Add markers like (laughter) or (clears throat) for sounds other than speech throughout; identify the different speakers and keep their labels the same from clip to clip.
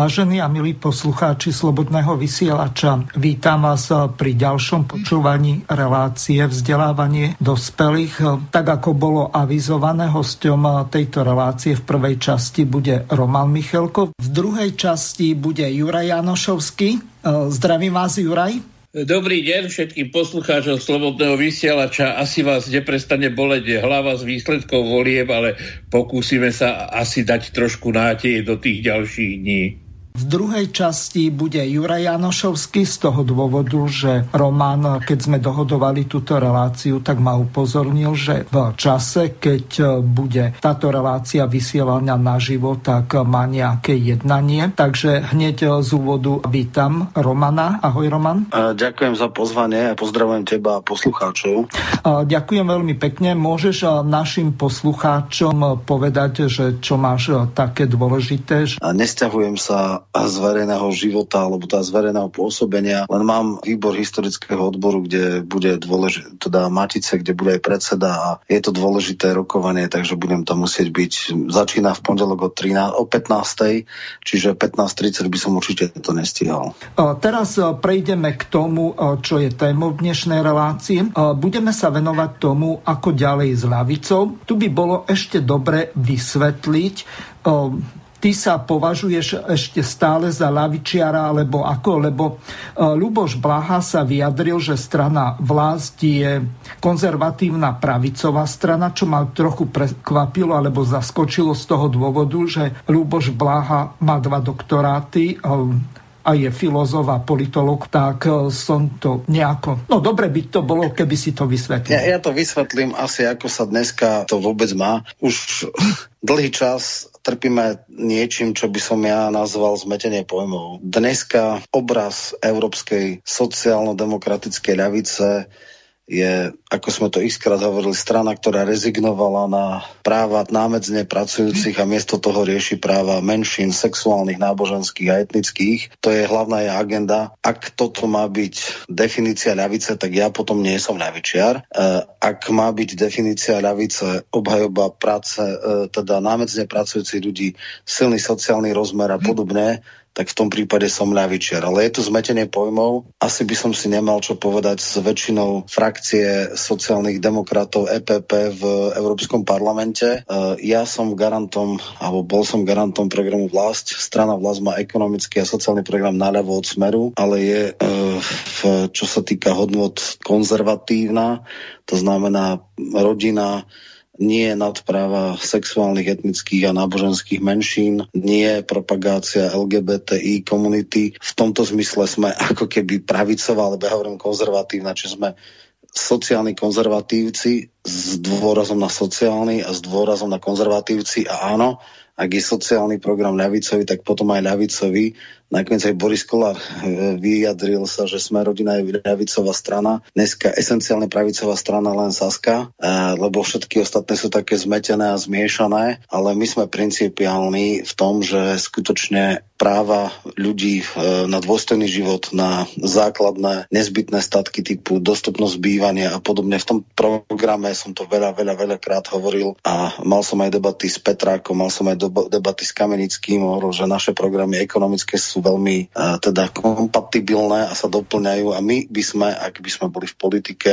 Speaker 1: Vážení a milí poslucháči Slobodného vysielača, vítam vás pri ďalšom počúvaní relácie vzdelávanie dospelých. Tak ako bolo avizované, hosťom tejto relácie v prvej časti bude Roman Michelko, v druhej časti bude Juraj Janošovský. Zdravím vás, Juraj.
Speaker 2: Dobrý deň všetkým poslucháčom Slobodného vysielača. Asi vás neprestane boleť hlava z výsledkov volieb, ale pokúsime sa asi dať trošku nádej do tých ďalších dní.
Speaker 1: V druhej časti bude Juraj Janošovský z toho dôvodu, že Roman, keď sme dohodovali túto reláciu, tak ma upozornil, že v čase, keď bude táto relácia vysielaná naživo, tak má nejaké jednanie. Takže hneď z úvodu vítam Romana. Ahoj Roman.
Speaker 3: Ďakujem za pozvanie a pozdravujem teba a poslucháčov.
Speaker 1: Ďakujem veľmi pekne. Môžeš našim poslucháčom povedať, že čo máš také dôležité?
Speaker 3: Nesťahujem sa z verejného života alebo teda z verejného pôsobenia. Len mám výbor historického odboru, kde bude dôležité, teda Matice, kde bude aj predseda a je to dôležité rokovanie, takže budem tam musieť byť. Začína v pondelok o, 13, o 15. Čiže 15.30 by som určite to nestihal.
Speaker 1: Teraz prejdeme k tomu, čo je témou dnešnej relácie. Budeme sa venovať tomu, ako ďalej s ľavicou. Tu by bolo ešte dobre vysvetliť, ty sa považuješ ešte stále za lavičiara, alebo ako? Lebo e, Luboš Blaha sa vyjadril, že strana vlast je konzervatívna pravicová strana, čo ma trochu prekvapilo, alebo zaskočilo z toho dôvodu, že Luboš Blaha má dva doktoráty, e, a je filozof a politolog, tak e, som to nejako... No dobre by to bolo, keby si to vysvetlil.
Speaker 3: Ja, ja to vysvetlím asi, ako sa dneska to vôbec má. Už dlhý čas trpíme niečím, čo by som ja nazval zmetenie pojmov. Dneska obraz európskej sociálno-demokratickej ľavice je, ako sme to xkrát hovorili, strana, ktorá rezignovala na práva námedzne pracujúcich a miesto toho rieši práva menšín, sexuálnych, náboženských a etnických. To je hlavná je agenda. Ak toto má byť definícia ľavice, tak ja potom nie som ľavičiar. E, ak má byť definícia ľavice obhajoba práce, e, teda námedzne pracujúcich ľudí, silný sociálny rozmer a podobne, tak v tom prípade som ľavičiar. Ale je tu zmetenie pojmov. Asi by som si nemal čo povedať s väčšinou frakcie sociálnych demokratov EPP v Európskom parlamente. E, ja som garantom, alebo bol som garantom programu Vlast. Strana Vlast má ekonomický a sociálny program naľavo od smeru, ale je, e, v, čo sa týka hodnot, konzervatívna. To znamená rodina, nie nadpráva sexuálnych, etnických a náboženských menšín, nie propagácia LGBTI komunity. V tomto zmysle sme ako keby pravicová, alebo ja hovorím konzervatívna, či sme sociálni konzervatívci s dôrazom na sociálny a s dôrazom na konzervatívci a áno, ak je sociálny program ľavicový, tak potom aj ľavicový Nakoniec aj Boris Kolár eh, vyjadril sa, že sme rodina je ľavicová strana. Dneska esenciálne pravicová strana len Saska, eh, lebo všetky ostatné sú také zmetené a zmiešané, ale my sme principiálni v tom, že skutočne práva ľudí eh, na dôstojný život, na základné nezbytné statky typu dostupnosť bývania a podobne. V tom programe som to veľa, veľa, veľa krát hovoril a mal som aj debaty s Petrákom, mal som aj debaty s Kamenickým, hovoril, že naše programy ekonomické sú veľmi uh, teda kompatibilné a sa doplňajú a my by sme, ak by sme boli v politike,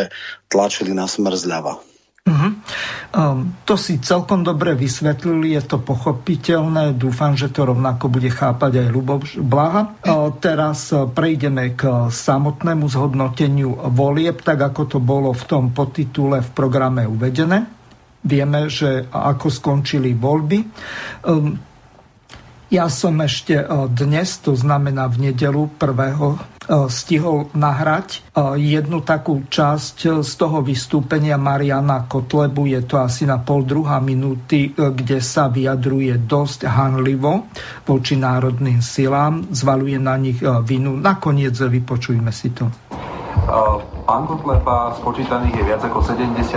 Speaker 3: tlačili na smer zľava.
Speaker 1: Uh-huh. Um, to si celkom dobre vysvetlili, je to pochopiteľné, dúfam, že to rovnako bude chápať aj Luboš Blaha. Uh, teraz uh, prejdeme k samotnému zhodnoteniu volieb, tak ako to bolo v tom podtitule v programe uvedené. Vieme, že ako skončili voľby. Um, Ja som ešte dnes, to znamená v nedelu 1. stihol nahrať jednu takú časť z toho vystúpenia Mariana Kotlebu. Je to asi na pol druhá minúty, kde sa vyjadruje dosť hanlivo voči národným silám, zvaluje na nich vinu. Nakoniec vypočujme si to.
Speaker 4: Pán Kotleba, spočítaných je viac ako 70%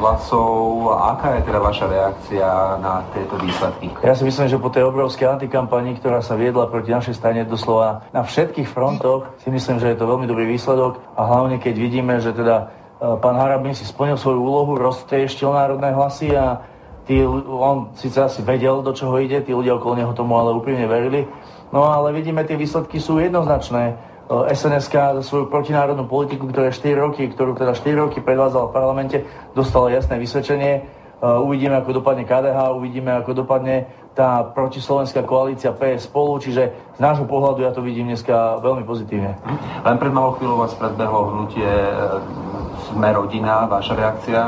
Speaker 4: hlasov. Aká je teda vaša reakcia na tieto výsledky?
Speaker 5: Ja si myslím, že po tej obrovskej antikampani, ktorá sa viedla proti našej strane doslova na všetkých frontoch, si myslím, že je to veľmi dobrý výsledok a hlavne keď vidíme, že teda e, pán Harabin si splnil svoju úlohu, roztrieštil národné hlasy a tí, on síce asi vedel, do čoho ide, tí ľudia okolo neho tomu ale úplne verili. No ale vidíme, tie výsledky sú jednoznačné sns za svoju protinárodnú politiku, ktoré 4 roky, ktorú teda 4 roky predvádzala v parlamente, dostala jasné vysvedčenie. Uvidíme, ako dopadne KDH, uvidíme, ako dopadne tá protislovenská koalícia PS spolu, čiže z nášho pohľadu ja to vidím dneska veľmi pozitívne.
Speaker 4: Len pred malou chvíľou vás predbehlo hnutie e, Sme rodina, vaša reakcia?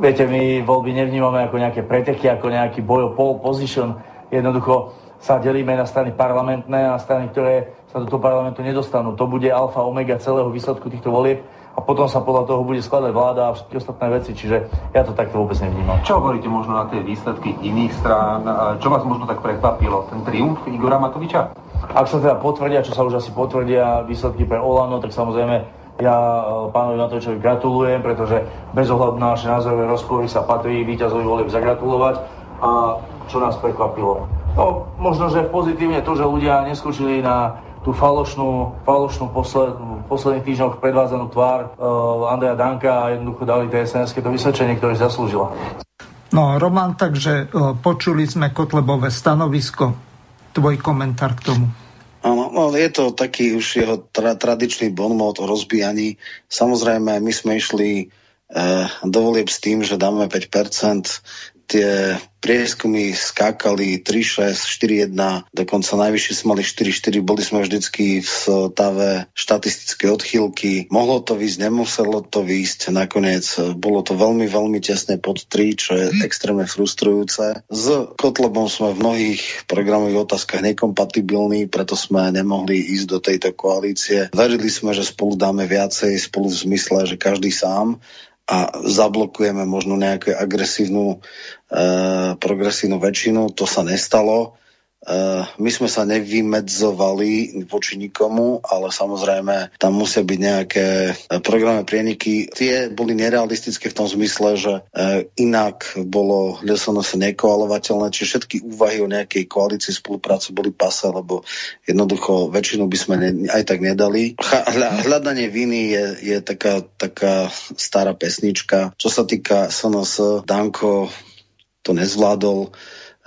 Speaker 5: Viete, my voľby nevnímame ako nejaké preteky, ako nejaký boj o pole position. Jednoducho sa delíme na strany parlamentné a strany, ktoré sa do toho parlamentu nedostanú. To bude alfa omega celého výsledku týchto volieb a potom sa podľa toho bude skladať vláda a všetky ostatné veci, čiže ja to takto vôbec nevnímam.
Speaker 4: Čo hovoríte možno na tie výsledky iných strán? Čo vás možno tak prekvapilo? Ten triumf Igora Matoviča?
Speaker 5: Ak sa teda potvrdia, čo sa už asi potvrdia výsledky pre Olano, tak samozrejme ja e, pánovi Matovičovi gratulujem, pretože bez ohľadu na naše názorové rozpory sa patrí víťazovi volieb zagratulovať. A čo nás prekvapilo? No, možno, že pozitívne to, že ľudia neskočili na tú falošnú, falošnú posled, v posledných týždňoch predvádzanú tvár uh, Andreja Danka a jednoducho dali TSNS to vysvedčenie, ktoré zaslúžila.
Speaker 1: No, Roman, takže uh, počuli sme Kotlebové stanovisko. Tvoj komentár k tomu.
Speaker 3: Áno, no, je to taký už jeho tra- tradičný bonmot o rozbíjaní. Samozrejme, my sme išli eh, do volieb s tým, že dáme 5%, tie prieskumy skákali 3-6, 4-1, dokonca najvyššie sme mali 4-4, boli sme vždycky v stave štatistické odchýlky. Mohlo to výjsť, nemuselo to výjsť, nakoniec bolo to veľmi, veľmi tesne pod 3, čo je extrémne frustrujúce. S Kotlebom sme v mnohých programových otázkach nekompatibilní, preto sme nemohli ísť do tejto koalície. Verili sme, že spolu dáme viacej, spolu v zmysle, že každý sám a zablokujeme možno nejakú agresívnu, e, progresívnu väčšinu. To sa nestalo. Eh, my sme sa nevymedzovali voči nikomu, ale samozrejme tam musia byť nejaké eh, programy prieniky. Tie boli nerealistické v tom zmysle, že inak bolo LSNS nekoalovateľné, čiže všetky úvahy o nejakej koalícii spolupráce boli pase, lebo jednoducho väčšinu by sme ne, aj tak nedali. Hľadanie viny je, je taká, taká stará pesnička. Čo sa týka SNS, Danko to nezvládol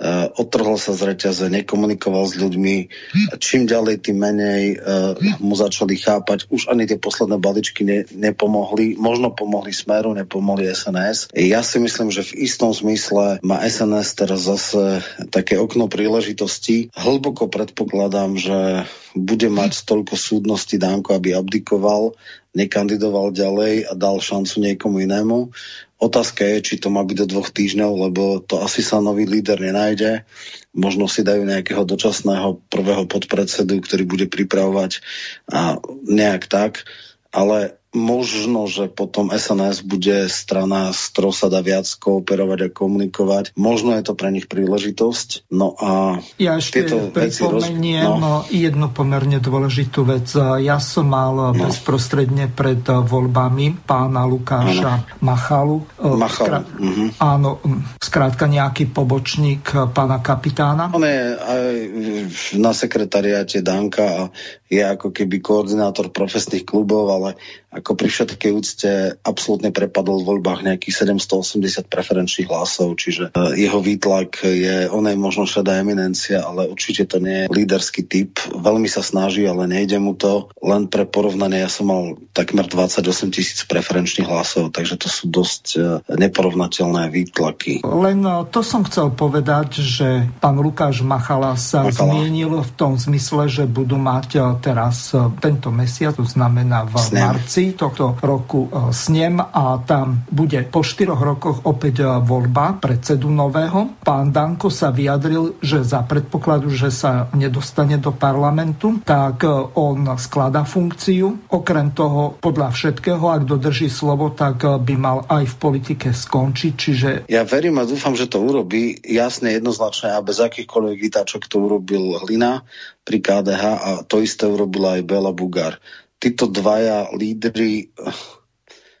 Speaker 3: Uh, otrhol sa z reťaze, nekomunikoval s ľuďmi. Čím ďalej, tým menej uh, mu začali chápať. Už ani tie posledné baličky ne, nepomohli. Možno pomohli Smeru, nepomohli SNS. Ja si myslím, že v istom zmysle má SNS teraz zase také okno príležitosti. Hlboko predpokladám, že bude mať toľko súdnosti Danko, aby abdikoval, nekandidoval ďalej a dal šancu niekomu inému. Otázka je, či to má byť do dvoch týždňov, lebo to asi sa nový líder nenájde. Možno si dajú nejakého dočasného prvého podpredsedu, ktorý bude pripravovať a nejak tak. Ale možno, že potom SNS bude strana, s ktorou sa dá viac kooperovať a komunikovať. Možno je to pre nich príležitosť. No a
Speaker 1: ja ešte pripomeniem roz... no. jednu pomerne dôležitú vec. Ja som mal no. bezprostredne pred voľbami pána Lukáša ano. Machalu.
Speaker 3: Machalu. Skra...
Speaker 1: Uh-huh. Áno, skrátka nejaký pobočník pána kapitána.
Speaker 3: On je aj na sekretariáte Danka a je ako keby koordinátor profesných klubov, ale ako pri všetkej úcte absolútne prepadol v voľbách nejakých 780 preferenčných hlasov, čiže e, jeho výtlak je, on je možno šedá eminencia, ale určite to nie je líderský typ. Veľmi sa snaží, ale nejde mu to. Len pre porovnanie, ja som mal takmer 28 tisíc preferenčných hlasov, takže to sú dosť e, neporovnateľné výtlaky.
Speaker 1: Len e, to som chcel povedať, že pán Lukáš Machala sa Machala. zmienil v tom zmysle, že budú mať teraz tento mesiac, to znamená v Snem. marci, tohto roku snem a tam bude po štyroch rokoch opäť voľba predsedu nového. Pán Danko sa vyjadril, že za predpokladu, že sa nedostane do parlamentu, tak on sklada funkciu. Okrem toho, podľa všetkého, ak dodrží slovo, tak by mal aj v politike skončiť. Čiže...
Speaker 3: Ja verím a dúfam, že to urobí jasne, jednoznačne a bez akýchkoľvek vytáčok to urobil Hlina pri KDH a to isté urobila aj Bela Bugar. Títo dvaja lídry eh,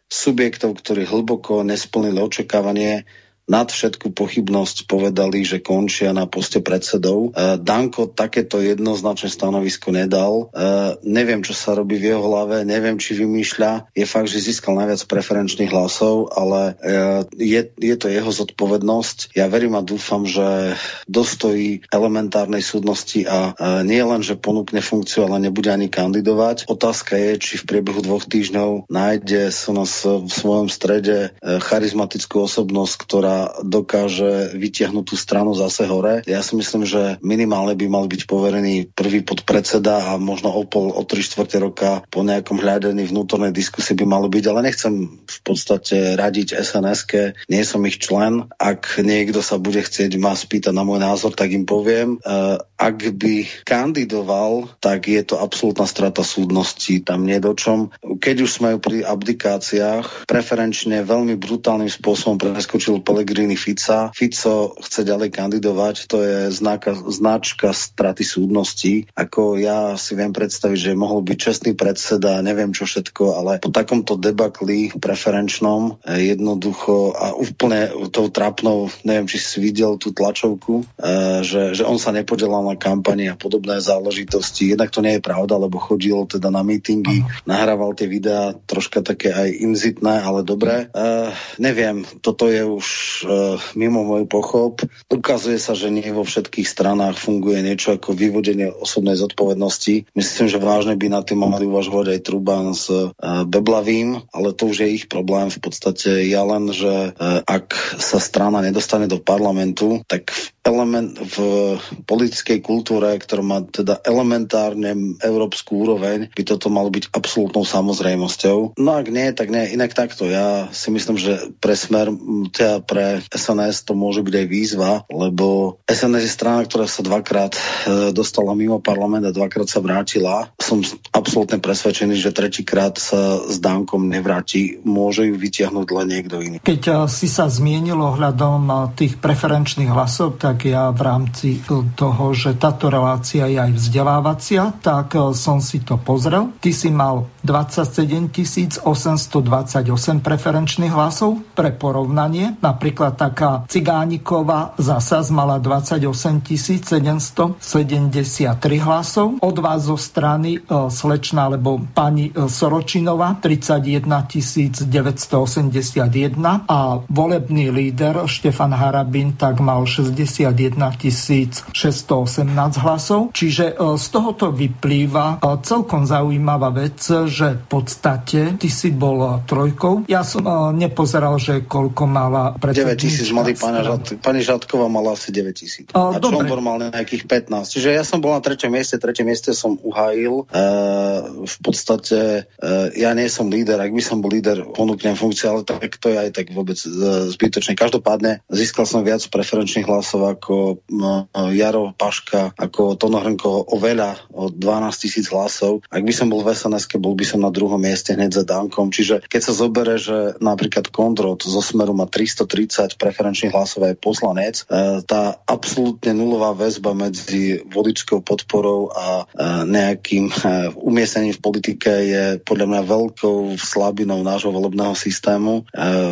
Speaker 3: subjektov, ktorí hlboko nesplnili očakávanie, nad všetku pochybnosť povedali, že končia na poste predsedov. E, Danko takéto jednoznačné stanovisko nedal. E, neviem, čo sa robí v jeho hlave, neviem, či vymýšľa. Je fakt, že získal najviac preferenčných hlasov, ale e, je, je to jeho zodpovednosť. Ja verím a dúfam, že dostojí elementárnej súdnosti a nie len, že ponúkne funkciu, ale nebude ani kandidovať. Otázka je, či v priebehu dvoch týždňov nájde sa nás v svojom strede charizmatickú osobnosť, ktorá dokáže vytiahnuť tú stranu zase hore. Ja si myslím, že minimálne by mal byť poverený prvý podpredseda a možno o pol, o tri štvrte roka po nejakom hľadaní vnútornej diskusie by malo byť, ale nechcem v podstate radiť sns nie som ich člen. Ak niekto sa bude chcieť ma spýtať na môj názor, tak im poviem. Uh, ak by kandidoval, tak je to absolútna strata súdnosti, tam nie do čom. Keď už sme pri abdikáciách, preferenčne veľmi brutálnym spôsobom preskočil Pellegrini Fica. Fico chce ďalej kandidovať, to je znáka, značka straty súdnosti. Ako ja si viem predstaviť, že mohol byť čestný predseda, neviem čo všetko, ale po takomto debakli preferenčnom eh, jednoducho a úplne tou trapnou, neviem, či si videl tú tlačovku, eh, že, že on sa nepodelal na kampani a podobné záležitosti. Jednak to nie je pravda, lebo chodil teda na mítingy, nahrával tie videá, troška také aj inzitné, ale dobré. Uh, neviem, toto je už uh, mimo môj pochop. Ukazuje sa, že nie vo všetkých stranách funguje niečo ako vyvodenie osobnej zodpovednosti. Myslím, že vážne by na tým mali uvažovať aj Truban s Beblavým, ale to už je ich problém. V podstate ja len, že uh, ak sa strana nedostane do parlamentu, tak v element v politickej kultúre, ktorá má teda elementárne európsku úroveň, by toto malo byť absolútnou samozrejmosťou. No ak nie, tak nie. Inak takto. Ja si myslím, že pre smer, teda pre SNS to môže byť aj výzva, lebo SNS je strana, ktorá sa dvakrát e, dostala mimo parlament a dvakrát sa vrátila. Som absolútne presvedčený, že tretíkrát sa s Dankom nevráti. Môže ju vytiahnuť len niekto iný.
Speaker 1: Keď e, si sa zmienil ohľadom e, tých preferenčných hlasov, tak ja v rámci toho, že táto relácia je aj vzdelávacia, tak e, som si to pozrel. Ty si mal 27 828 preferenčných hlasov pre porovnanie. Napríklad taká Cigániková zasa mala 28 773 hlasov. Od vás zo strany e, slečna, alebo pani Soročinová 31 981 a volebný líder Štefan Harabin tak mal 60 61 618 hlasov. Čiže e, z tohoto vyplýva e, celkom zaujímavá vec, že v podstate ty si bol e, trojkou. Ja som nepozeral, že koľko mala
Speaker 3: 9 tisíc mali pani, Žad, pani Žadková mala asi 9 tisíc. A, a Čombor mal nejakých 15. Čiže ja som bol na treťom mieste, tretie mieste som uhájil. E, v podstate e, ja nie som líder, ak by som bol líder, ponúknem funkciu, ale tak to je aj tak vôbec zbytočné. Každopádne získal som viac preferenčných hlasov ako no, Jaro Paška, ako Tono Hrnko oveľa o 12 tisíc hlasov. Ak by som bol v sns bol by som na druhom mieste hneď za Dankom. Čiže keď sa zobere, že napríklad Kondrot zo Smeru má 330 preferenčných hlasov aj poslanec, e, tá absolútne nulová väzba medzi voličskou podporou a e, nejakým e, umiestnením v politike je podľa mňa veľkou slabinou nášho volebného systému.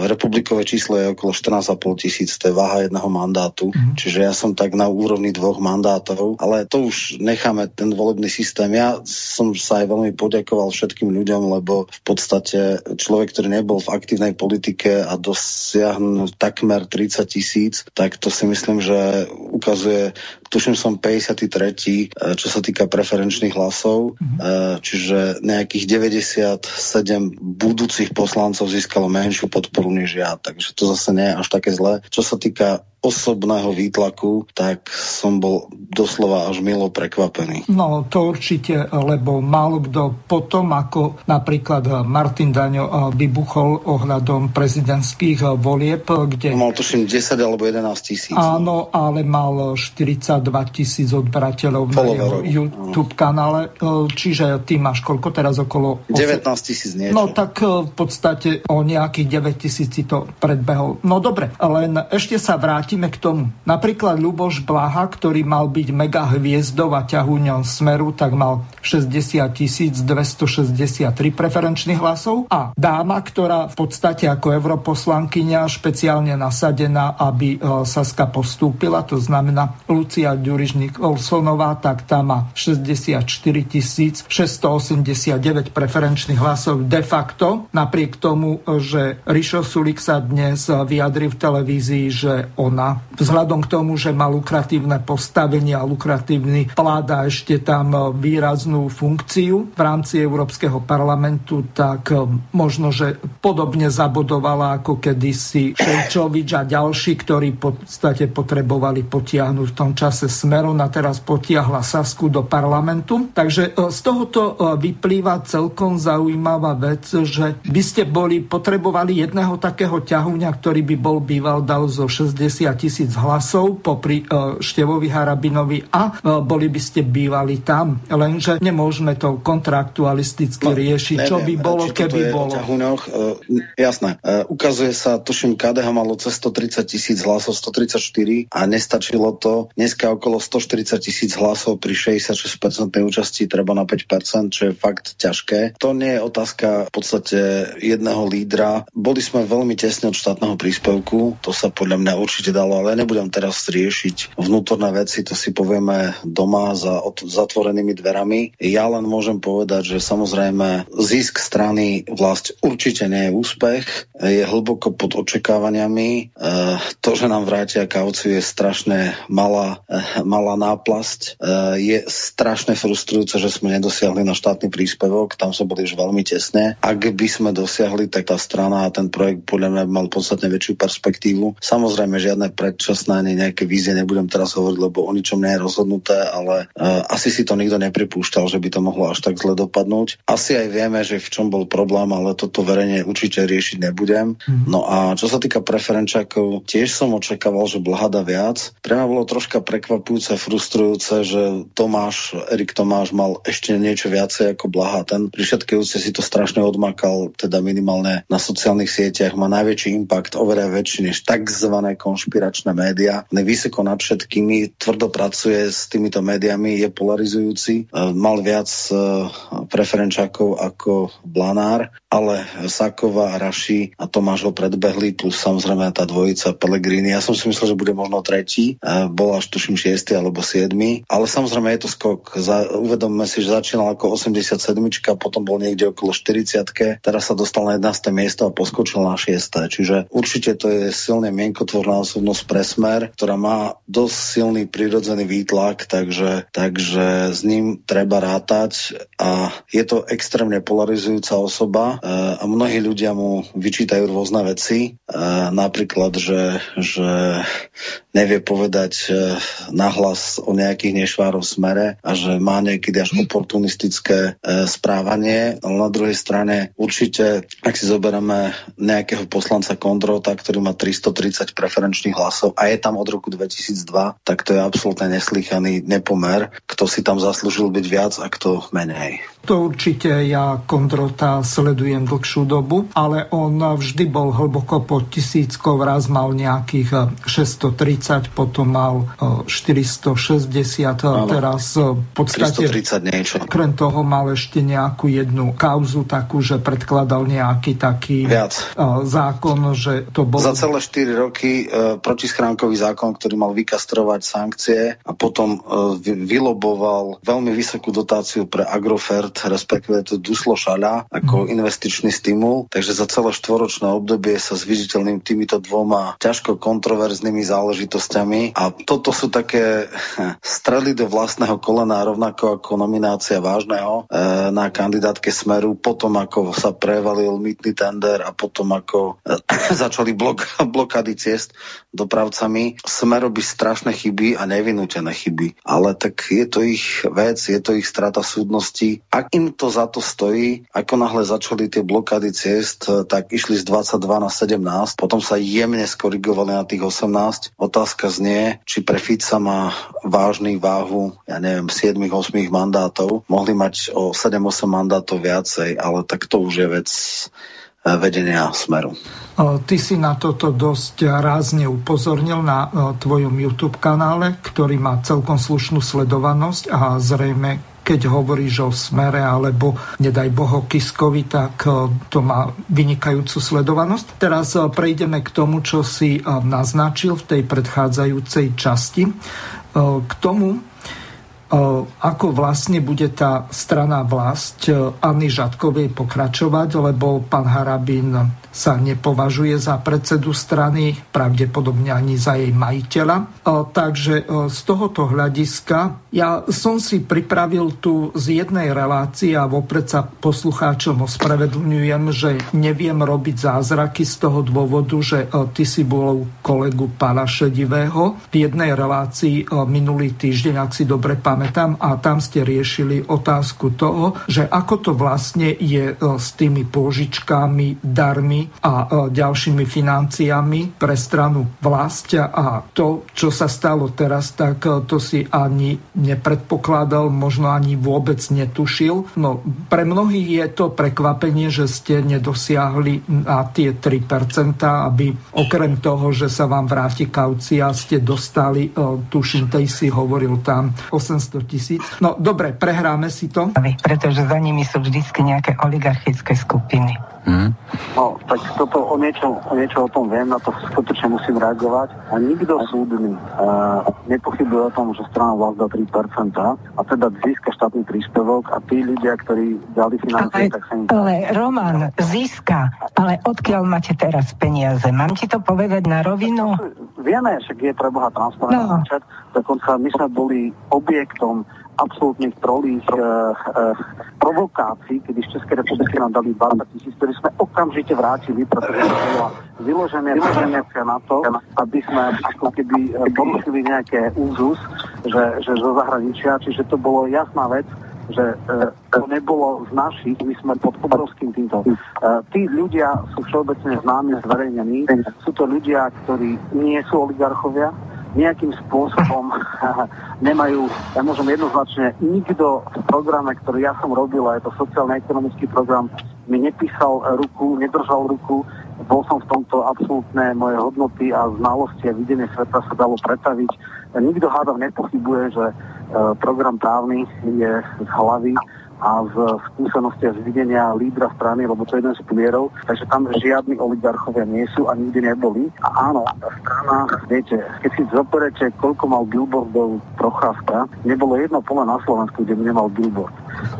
Speaker 3: Republikové číslo je okolo 14,5 tisíc, to je váha jedného mandátu. Mm-hmm. Čiže ja som tak na úrovni dvoch mandátov, ale to už necháme ten volebný systém. Ja som sa aj veľmi poďakoval všetkým ľuďom, lebo v podstate človek, ktorý nebol v aktívnej politike a dosiahnu takmer 30 tisíc, tak to si myslím, že ukazuje, tuším som 53, eh, čo sa týka preferenčných hlasov, mm-hmm. čiže nejakých 97 budúcich poslancov získalo menšiu podporu než ja, takže to zase nie je až také zlé. Čo sa týka osobného výtlaku, tak som bol doslova až milo prekvapený.
Speaker 1: No to určite, lebo málo kto potom, ako napríklad Martin Daňo vybuchol ohľadom prezidentských volieb, kde...
Speaker 3: Mal tuším 10 alebo 11 tisíc.
Speaker 1: Áno, ale mal 42 tisíc odberateľov na jeho YouTube kanále, čiže ty máš koľko teraz okolo...
Speaker 3: 19 tisíc niečo.
Speaker 1: No tak v podstate o nejakých 9 tisíc to predbehol. No dobre, len ešte sa vrátime k tomu. Napríklad Luboš Blaha, ktorý mal byť mega hviezdou a ťahúňom Smeru, tak mal 60 263 preferenčných hlasov a dáma, ktorá v podstate ako europoslankyňa špeciálne nasadená, aby e, Saska postúpila, to znamená Lucia Ďurižník Olsonová, tak tá má 64 689 preferenčných hlasov de facto, napriek tomu, že Rišo Sulik sa dnes vyjadri v televízii, že ona vzhľadom k tomu, že má lukratívne postavenie a lukratívny pláda ešte tam výraznú funkciu v rámci Európskeho parlamentu, tak možno, že podobne zabodovala ako kedysi Šejčovič a ďalší, ktorí v podstate potrebovali potiahnuť v tom čase smeru a teraz potiahla Sasku do parlamentu. Takže e, z tohoto e, vyplýva celkom zaujímavá vec, že by ste boli potrebovali jedného takého ťahuňa, ktorý by bol býval dal zo 60 tisíc hlasov popri uh, Števovi Harabinovi a uh, boli by ste bývali tam. Lenže nemôžeme to kontraktualisticky no, riešiť, neviem, čo by bolo, keby bolo.
Speaker 3: Ťahuňoch, uh, jasné. Uh, ukazuje sa, tuším, KDH malo cez 130 tisíc hlasov, 134 a nestačilo to. Dneska okolo 140 tisíc hlasov pri 66% účasti treba na 5%, čo je fakt ťažké. To nie je otázka v podstate jedného lídra. Boli sme veľmi tesne od štátneho príspevku, to sa podľa mňa určite dalo, ale nebudem teraz riešiť vnútorné veci, to si povieme doma za zatvorenými dverami. Ja len môžem povedať, že samozrejme zisk strany vlast určite nie je úspech, je hlboko pod očakávaniami. E, to, že nám vrátia kauciu je strašne malá, e, malá náplasť. E, je strašne frustrujúce, že sme nedosiahli na štátny príspevok, tam sme boli už veľmi tesne. Ak by sme dosiahli, tak tá strana a ten projekt podľa mňa mal podstatne väčšiu perspektívu. Samozrejme, žiadne predčasné ani nejaké vízie nebudem teraz hovoriť, lebo o ničom nie je rozhodnuté, ale uh, asi si to nikto nepripúšťal, že by to mohlo až tak zle dopadnúť. Asi aj vieme, že v čom bol problém, ale toto verejne určite riešiť nebudem. Mm. No a čo sa týka preferenčákov, tiež som očakával, že blhada viac. Pre mňa bolo troška prekvapujúce, frustrujúce, že Tomáš, Erik Tomáš mal ešte niečo viacej ako Blaha. Ten pri všetkej úcte si to strašne odmakal, teda minimálne na sociálnych sieťach, má najväčší impact, oveľa väčší než tzv. Konšpiračné médiá. Vysoko nad všetkými, tvrdo pracuje s týmito médiami, je polarizujúci, e, mal viac e, preferenčákov ako Blanár, ale Sakova, Raši a Tomáš ho predbehli, plus samozrejme tá dvojica Pellegrini. Ja som si myslel, že bude možno tretí, e, bol až tuším šiestý alebo siedmy, ale samozrejme je to skok. Za, uvedomme si, že začínal ako 87, potom bol niekde okolo 40 teraz sa dostal na 11. miesto a poskočil na 6. Čiže určite to je silne mienkotvorná osobnosť pre smer, ktorá má dosť silný prírodzený výtlak, takže, takže s ním treba rátať a je to extrémne polarizujúca osoba a mnohí ľudia mu vyčítajú rôzne veci, e, napríklad, že, že nevie povedať e, nahlas o nejakých nešvárov smere a že má niekedy až oportunistické správanie, ale na druhej strane určite, ak si zoberieme nejakého poslanca Kondrota, ktorý má 330 preferenčných hlasov a je tam od roku 2002, tak to je absolútne neslychaný nepomer, kto si tam zaslúžil byť viac a kto menej.
Speaker 1: To určite ja Kondrota sledujem dlhšiu dobu, ale on vždy bol hlboko pod tisíckou, raz mal nejakých 630, potom mal 460, ano, teraz v podstate
Speaker 3: 330 niečo.
Speaker 1: Krem toho mal ešte nejakú jednu kauzu takú, že predkladal nejaký taký Viac. zákon, že to bolo...
Speaker 3: Za celé 4 roky e, protischránkový zákon, ktorý mal vykastrovať sankcie a potom e, vyloboval veľmi vysokú dotáciu pre Agrofert, respektíve to Duslo Šaľa ako mm.
Speaker 6: Investičný stimul, takže za celé štvoročné obdobie sa zviditeľným týmito dvoma ťažko kontroverznými záležitosťami a toto sú také (laughs) strely do vlastného kolena, rovnako ako nominácia vážneho e, na kandidátke Smeru, potom ako sa prevalil mýtny tender a potom ako e, (laughs) začali blok, blokády ciest dopravcami. Smer robí strašné chyby a nevinútené chyby, ale tak je to ich vec, je to ich strata súdnosti. Ak im to za to stojí, ako náhle začali tie blokády ciest, tak išli z 22 na 17, potom sa jemne skorigovali na tých 18. Otázka znie, či pre Fica má vážny váhu, ja neviem, 7-8 mandátov. Mohli mať o 7-8 mandátov viacej, ale tak to už je vec eh, vedenia smeru.
Speaker 1: Ty si na toto dosť rázne upozornil na tvojom YouTube kanále, ktorý má celkom slušnú sledovanosť a zrejme keď hovoríš o smere alebo nedaj Boho Kiskovi, tak e, to má vynikajúcu sledovanosť. Teraz e, prejdeme k tomu, čo si e, naznačil v tej predchádzajúcej časti. K tomu, ako vlastne bude tá strana vlast Anny Žatkovej pokračovať, lebo pán Harabín sa nepovažuje za predsedu strany, pravdepodobne ani za jej majiteľa. Takže z tohoto hľadiska ja som si pripravil tu z jednej relácie a vopred sa poslucháčom ospravedlňujem, že neviem robiť zázraky z toho dôvodu, že ty si bol kolegu pána Šedivého v jednej relácii minulý týždeň, ak si dobre pamätám, a tam ste riešili otázku toho, že ako to vlastne je s tými pôžičkami, darmi a ďalšími financiami pre stranu vlast a to, čo sa stalo teraz, tak to si ani nepredpokladal, možno ani vôbec netušil. No, pre mnohých je to prekvapenie, že ste nedosiahli na tie 3%, aby okrem toho, že sa vám vráti kaucia, ste dostali, tuším, tej si hovoril tam 800 tisíc. No dobre, prehráme si to.
Speaker 7: Pretože za nimi sú vždy nejaké oligarchické skupiny.
Speaker 6: Hmm. No, tak toto o niečo, o niečo o tom viem, na to skutočne musím reagovať. A nikto súdny uh, nepochybuje o tom, že strana dá 3% a teda získa štátny príspevok a tí ľudia, ktorí dali financie,
Speaker 7: ale, tak sa im... Ale Roman, získa, ale odkiaľ máte teraz peniaze? Mám ti to povedať na rovinu?
Speaker 6: Vieme, že je pre Boha transparentný no. dokonca my sme boli objektom absolútnych trolých e, e, provokácií, kedy z Českej republiky nám dali 20 tisíc, ktorí sme okamžite vrátili, pretože to bola vyložené vyloženécia na to, aby sme ako keby porušili nejaké úzus, že, že zo zahraničia, čiže to bolo jasná vec, že e, to nebolo z našich, my sme pod obrovským týmto. E, tí ľudia sú všeobecne známi, zverejnení, sú to ľudia, ktorí nie sú oligarchovia, nejakým spôsobom (laughs) nemajú, ja môžem jednoznačne, nikto v programe, ktorý ja som robil, a je to sociálne-ekonomický program, mi nepísal ruku, nedržal ruku, bol som v tomto absolútne moje hodnoty a znalosti a videnie sveta sa dalo pretaviť. Nikto hádam nepochybuje, že e, program právny je z hlavy a z skúsenosti a z videnia lídra strany, lebo to je jeden z pilierov, takže tam žiadni oligarchovia nie sú a nikdy neboli. A áno, tá strana, viete, keď si zoberete, koľko mal billboardov Procházka, nebolo jedno pole na Slovensku, kde by nemal billboard.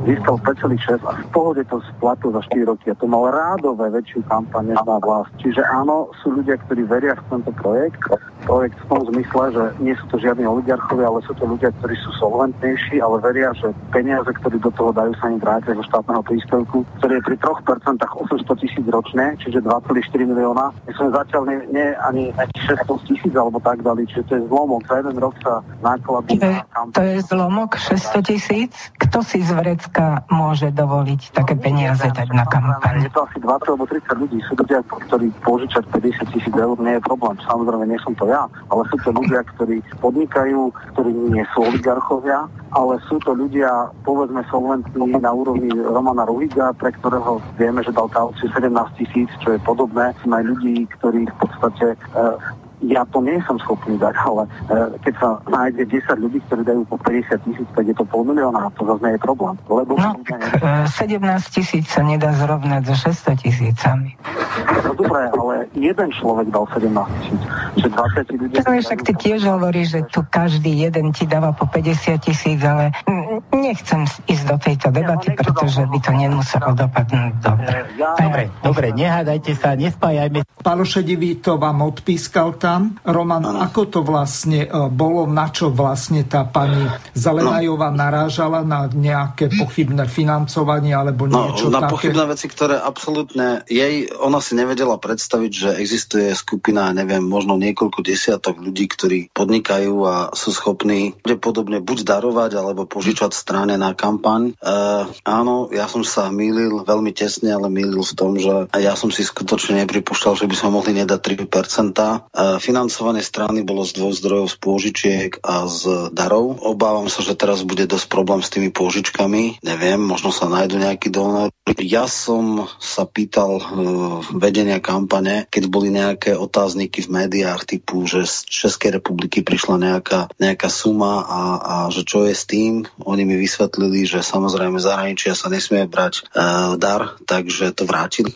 Speaker 6: Získal 5,6 a v pohode to splatil za 4 roky a to mal rádové väčšiu kampaň než na vlast. Čiže áno, sú ľudia, ktorí veria v tento projekt. Projekt v tom zmysle, že nie sú to žiadni oligarchovia, ale sú to ľudia, ktorí sú solventnejší, ale veria, že peniaze, ktoré do toho dajú, majú sa im vrátiť zo štátneho príspevku, ktorý je pri 3% 800 tisíc ročne, čiže 2,4 milióna. My sme zatiaľ nie, nie ani 600 tisíc alebo tak dali, čiže to je zlomok. Za jeden rok sa náklady
Speaker 7: na To je zlomok 600 tisíc? Kto si z vrecka môže dovoliť no, také peniaze dať na kampaň?
Speaker 6: Je to asi 20 alebo 30 ľudí. Sú ľudia, ktorí požičať 50 tisíc eur, nie je problém. Samozrejme, nie som to ja, ale sú to ľudia, ktorí podnikajú, ktorí nie sú oligarchovia, ale sú to ľudia, povedzme, solventní na úrovni Romana Ruhiga, pre ktorého vieme, že dal kauciu 17 tisíc, čo je podobné. Aj ľudí, ktorí v podstate e, ja to nie som schopný dať, ale e, keď sa nájde 10 ľudí, ktorí dajú po 50 tisíc, tak je to pol milióna a to zase nie je problém. Lebo
Speaker 7: no, 17 e, tisíc sa nedá zrovnať so 600 tisícami.
Speaker 6: No dobré, ale jeden človek dal 17 tisíc, že 20 ľudí...
Speaker 7: No však ty tiež hovoríš, že tu každý jeden ti dáva po 50 tisíc, ale Nechcem ísť do tejto debaty, pretože by to nemuselo dopadnúť dobre.
Speaker 8: Dobre, dobre, nehádajte sa, nespájajme.
Speaker 1: Pálo Šedivý to vám odpískal tam. Roman, ano. ako to vlastne e, bolo, na čo vlastne tá pani Zelenajová narážala na nejaké pochybné financovanie alebo no, niečo
Speaker 3: no, na
Speaker 1: také?
Speaker 3: pochybné veci, ktoré absolútne jej, ona si nevedela predstaviť, že existuje skupina, neviem, možno niekoľko desiatok ľudí, ktorí podnikajú a sú schopní podobne buď darovať alebo požičať strane na kampaň. E, áno, ja som sa mýlil veľmi tesne, ale mýlil v tom, že ja som si skutočne nepripúšťal, že by sme mohli nedať 3%. E, financovanie strany bolo z dvoch zdrojov, z pôžičiek a z darov. Obávam sa, že teraz bude dosť problém s tými pôžičkami. Neviem, možno sa nájdu nejaký donor. Ja som sa pýtal e, vedenia kampane, keď boli nejaké otázniky v médiách typu, že z Českej republiky prišla nejaká, nejaká suma a, a že čo je s tým. Oni mi vysvetlili, že samozrejme zahraničia sa nesmie brať e, dar, takže to vrátili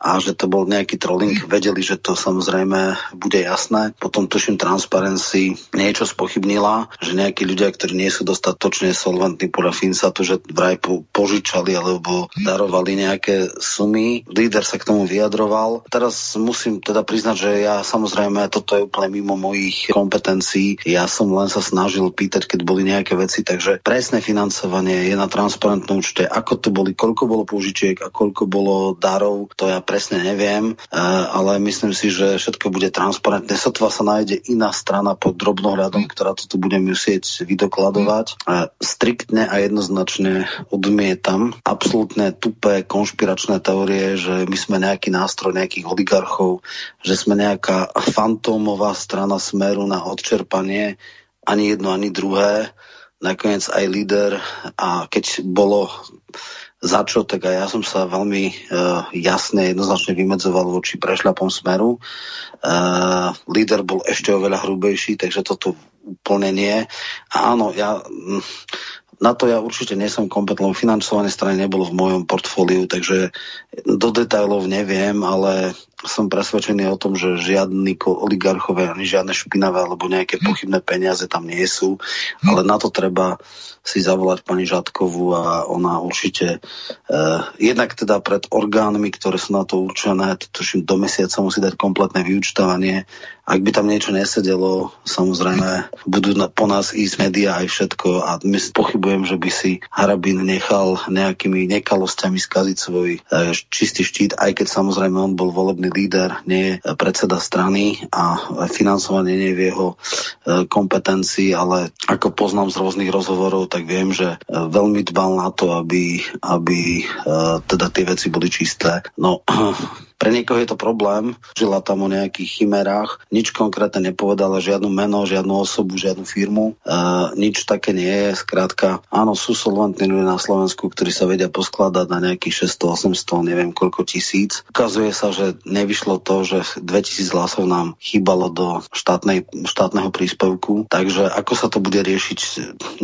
Speaker 3: a že to bol nejaký trolling. Vedeli, že to samozrejme bude jasné. Potom tuším Transparency niečo spochybnila, že nejakí ľudia, ktorí nie sú dostatočne solventní podľa Finsatu, že vraj po, požičali alebo darovali nejaké sumy. Líder sa k tomu vyjadroval. Teraz musím teda priznať, že ja samozrejme toto je úplne mimo mojich kompetencií. Ja som len sa snažil pýtať, keď boli nejaké veci, takže presné financovanie je na transparentnom účte. Ako to boli, koľko bolo použičiek a koľko bolo darov, to ja presne neviem, e, ale myslím si, že všetko bude transparentné. Sotva sa nájde iná strana pod drobnohľadom, ktorá toto bude musieť vydokladovať. E, striktne a jednoznačne odmietam absolútne tupé konšpiračné teórie, že my sme nejaký nástroj nejakých oligarchov, že sme nejaká fantómová strana smeru na odčerpanie ani jedno, ani druhé. Nakoniec aj líder a keď bolo za čo, tak aj ja som sa veľmi uh, jasne, jednoznačne vymedzoval voči prešľapom smeru. Uh, líder bol ešte oveľa hrubejší, takže toto úplne nie. Áno, ja... Na to ja určite nie som kompetentný. Financovanie strany nebolo v mojom portfóliu, takže do detajlov neviem, ale som presvedčený o tom, že žiadni oligarchové ani žiadne špinavé alebo nejaké pochybné peniaze tam nie sú, ale na to treba si zavolať pani Žatkovú a ona určite eh, jednak teda pred orgánmi, ktoré sú na to určené, tuším do mesiaca musí dať kompletné vyučtovanie. Ak by tam niečo nesedelo, samozrejme budú na, po nás ísť médiá aj všetko a my pochybujem, že by si Harabin nechal nejakými nekalosťami skaziť svoj eh, čistý štít, aj keď samozrejme on bol volebný líder, nie je predseda strany a financovanie nie je v jeho eh, kompetencii, ale ako poznám z rôznych rozhovorov, tak viem, že e, veľmi dbal na to, aby, aby e, teda tie veci boli čisté. No, (clears throat) Pre niekoho je to problém, žila tam o nejakých chimerách, nič konkrétne nepovedala, žiadnu meno, žiadnu osobu, žiadnu firmu, e, nič také nie je. Skrátka, áno, sú solventní ľudia na Slovensku, ktorí sa vedia poskladať na nejakých 600, 800, neviem koľko tisíc. Ukazuje sa, že nevyšlo to, že 2000 hlasov nám chýbalo do štátnej, štátneho príspevku, takže ako sa to bude riešiť,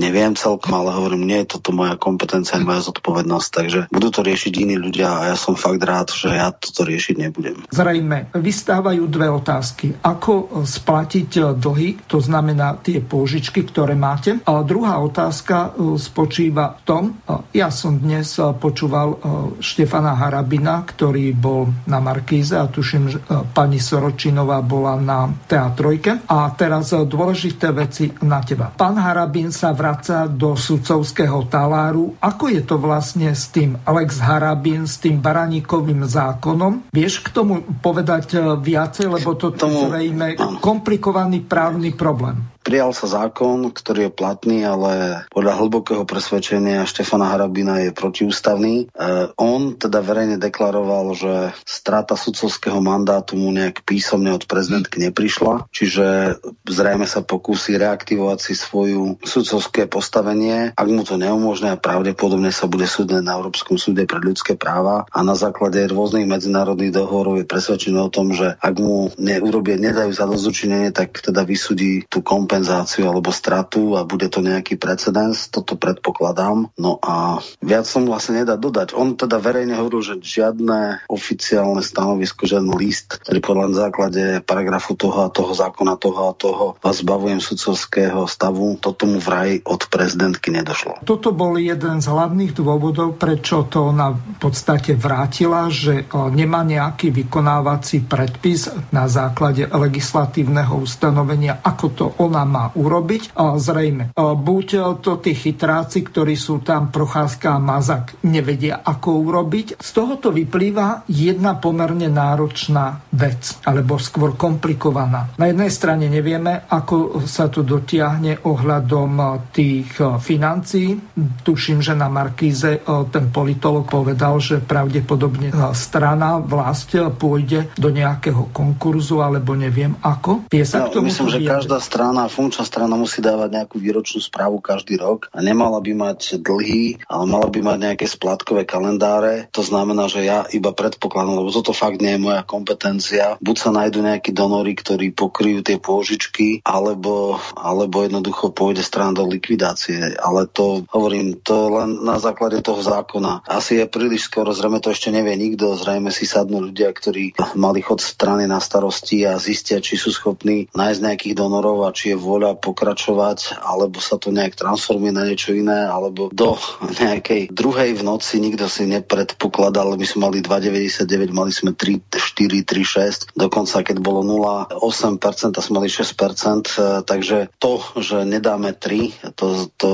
Speaker 3: neviem celkom, ale hovorím, nie je toto moja kompetencia, moja zodpovednosť, takže budú to riešiť iní ľudia a ja som fakt rád, že ja toto riešim riešiť nebudem.
Speaker 1: Zrejme, vystávajú dve otázky. Ako splatiť dlhy, to znamená tie pôžičky, ktoré máte. A druhá otázka e, spočíva v tom, e, ja som dnes e, počúval Štefana Harabina, ktorý bol na Markíze a tuším, že pani Soročinová bola na teatrojke. A teraz dôležité veci na teba. Pán Harabin sa vraca do sudcovského taláru. Ako je to vlastne s tým Alex Harabin, s tým baraníkovým zákonom? Vieš k tomu povedať eh, viacej, lebo to je zrejme komplikovaný právny problém.
Speaker 3: Prijal sa zákon, ktorý je platný, ale podľa hlbokého presvedčenia Štefana Harabina je protiústavný. E, on teda verejne deklaroval, že strata sudcovského mandátu mu nejak písomne od prezidentky neprišla, čiže zrejme sa pokúsi reaktivovať si svoju sudcovské postavenie. Ak mu to neumožňuje, pravdepodobne sa bude súdne na Európskom súde pre ľudské práva a na základe rôznych medzinárodných dohovorov je presvedčený o tom, že ak mu neurobie, nedajú za dozučinenie, tak teda vysúdi tú kompetenciu kompenzáciu alebo stratu a bude to nejaký precedens, toto predpokladám. No a viac som vlastne nedá dodať. On teda verejne hovoril, že žiadne oficiálne stanovisko, žiadny list, ktorý podľa na základe paragrafu toho a toho zákona, toho a toho vás zbavujem sudcovského stavu, to tomu vraj od prezidentky nedošlo.
Speaker 1: Toto bol jeden z hlavných dôvodov, prečo to ona v podstate vrátila, že nemá nejaký vykonávací predpis na základe legislatívneho ustanovenia, ako to ona má urobiť. Zrejme, buď to tí chytráci, ktorí sú tam, Procházka a Mazak, nevedia, ako urobiť. Z tohoto vyplýva jedna pomerne náročná vec, alebo skôr komplikovaná. Na jednej strane nevieme, ako sa to dotiahne ohľadom tých financií. Tuším, že na Markíze ten politolog povedal, že pravdepodobne strana, vlast pôjde do nejakého konkurzu, alebo neviem ako.
Speaker 3: Vie sa no, k tomu myslím, že každá strana, funkčná strana musí dávať nejakú výročnú správu každý rok a nemala by mať dlhý, ale mala by mať nejaké splatkové kalendáre. To znamená, že ja iba predpokladám, lebo toto fakt nie je moja kompetencia. Buď sa nájdú nejakí donory, ktorí pokryjú tie pôžičky, alebo, alebo jednoducho pôjde strana do likvidácie. Ale to, hovorím, to len na základe toho zákona. Asi je príliš skoro, zrejme to ešte nevie nikto, zrejme si sadnú ľudia, ktorí mali chod strany na starosti a zistia, či sú schopní nájsť nejakých donorov a či je vôľa pokračovať, alebo sa to nejak transformuje na niečo iné, alebo do (laughs) nejakej druhej v noci nikto si nepredpokladal, my sme mali 2,99, mali sme 3, 4, 3, 6, dokonca keď bolo 0,8% a sme mali 6%, e, takže to, že nedáme 3, to, to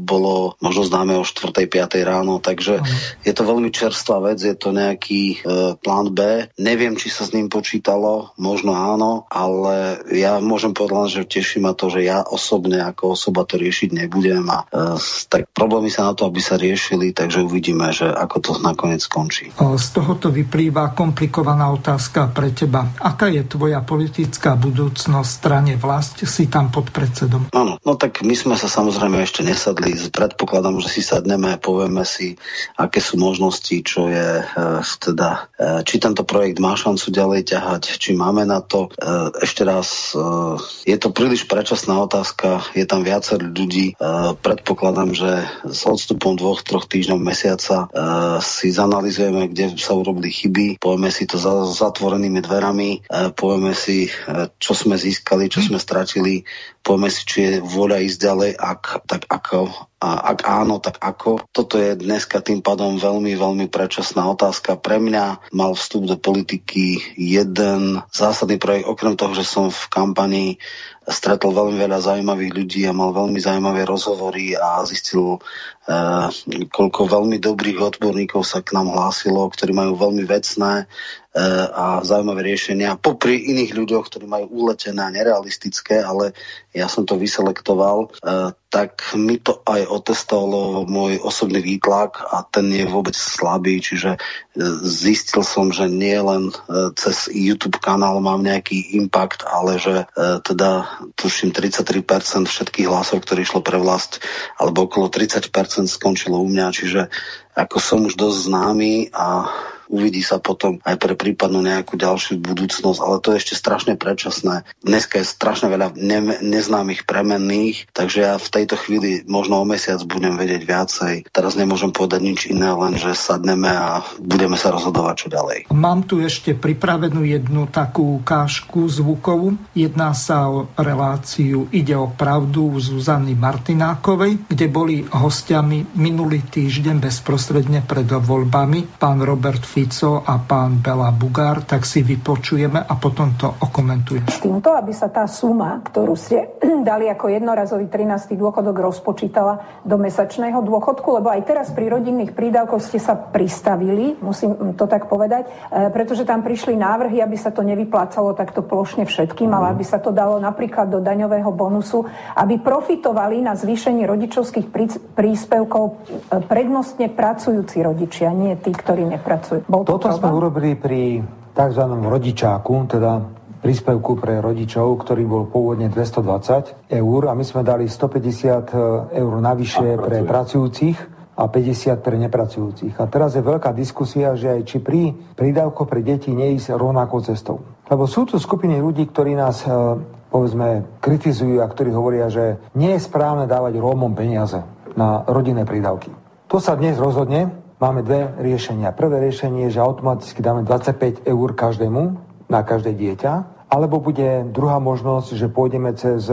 Speaker 3: bolo možno známe o 4. 5. ráno, takže je to veľmi čerstvá vec, je to nejaký e, plán B. Neviem, či sa s ním počítalo, možno áno, ale ja môžem povedať, že teší ma to, že ja osobne ako osoba to riešiť nebudem a e, tak problémy sa na to, aby sa riešili, takže uvidíme, že ako to nakoniec skončí.
Speaker 1: Z tohoto vyplýva komplikovaná otázka pre teba. Aká je tvoja politická budúcnosť strane vlast? Si tam pod predsedom.
Speaker 3: Áno, no tak my sme sa samozrejme ešte nesadli. Predpokladám, že si sadneme, povieme si, aké sú možnosti, čo je e, teda, e, či tento projekt má šancu ďalej ťahať, či máme na to. E, ešte raz, e, je to príliš predčasná otázka, je tam viacer ľudí. E, predpokladám, že s odstupom dvoch, troch týždňov, mesiaca e, si zanalizujeme, kde sa urobili chyby, povieme si to za zatvorenými dverami, e, povieme si, e, čo sme získali, čo sme stratili, povieme si, či je vôľa ísť ďalej, ak, tak ako, a ak áno, tak ako? Toto je dneska tým pádom veľmi, veľmi predčasná otázka. Pre mňa mal vstup do politiky jeden zásadný projekt, okrem toho, že som v kampanii stretol veľmi veľa zaujímavých ľudí a mal veľmi zaujímavé rozhovory a zistil, uh, koľko veľmi dobrých odborníkov sa k nám hlásilo, ktorí majú veľmi vecné a zaujímavé riešenia popri iných ľuďoch, ktorí majú uletené a nerealistické, ale ja som to vyselektoval, e, tak mi to aj otestovalo môj osobný výtlak a ten je vôbec slabý, čiže e, zistil som, že nie len e, cez YouTube kanál mám nejaký impact, ale že teda tuším 33% všetkých hlasov, ktorí išlo pre vlast, alebo okolo 30% skončilo u mňa, čiže ako som už dosť známy a uvidí sa potom aj pre prípadnú nejakú ďalšiu budúcnosť, ale to je ešte strašne predčasné. Dneska je strašne veľa ne- neznámych premenných, takže ja v tejto chvíli možno o mesiac budem vedieť viacej. Teraz nemôžem povedať nič iné, len že sadneme a budeme sa rozhodovať, čo ďalej.
Speaker 1: Mám tu ešte pripravenú jednu takú ukážku zvukovú. Jedná sa o reláciu Ide o pravdu Zuzany Martinákovej, kde boli hostiami minulý týždeň bezprostredne pred voľbami pán Robert Fico Fico a pán Bela Bugár, tak si vypočujeme a potom to okomentujeme.
Speaker 9: S týmto, aby sa tá suma, ktorú ste (clears throat) dali ako jednorazový 13. dôchodok, rozpočítala do mesačného dôchodku, lebo aj teraz pri rodinných prídavkoch ste sa pristavili, musím to tak povedať, e, pretože tam prišli návrhy, aby sa to nevyplácalo takto plošne všetkým, ale aby sa to dalo napríklad do daňového bonusu, aby profitovali na zvýšení rodičovských príspevkov e, prednostne pracujúci rodičia, nie tí, ktorí nepracujú.
Speaker 10: Bol to Toto problém? sme urobili pri tzv. rodičáku, teda príspevku pre rodičov, ktorý bol pôvodne 220 eur a my sme dali 150 eur navyše pre pracujúcich a 50 pre nepracujúcich. A teraz je veľká diskusia, že aj či pri prídavko pre deti neísť rovnakou cestou. Lebo sú tu skupiny ľudí, ktorí nás e, povedzme, kritizujú a ktorí hovoria, že nie je správne dávať Rómom peniaze na rodinné prídavky. To sa dnes rozhodne. Máme dve riešenia. Prvé riešenie je, že automaticky dáme 25 eur každému na každé dieťa, alebo bude druhá možnosť, že pôjdeme cez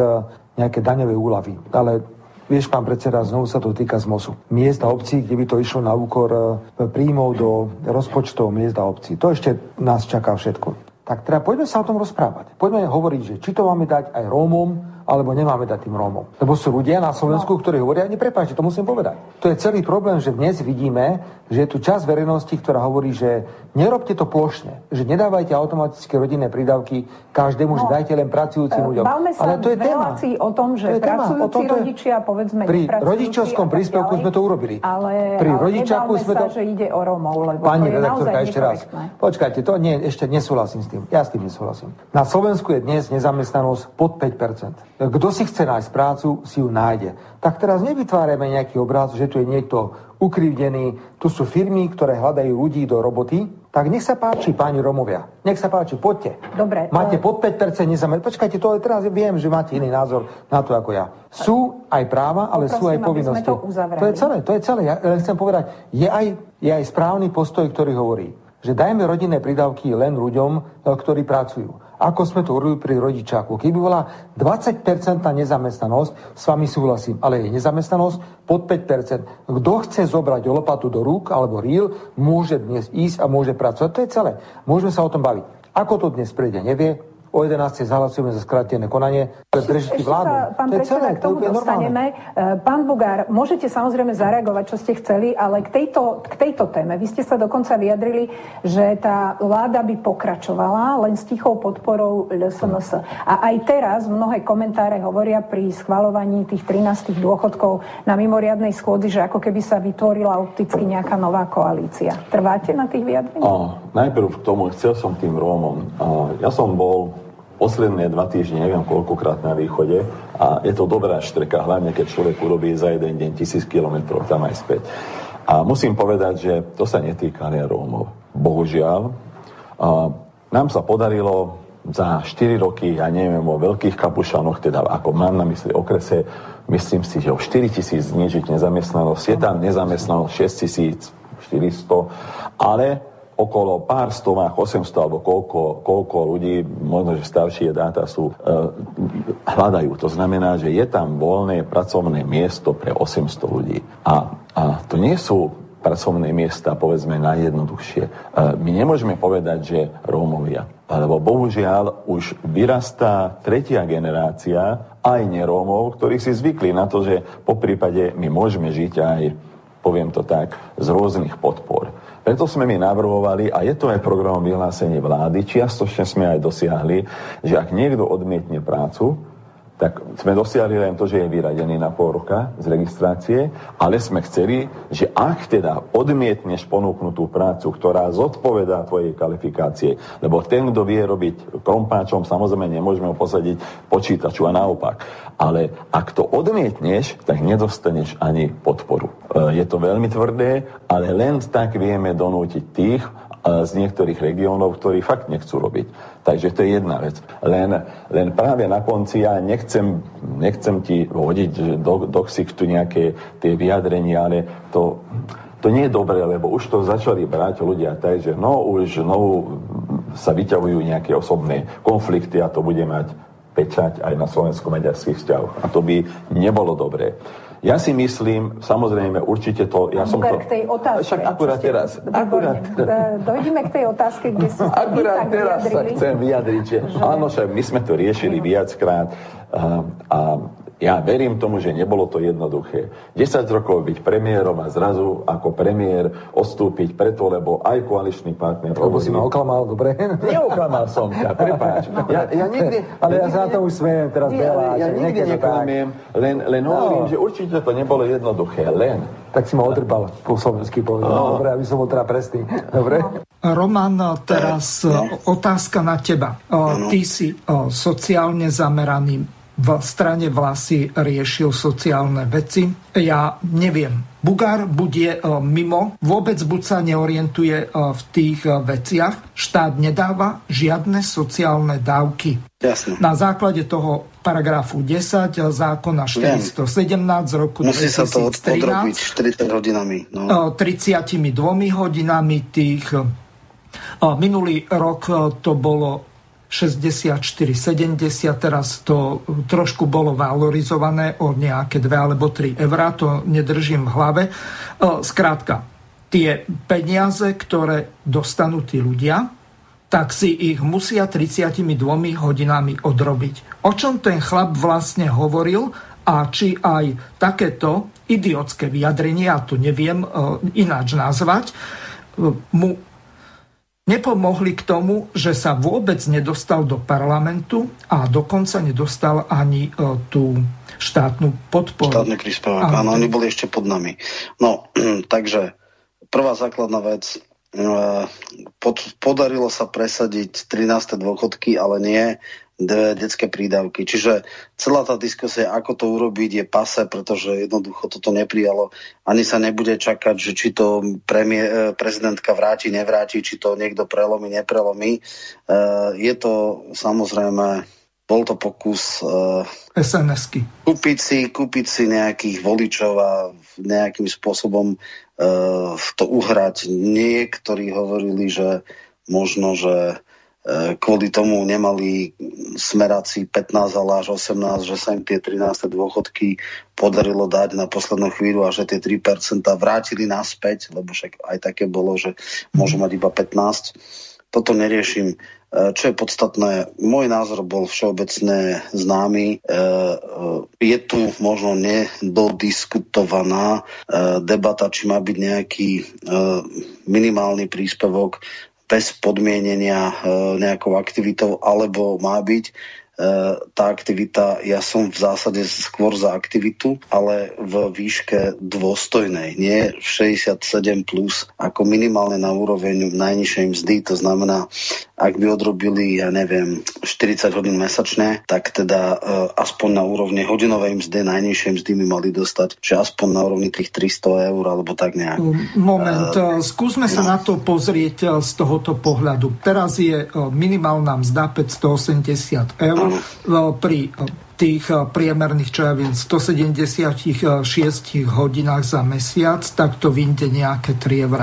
Speaker 10: nejaké daňové úlavy. Ale Vieš, pán predseda, znovu sa to týka z MOSu. Miesta obcí, kde by to išlo na úkor e, príjmov do rozpočtov miesta obcí. To ešte nás čaká všetko. Tak teda poďme sa o tom rozprávať. Poďme hovoriť, že či to máme dať aj Rómom, alebo nemáme dať tým Rómom. Lebo sú ľudia na Slovensku, no. ktorí hovoria, neprepáčte, to musím povedať. To je celý problém, že dnes vidíme, že je tu časť verejnosti, ktorá hovorí, že nerobte to plošne, že nedávajte automatické rodinné prídavky každému, no. že dajte len pracujúcim ľuďom.
Speaker 9: Bavme sa Ale to je téma. o tom, že to pracujúci o tom, to je... rodičia, povedzme,
Speaker 10: pri rodičovskom príspevku sme to urobili.
Speaker 9: Ale, pri rodičaku sme to... že ide o Rómov, lebo
Speaker 10: Pani to je redaktorka, ešte raz. Počkajte, to nie, ešte nesúhlasím s tým. Ja s tým nesúhlasím. Na Slovensku je dnes nezamestnanosť pod 5%. Kto si chce nájsť prácu, si ju nájde. Tak teraz nevytvárame nejaký obraz, že tu je niekto ukrivdený, tu sú firmy, ktoré hľadajú ľudí do roboty, tak nech sa páči, páni Romovia. Nech sa páči, poďte.
Speaker 9: Dobre.
Speaker 10: Máte ale... pod 5% nezamestnanosť. Počkajte, to teraz viem, že máte iný názor na to ako ja. Sú aj práva, ale Poprosím, sú aj povinnosti.
Speaker 9: To,
Speaker 10: to je celé, to je celé. Ja len chcem povedať, je aj, je aj správny postoj, ktorý hovorí, že dajme rodinné pridávky len ľuďom, ktorí pracujú ako sme to urobili pri rodičáku. Keby bola 20% nezamestnanosť, s vami súhlasím, ale je nezamestnanosť pod 5%. Kto chce zobrať lopatu do rúk alebo ríl, môže dnes ísť a môže pracovať. To je celé. Môžeme sa o tom baviť. Ako to dnes prejde, nevie o 11. zahlasujeme za skrátené konanie pre prežitky vládu.
Speaker 9: Sa, pán to je celé, k tomu to dostaneme. Normálne. Pán Bugár, môžete samozrejme zareagovať, čo ste chceli, ale k tejto, k tejto téme, vy ste sa dokonca vyjadrili, že tá vláda by pokračovala len s tichou podporou LSNS. A aj teraz mnohé komentáre hovoria pri schvalovaní tých 13 dôchodkov na mimoriadnej schôdzi, že ako keby sa vytvorila opticky nejaká nová koalícia. Trváte na tých vyjadreniach?
Speaker 11: najprv k tomu, chcel som tým Rómom. ja som bol posledné dva týždne, neviem koľkokrát na východe a je to dobrá štrka, hlavne keď človek urobí za jeden deň tisíc kilometrov tam aj späť. A musím povedať, že to sa netýka len Rómov. Bohužiaľ, a nám sa podarilo za 4 roky, ja neviem, o veľkých kapušanoch, teda ako mám na mysli okrese, myslím si, že o 4 tisíc znižiť nezamestnanosť. Je tam nezamestnanosť 6 400, ale okolo pár stovách, 800 alebo koľko, koľko ľudí, možno, že staršie dáta sú, e, hľadajú. To znamená, že je tam voľné pracovné miesto pre 800 ľudí. A, a to nie sú pracovné miesta, povedzme, najjednoduchšie. E, my nemôžeme povedať, že Rómovia. Lebo bohužiaľ už vyrastá tretia generácia aj nerómov, ktorí si zvykli na to, že po prípade my môžeme žiť aj, poviem to tak, z rôznych podpor. Preto sme my navrhovali, a je to aj program vyhlásenie vlády, čiastočne sme aj dosiahli, že ak niekto odmietne prácu, tak sme dosiahli len to, že je vyradený na pol roka z registrácie, ale sme chceli, že ak teda odmietneš ponúknutú prácu, ktorá zodpovedá tvojej kvalifikácie, lebo ten, kto vie robiť krompáčom, samozrejme nemôžeme ho posadiť počítaču a naopak. Ale ak to odmietneš, tak nedostaneš ani podporu. E, je to veľmi tvrdé, ale len tak vieme donútiť tých, z niektorých regiónov, ktorí fakt nechcú robiť. Takže to je jedna vec. Len, len práve na konci ja nechcem, nechcem ti hodiť do, do ksichtu nejaké tie vyjadrenia, ale to, to nie je dobré, lebo už to začali brať ľudia tak, že no už znovu sa vyťahujú nejaké osobné konflikty a to bude mať pečať aj na slovensko-maďarských vzťahoch. A to by nebolo dobré. Ja si myslím, samozrejme, určite to... Ja som to...
Speaker 9: k tej otázke.
Speaker 11: Však akurát teraz. Akurát, (laughs)
Speaker 9: Dojdeme k tej otázke, kde ste
Speaker 11: Akurát teraz vyjadrili. sa chcem vyjadriť, že, že áno, však my sme to riešili viackrát a, a ja verím tomu, že nebolo to jednoduché. 10 rokov byť premiérom a zrazu ako premiér odstúpiť preto, lebo aj koaličný partner...
Speaker 10: Lebo si ma oklamal, dobre?
Speaker 11: Neoklamal som ťa, prepáč. Ja, ja nikdy,
Speaker 10: Ale ja, ja sa na to už smejem teraz
Speaker 11: nie, veľa. Ja, ja nikdy neklamiem, len, len no. hovorím, že určite to nebolo jednoduché, len.
Speaker 10: Tak si ma odrbal po slovensky povedal. No. Dobre, aby som bol teda presný. Dobre?
Speaker 1: Roman, teraz no. otázka na teba. Ty si sociálne zameraný v strane vlasy riešil sociálne veci. Ja neviem Bugár bude mimo, vôbec buď sa neorientuje v tých veciach. Štát nedáva žiadne sociálne dávky.
Speaker 3: Jasne.
Speaker 1: Na základe toho paragrafu 10 zákona 417 z roku
Speaker 3: Musí
Speaker 1: 2013.
Speaker 3: sa to odrobiť 40 hodinami. No.
Speaker 1: 32 hodinami tých Minulý rok to bolo 64, 70, teraz to trošku bolo valorizované o nejaké 2 alebo 3 eurá, to nedržím v hlave. Skrátka, tie peniaze, ktoré dostanú tí ľudia, tak si ich musia 32 hodinami odrobiť. O čom ten chlap vlastne hovoril a či aj takéto idiotské vyjadrenie, ja to neviem ináč nazvať, mu nepomohli k tomu, že sa vôbec nedostal do parlamentu a dokonca nedostal ani e, tú štátnu podporu.
Speaker 3: Štátny príspevok, áno, oni boli ešte pod nami. No, (clears throat) takže prvá základná vec, e, pod, podarilo sa presadiť 13. dôchodky, ale nie detské prídavky. Čiže celá tá diskusia, ako to urobiť, je pase, pretože jednoducho toto neprijalo. Ani sa nebude čakať, že či to premie, e, prezidentka vráti, nevráti, či to niekto prelomí, neprelomí. E, je to samozrejme, bol to pokus
Speaker 1: e, SNS-ky.
Speaker 3: Kúpiť si, kúpiť si nejakých voličov a nejakým spôsobom to uhrať. Niektorí hovorili, že možno, že kvôli tomu nemali smeráci 15, ale až 18, že sa im tie 13. dôchodky podarilo dať na poslednú chvíľu a že tie 3% vrátili naspäť, lebo však aj také bolo, že môžu mať iba 15. Toto neriešim. E, čo je podstatné, môj názor bol všeobecne známy. E, je tu možno nedodiskutovaná debata, či má byť nejaký minimálny príspevok bez podmienenia e, nejakou aktivitou, alebo má byť E, tá aktivita, ja som v zásade skôr za aktivitu, ale v výške dôstojnej, nie 67 plus, ako minimálne na úroveň najnižšej mzdy, to znamená, ak by odrobili, ja neviem, 40 hodín mesačne, tak teda uh, aspoň na úrovni hodinovej mzdy, najnižšej mzdy by mali dostať, že aspoň na úrovni tých 300 eur, alebo tak nejak.
Speaker 1: Moment, uh, skúsme sa no. na to pozrieť z tohoto pohľadu. Teraz je minimálna mzda 580 eur, pri tých eh, priemerných, čo ja viem, 176 hodinách za mesiac, tak to vyjde nejaké 3,30 eur.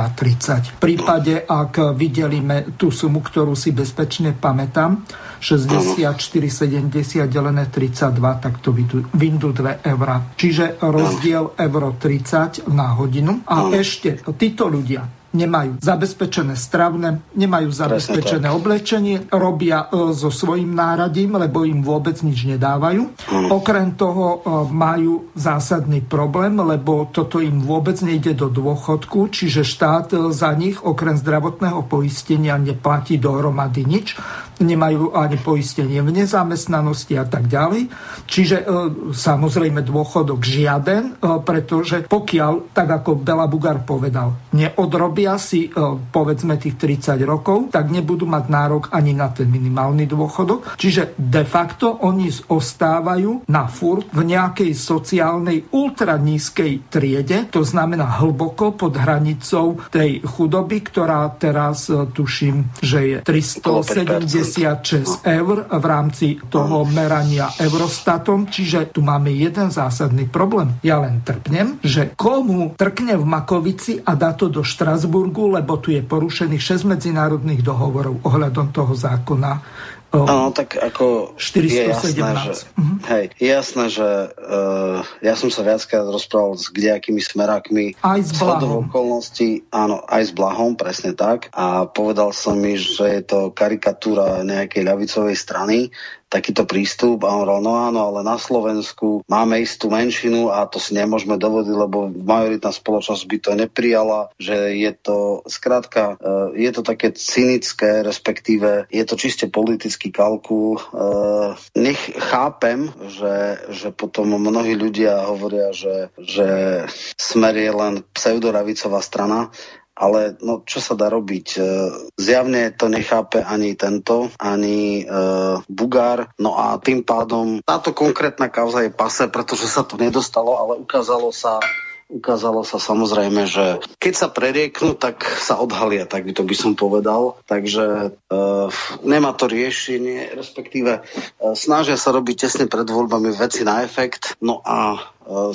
Speaker 1: V prípade, ak videlíme tú sumu, ktorú si bezpečne pamätám, 64,70 delené 32, tak to vyjdú 2 eur. Čiže rozdiel euro 30 na hodinu. A ešte títo ľudia, nemajú zabezpečené stravné, nemajú zabezpečené oblečenie, robia e, so svojím náradím, lebo im vôbec nič nedávajú. Mm. Okrem toho e, majú zásadný problém, lebo toto im vôbec nejde do dôchodku, čiže štát e, za nich okrem zdravotného poistenia neplatí dohromady nič nemajú ani poistenie v nezamestnanosti a tak ďalej. Čiže samozrejme dôchodok žiaden, pretože pokiaľ, tak ako Bela Bugar povedal, neodrobia si e, povedzme tých 30 rokov, tak nebudú mať nárok ani na ten minimálny dôchodok. Čiže de facto oni ostávajú na furt v nejakej sociálnej ultranízkej triede, to znamená hlboko pod hranicou tej chudoby, ktorá teraz tuším, že je 370 56 eur v rámci toho merania Eurostatom, čiže tu máme jeden zásadný problém. Ja len trpnem, že komu trkne v Makovici a dá to do Štrasburgu, lebo tu je porušených 6 medzinárodných dohovorov ohľadom toho zákona
Speaker 3: Áno, tak ako 417. je jasné, že, uh-huh. hej, je jasné, že uh, ja som sa viackrát rozprával s kdejakými smerákmi.
Speaker 1: Aj s Blahom.
Speaker 3: okolností, áno, aj s Blahom, presne tak. A povedal som mi, že je to karikatúra nejakej ľavicovej strany, takýto prístup a on hovoril, no áno, ale na Slovensku máme istú menšinu a to si nemôžeme dovodiť, lebo majoritná spoločnosť by to neprijala, že je to, skrátka, e, je to také cynické, respektíve je to čiste politický kalkul. E, nech chápem, že, že potom mnohí ľudia hovoria, že, že smer je len pseudoravicová strana, ale no, čo sa dá robiť? E, zjavne to nechápe ani tento, ani e, Bugár. No a tým pádom táto konkrétna kauza je pase, pretože sa to nedostalo, ale ukázalo sa ukázalo sa samozrejme, že keď sa prerieknú, tak sa odhalia, tak by to by som povedal. Takže e, nemá to riešenie, respektíve e, snažia sa robiť tesne pred voľbami veci na efekt, no a e,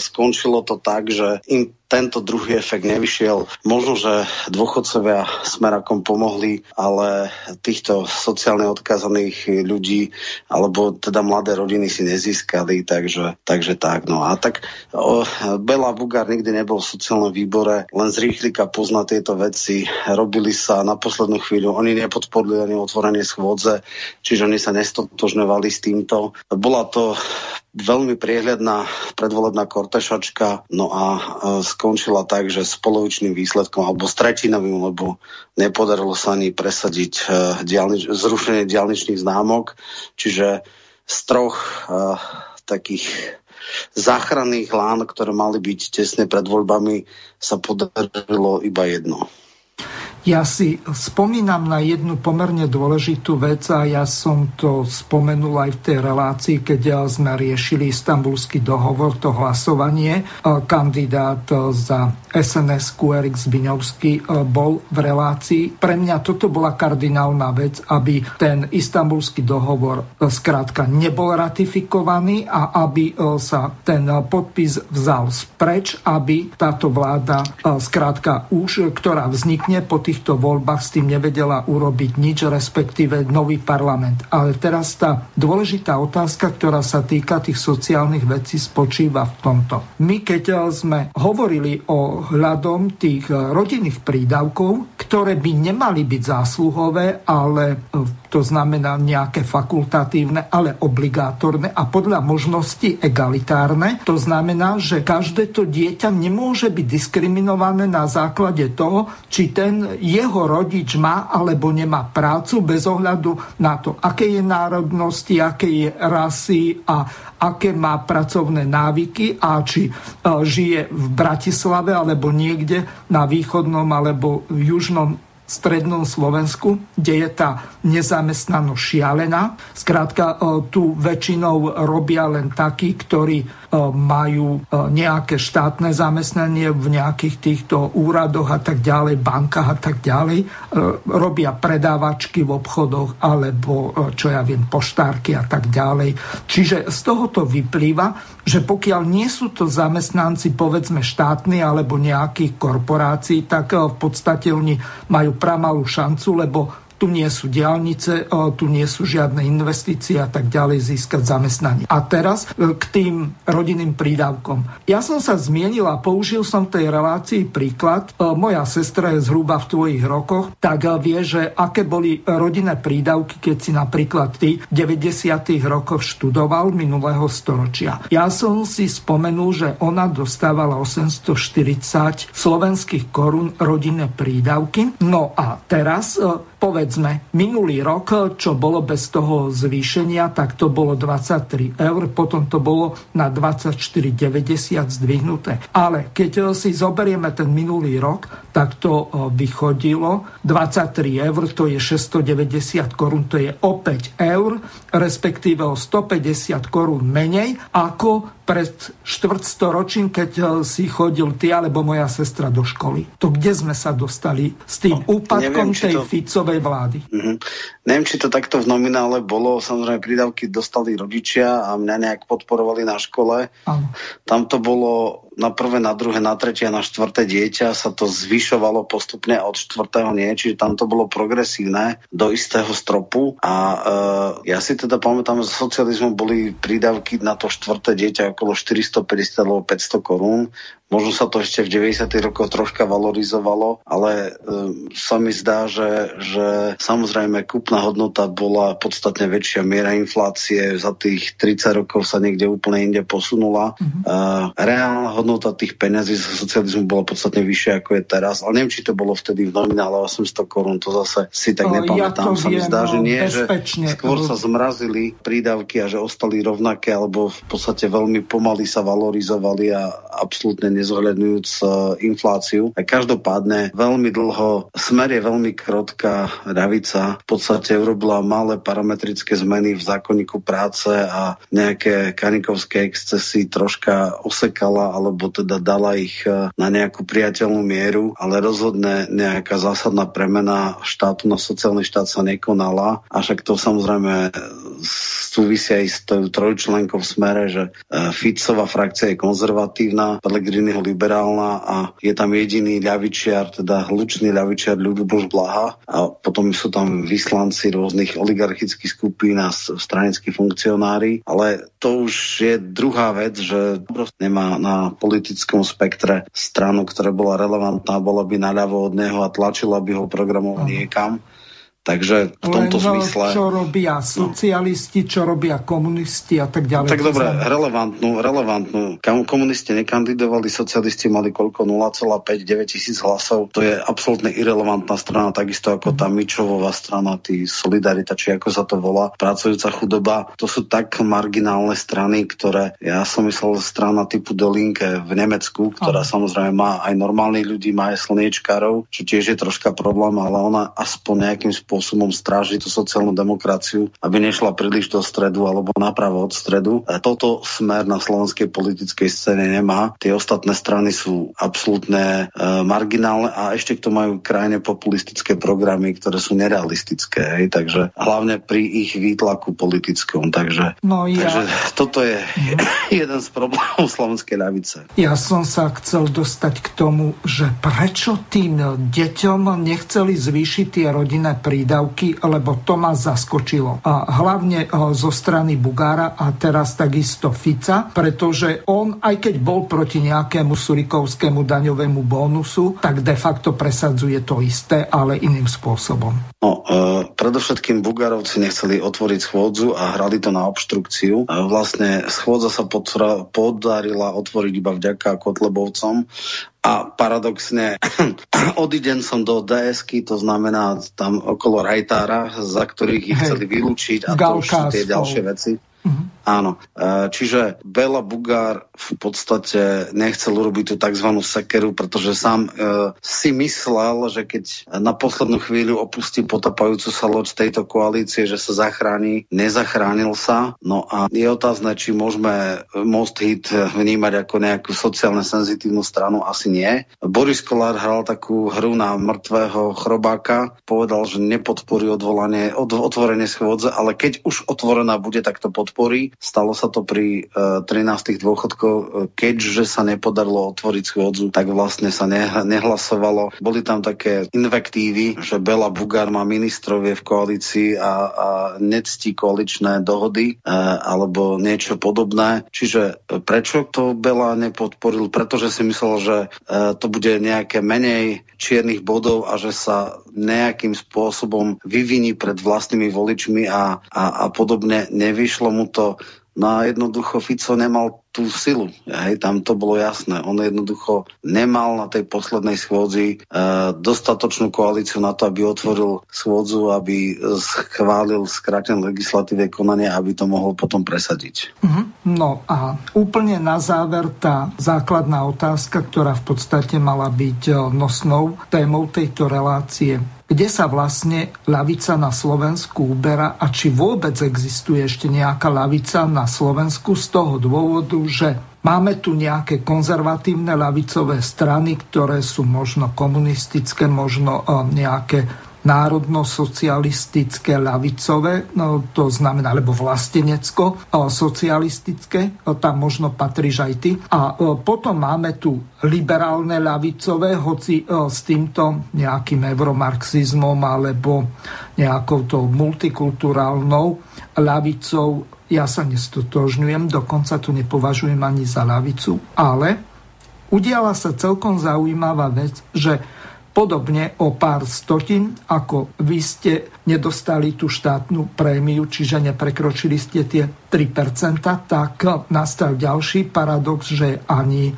Speaker 3: skončilo to tak, že im tento druhý efekt nevyšiel. Možno, že dôchodcovia smerakom pomohli, ale týchto sociálne odkázaných ľudí alebo teda mladé rodiny si nezískali, takže, takže tak. No a tak o, Bela Bugár nikdy nebol v sociálnom výbore, len z rýchlika pozná tieto veci. Robili sa na poslednú chvíľu, oni nepodporili ani otvorenie schôdze, čiže oni sa nestotožňovali s týmto. Bola to veľmi priehľadná predvolebná kortešačka, no a e, skončila tak, že s polovičným výsledkom alebo s tretinovým, lebo nepodarilo sa ani presadiť e, diálnič, zrušenie diálničných známok, čiže z troch uh, takých záchranných lán, ktoré mali byť tesne pred voľbami, sa podarilo iba jedno.
Speaker 1: Ja si spomínam na jednu pomerne dôležitú vec a ja som to spomenul aj v tej relácii, keď sme riešili istambulský dohovor, to hlasovanie. Kandidát za SNS Erik Zbiňovský bol v relácii. Pre mňa toto bola kardinálna vec, aby ten istambulský dohovor skrátka nebol ratifikovaný a aby sa ten podpis vzal spreč, aby táto vláda skrátka už, ktorá vznikne po týchto voľbách s tým nevedela urobiť nič, respektíve nový parlament. Ale teraz tá dôležitá otázka, ktorá sa týka tých sociálnych vecí, spočíva v tomto. My, keď eh, sme hovorili o hľadom tých eh, rodinných prídavkov, ktoré by nemali byť zásluhové, ale eh, to znamená nejaké fakultatívne, ale obligátorné a podľa možnosti egalitárne. To znamená, že každé to dieťa nemôže byť diskriminované na základe toho, či ten jeho rodič má alebo nemá prácu bez ohľadu na to, aké je národnosti, aké je rasy a aké má pracovné návyky a či e, žije v Bratislave alebo niekde na východnom alebo južnom strednom Slovensku, kde je tá nezamestnanosť šialená. Skrátka, e, tu väčšinou robia len takí, ktorí e, majú e, nejaké štátne zamestnanie v nejakých týchto úradoch a tak ďalej, bankách a tak ďalej. Robia predávačky v obchodoch alebo, čo ja viem, poštárky a tak ďalej. Čiže z tohoto vyplýva, že pokiaľ nie sú to zamestnanci povedzme štátni alebo nejakých korporácií, tak v podstate oni majú pramalú šancu, lebo tu nie sú diálnice, tu nie sú žiadne investície a tak ďalej získať zamestnanie. A teraz e, k tým rodinným prídavkom. Ja som sa zmienil a použil som tej relácii príklad. E, moja sestra je zhruba v tvojich rokoch, tak e, vie, že aké boli rodinné prídavky, keď si napríklad ty v 90. rokoch študoval minulého storočia. Ja som si spomenul, že ona dostávala 840 slovenských korún rodinné prídavky. No a teraz povedzme, minulý rok, čo bolo bez toho zvýšenia, tak to bolo 23 eur, potom to bolo na 24,90 zdvihnuté. Ale keď si zoberieme ten minulý rok, tak to vychodilo 23 eur, to je 690 korún, to je o 5 eur, respektíve o 150 korún menej ako pred štvrtstoročím, keď eh, si chodil ty alebo moja sestra do školy. To kde sme sa dostali s tým no, úpadkom neviem, tej to... Ficovej vlády?
Speaker 3: Mm-hmm. Neviem, či to takto v nominále bolo. Samozrejme, prídavky dostali rodičia a mňa nejak podporovali na škole. Ano. Tam to bolo na prvé, na druhé, na tretie a na štvrté dieťa sa to zvyšovalo postupne od štvrtého nie, čiže tam to bolo progresívne do istého stropu a e, ja si teda pamätám, že socializmu boli prídavky na to štvrté dieťa okolo 450 alebo 500 korún. Možno sa to ešte v 90. rokoch troška valorizovalo, ale e, sa mi zdá, že, že samozrejme kúpna hodnota bola podstatne väčšia. Miera inflácie za tých 30 rokov sa niekde úplne inde posunula. Mm-hmm. E, reálna hodnota tých peňazí zo socializmu bola podstatne vyššia ako je teraz. Ale neviem, či to bolo vtedy v nominále 800 korún, to zase si tak nepamätám. Ja sa mi zdá, že no, nie, bezpečne. že skôr sa zmrazili prídavky a že ostali rovnaké, alebo v podstate veľmi pomaly sa valorizovali a absolútne nezohľadňujúc e, infláciu. A každopádne veľmi dlho, smer je veľmi krotká ľavica. V podstate urobila malé parametrické zmeny v zákonníku práce a nejaké kanikovské excesy troška osekala alebo teda dala ich e, na nejakú priateľnú mieru, ale rozhodne nejaká zásadná premena štátu na sociálny štát sa nekonala. A však to samozrejme súvisia aj s tou trojčlenkou v smere, že e, Ficová frakcia je konzervatívna, Pellegriniho liberálna a je tam jediný ľavičiar, teda hlučný ľavičiar Ľudoboš Blaha a potom sú tam vyslanci rôznych oligarchických skupín a stranickí funkcionári, ale to už je druhá vec, že nemá na politickom spektre stranu, ktorá bola relevantná, bola by naľavo od neho a tlačila by ho programov niekam. Takže v tomto Len, no, zmysle...
Speaker 1: Čo robia socialisti, čo robia komunisti a tak ďalej.
Speaker 3: Tak dobre, relevantnú, relevantnú. Komunisti nekandidovali, socialisti mali koľko? 0,5, 9 tisíc hlasov. To je absolútne irrelevantná strana, takisto ako tá Mičovová strana, tý Solidarita, či ako sa to volá, pracujúca chudoba. To sú tak marginálne strany, ktoré, ja som myslel, strana typu Dolinke v Nemecku, ktorá Aha. samozrejme má aj normálnych ľudí, má aj slniečkárov, čo tiež je troška problém, ale ona aspoň nejakým spôsobom spôsobom stráži tú sociálnu demokraciu, aby nešla príliš do stredu alebo napravo od stredu. Toto smer na slovenskej politickej scéne nemá. Tie ostatné strany sú absolútne e, marginálne a ešte k tomu majú krajne populistické programy, ktoré sú nerealistické. Hej? Takže hlavne pri ich výtlaku politickom. Takže, no ja... takže toto je mm. (laughs) jeden z problémov slovenskej ľavice.
Speaker 1: Ja som sa chcel dostať k tomu, že prečo tým deťom nechceli zvýšiť tie rodinné príjmy výdavky, lebo to ma zaskočilo. A hlavne eh, zo strany Bugára a teraz takisto Fica, pretože on, aj keď bol proti nejakému surikovskému daňovému bónusu, tak de facto presadzuje to isté, ale iným spôsobom.
Speaker 3: No, e, predovšetkým Bugarovci nechceli otvoriť schôdzu a hrali to na obštrukciu. E, vlastne schôdza sa podarila otvoriť iba vďaka Kotlebovcom a paradoxne (clears throat) odiden som do DSky, to znamená tam okolo Rajtára, za ktorých ich chceli vylúčiť a to už tie ďalšie veci. Mm-hmm. Áno. E, čiže Bela Bugár v podstate nechcel urobiť tú tzv. sekeru, pretože sám e, si myslel, že keď na poslednú chvíľu opustí potapajúcu sa loď tejto koalície, že sa zachráni, nezachránil sa. No a je otázne, či môžeme Most Hit vnímať ako nejakú sociálne senzitívnu stranu, asi nie. Boris Kolár hral takú hru na mŕtvého chrobáka, povedal, že nepodporí odvolanie, od, otvorenie schôdze, ale keď už otvorená bude, tak to podporí podporí. Stalo sa to pri e, 13 dôchodkov, e, keďže sa nepodarilo otvoriť schôdzu, tak vlastne sa nehlasovalo. Boli tam také invektívy, že Bela Bugár má ministrovie v koalícii a, a nectí koaličné dohody uh, alebo niečo podobné. Čiže prečo to Bela nepodporil? Pretože si myslel, že uh, to bude nejaké menej čiernych bodov a že sa nejakým spôsobom vyviní pred vlastnými voličmi a, a, a podobne. Nevyšlo mu to. No a jednoducho Fico nemal tú silu. Hej, tam to bolo jasné. On jednoducho nemal na tej poslednej schôdzi e, dostatočnú koalíciu na to, aby otvoril schôdzu, aby schválil skrátené legislatíve konanie, aby to mohol potom presadiť.
Speaker 1: Mm-hmm. No a úplne na záver tá základná otázka, ktorá v podstate mala byť e, nosnou témou tejto relácie kde sa vlastne lavica na Slovensku uberá a či vôbec existuje ešte nejaká lavica na Slovensku z toho dôvodu, že máme tu nejaké konzervatívne lavicové strany, ktoré sú možno komunistické, možno e, nejaké národno-socialistické ľavicové, no, to znamená, alebo vlastenecko, socialistické, tam možno patríš aj ty. A potom máme tu liberálne ľavicové, hoci s týmto nejakým euromarxizmom alebo nejakou tou multikulturálnou ľavicou ja sa nestotožňujem, dokonca to nepovažujem ani za ľavicu, ale udiala sa celkom zaujímavá vec, že podobne o pár stotín, ako vy ste nedostali tú štátnu prémiu, čiže neprekročili ste tie 3%, tak nastal ďalší paradox, že ani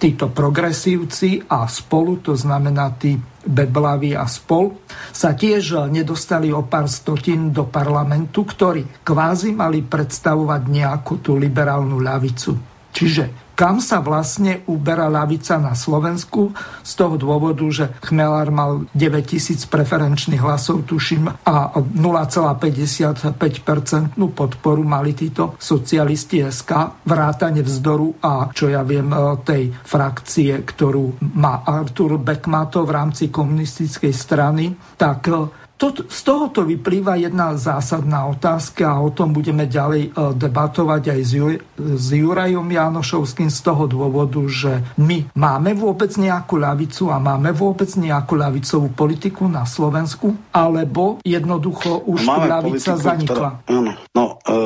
Speaker 1: títo progresívci a spolu, to znamená tí Beblavy a spol, sa tiež nedostali o pár stotín do parlamentu, ktorí kvázi mali predstavovať nejakú tú liberálnu ľavicu. Čiže kam sa vlastne uberá ľavica na Slovensku? Z toho dôvodu, že Chmelár mal 9000 preferenčných hlasov, tuším, a 0,55% podporu mali títo socialisti SK, vrátane vzdoru a čo ja viem, e, tej frakcie, ktorú má Artur Beckmato v rámci komunistickej strany, tak e, to, z tohoto vyplýva jedna zásadná otázka a o tom budeme ďalej e, debatovať aj s, Ju, s Jurajom Janošovským z toho dôvodu, že my máme vôbec nejakú ľavicu a máme vôbec nejakú ľavicovú politiku na Slovensku, alebo jednoducho už máme ľavica zanikla.
Speaker 3: Ktorá, áno, no, e,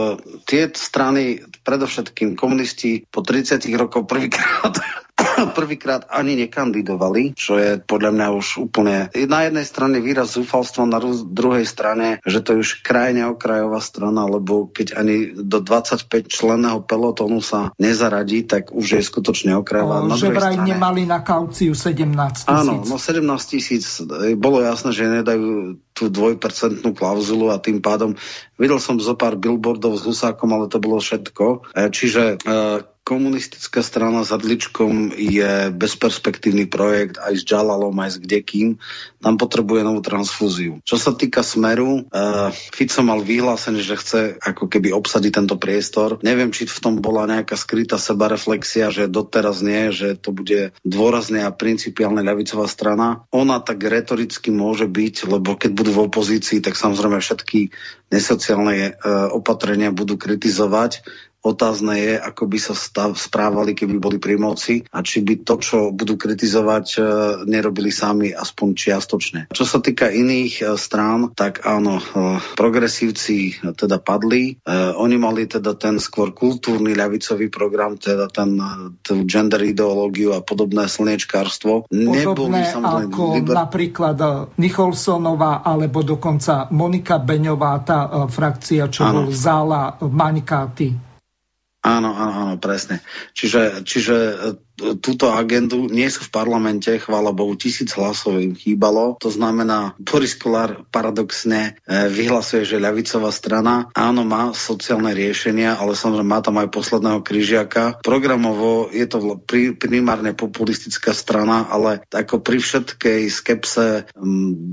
Speaker 3: tie strany, predovšetkým komunisti po 30 rokov prvýkrát (clears throat) prvýkrát ani nekandidovali, čo je podľa mňa už úplne na jednej strane výraz zúfalstva, na druhej strane, že to je už krajne okrajová strana, lebo keď ani do 25 členného pelotónu sa nezaradí, tak už je skutočne okrajová.
Speaker 1: O, že vraj strane... nemali na kauciu 17 tisíc.
Speaker 3: Áno, no 17 tisíc. Bolo jasné, že nedajú tú dvojpercentnú klauzulu a tým pádom videl som zo pár billboardov s Husákom, ale to bolo všetko. E, čiže e, komunistická strana s Adličkom je bezperspektívny projekt aj s Džalalom, aj s kdekým. Tam potrebuje novú transfúziu. Čo sa týka Smeru, uh, Fico mal vyhlásené, že chce ako keby obsadiť tento priestor. Neviem, či v tom bola nejaká skrytá sebareflexia, že doteraz nie, že to bude dôrazne a principiálne ľavicová strana. Ona tak retoricky môže byť, lebo keď budú v opozícii, tak samozrejme všetky nesociálne uh, opatrenia budú kritizovať Otázne je, ako by sa stav, správali, keby boli pri moci a či by to, čo budú kritizovať, e, nerobili sami aspoň čiastočne. Čo sa týka iných e, strán, tak áno, e, progresívci teda padli. Oni mali teda ten skôr kultúrny ľavicový program, teda ten, tú gender ideológiu a podobné slniečkárstvo.
Speaker 1: Podobné ako liber... napríklad Nicholsonová alebo dokonca Monika Beňová, tá frakcia, čo ano. bol zála Maňkáty.
Speaker 3: Áno, áno, áno, presne. Čiže, čiže túto agendu, nie sú v parlamente, chvála Bohu, tisíc hlasov im chýbalo. To znamená, Boris Kolár paradoxne e, vyhlasuje, že ľavicová strana áno, má sociálne riešenia, ale samozrejme má tam aj posledného kryžiaka. Programovo je to pri, primárne populistická strana, ale ako pri všetkej skepse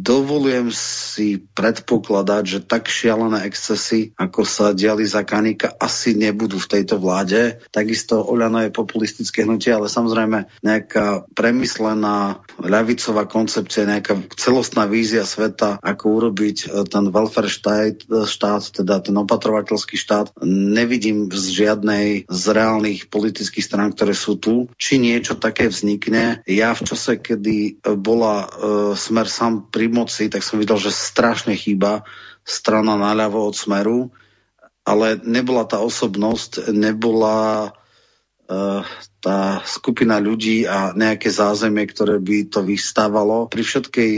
Speaker 3: dovolujem si predpokladať, že tak šialené excesy, ako sa diali za Kanika, asi nebudú v tejto vláde. Takisto Oľano je populistické hnutie, ale samozrejme nejaká premyslená ľavicová koncepcia, nejaká celostná vízia sveta, ako urobiť e, ten welfare štát, štát, teda ten opatrovateľský štát. Nevidím z žiadnej z reálnych politických strán, ktoré sú tu, či niečo také vznikne. Ja v čase, kedy bola e, smer sám pri moci, tak som videl, že strašne chýba strana naľavo od smeru, ale nebola tá osobnosť, nebola uh, tá skupina ľudí a nejaké zázemie, ktoré by to vystávalo. Pri všetkej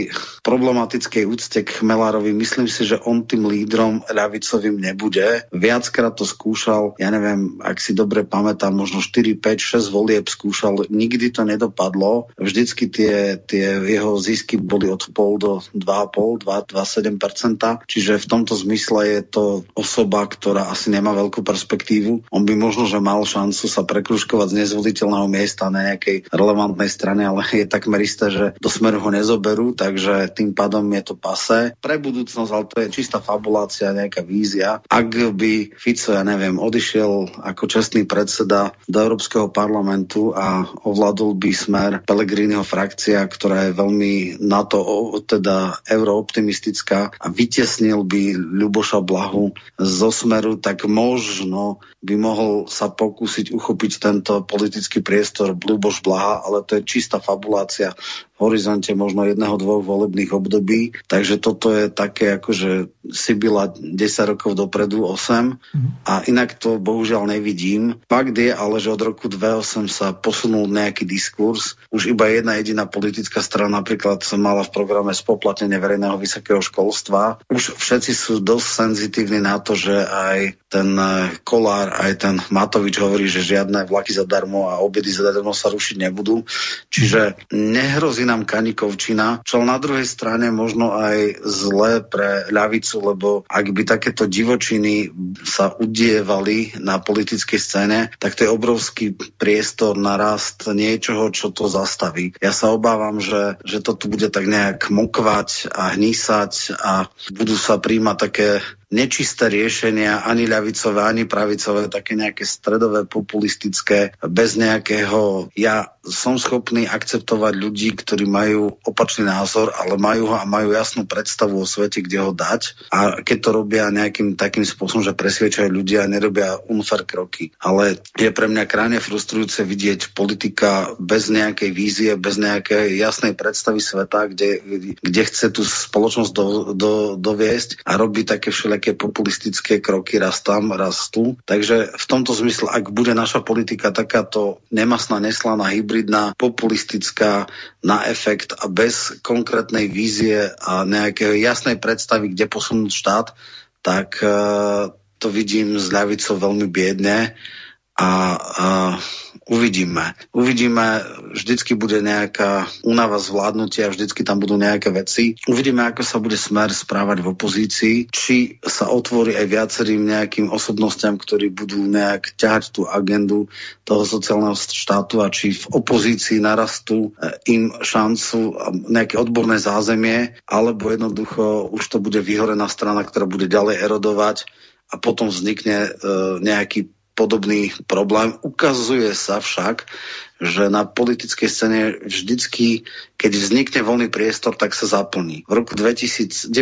Speaker 3: problematickej úcte k Chmelárovi myslím si, že on tým lídrom ľavicovým nebude. Viackrát to skúšal, ja neviem, ak si dobre pamätám, možno 4, 5, 6 volieb skúšal, nikdy to nedopadlo. Vždycky tie, tie jeho zisky boli od pol do 2,5, 2,7%. Čiže v tomto zmysle je to osoba, ktorá asi nemá veľkú perspektívu. On by možno, že mal šancu sa prekruškovať z nezvoliť zvoliteľného miesta na nejakej relevantnej strane, ale je takmer isté, že do smeru ho nezoberú, takže tým pádom je to pase. Pre budúcnosť, ale to je čistá fabulácia, nejaká vízia. Ak by Fico, ja neviem, odišiel ako čestný predseda do Európskeho parlamentu a ovládol by smer Pelegriniho frakcia, ktorá je veľmi na to teda eurooptimistická a vytesnil by Ľuboša Blahu zo smeru, tak možno by mohol sa pokúsiť uchopiť tento politický politický priestor Luboš Blaha, ale to je čistá fabulácia horizonte možno jedného, dvoch volebných období. Takže toto je také akože Sibila 10 rokov dopredu, 8. Mm. A inak to bohužiaľ nevidím. Fakt je ale, že od roku 2008 sa posunul nejaký diskurs. Už iba jedna jediná politická strana napríklad mala v programe spoplatnenie verejného vysokého školstva. Už všetci sú dosť senzitívni na to, že aj ten eh, Kolár, aj ten Matovič hovorí, že žiadne vlaky zadarmo a obedy zadarmo sa rušiť nebudú. Čiže nehrozí nám Kanikovčina, čo na druhej strane možno aj zlé pre ľavicu, lebo ak by takéto divočiny sa udievali na politickej scéne, tak to je obrovský priestor na rast niečoho, čo to zastaví. Ja sa obávam, že, že to tu bude tak nejak mokvať a hnísať a budú sa príjmať také nečisté riešenia, ani ľavicové, ani pravicové, také nejaké stredové, populistické, bez nejakého... Ja som schopný akceptovať ľudí, ktorí majú opačný názor, ale majú ho a majú jasnú predstavu o svete, kde ho dať. A keď to robia nejakým takým spôsobom, že presviečajú ľudia a nerobia unfair kroky. Ale je pre mňa krajne frustrujúce vidieť politika bez nejakej vízie, bez nejakej jasnej predstavy sveta, kde, kde chce tú spoločnosť do, do, doviesť a robí také všelijaké také populistické kroky raz tam, raz tu. Takže v tomto zmysle, ak bude naša politika takáto nemasná, neslaná, hybridná, populistická, na efekt a bez konkrétnej vízie a nejakej jasnej predstavy, kde posunúť štát, tak uh, to vidím s ľavicou veľmi biedne a uh, Uvidíme. Uvidíme, vždycky bude nejaká únava zvládnutia, vždycky tam budú nejaké veci. Uvidíme, ako sa bude smer správať v opozícii, či sa otvorí aj viacerým nejakým osobnostiam, ktorí budú nejak ťahať tú agendu toho sociálneho štátu a či v opozícii narastú eh, im šancu nejaké odborné zázemie, alebo jednoducho už to bude vyhorená strana, ktorá bude ďalej erodovať a potom vznikne e, nejaký podobný problém. Ukazuje sa však, že na politickej scéne vždycky, keď vznikne voľný priestor, tak sa zaplní. V roku 1994,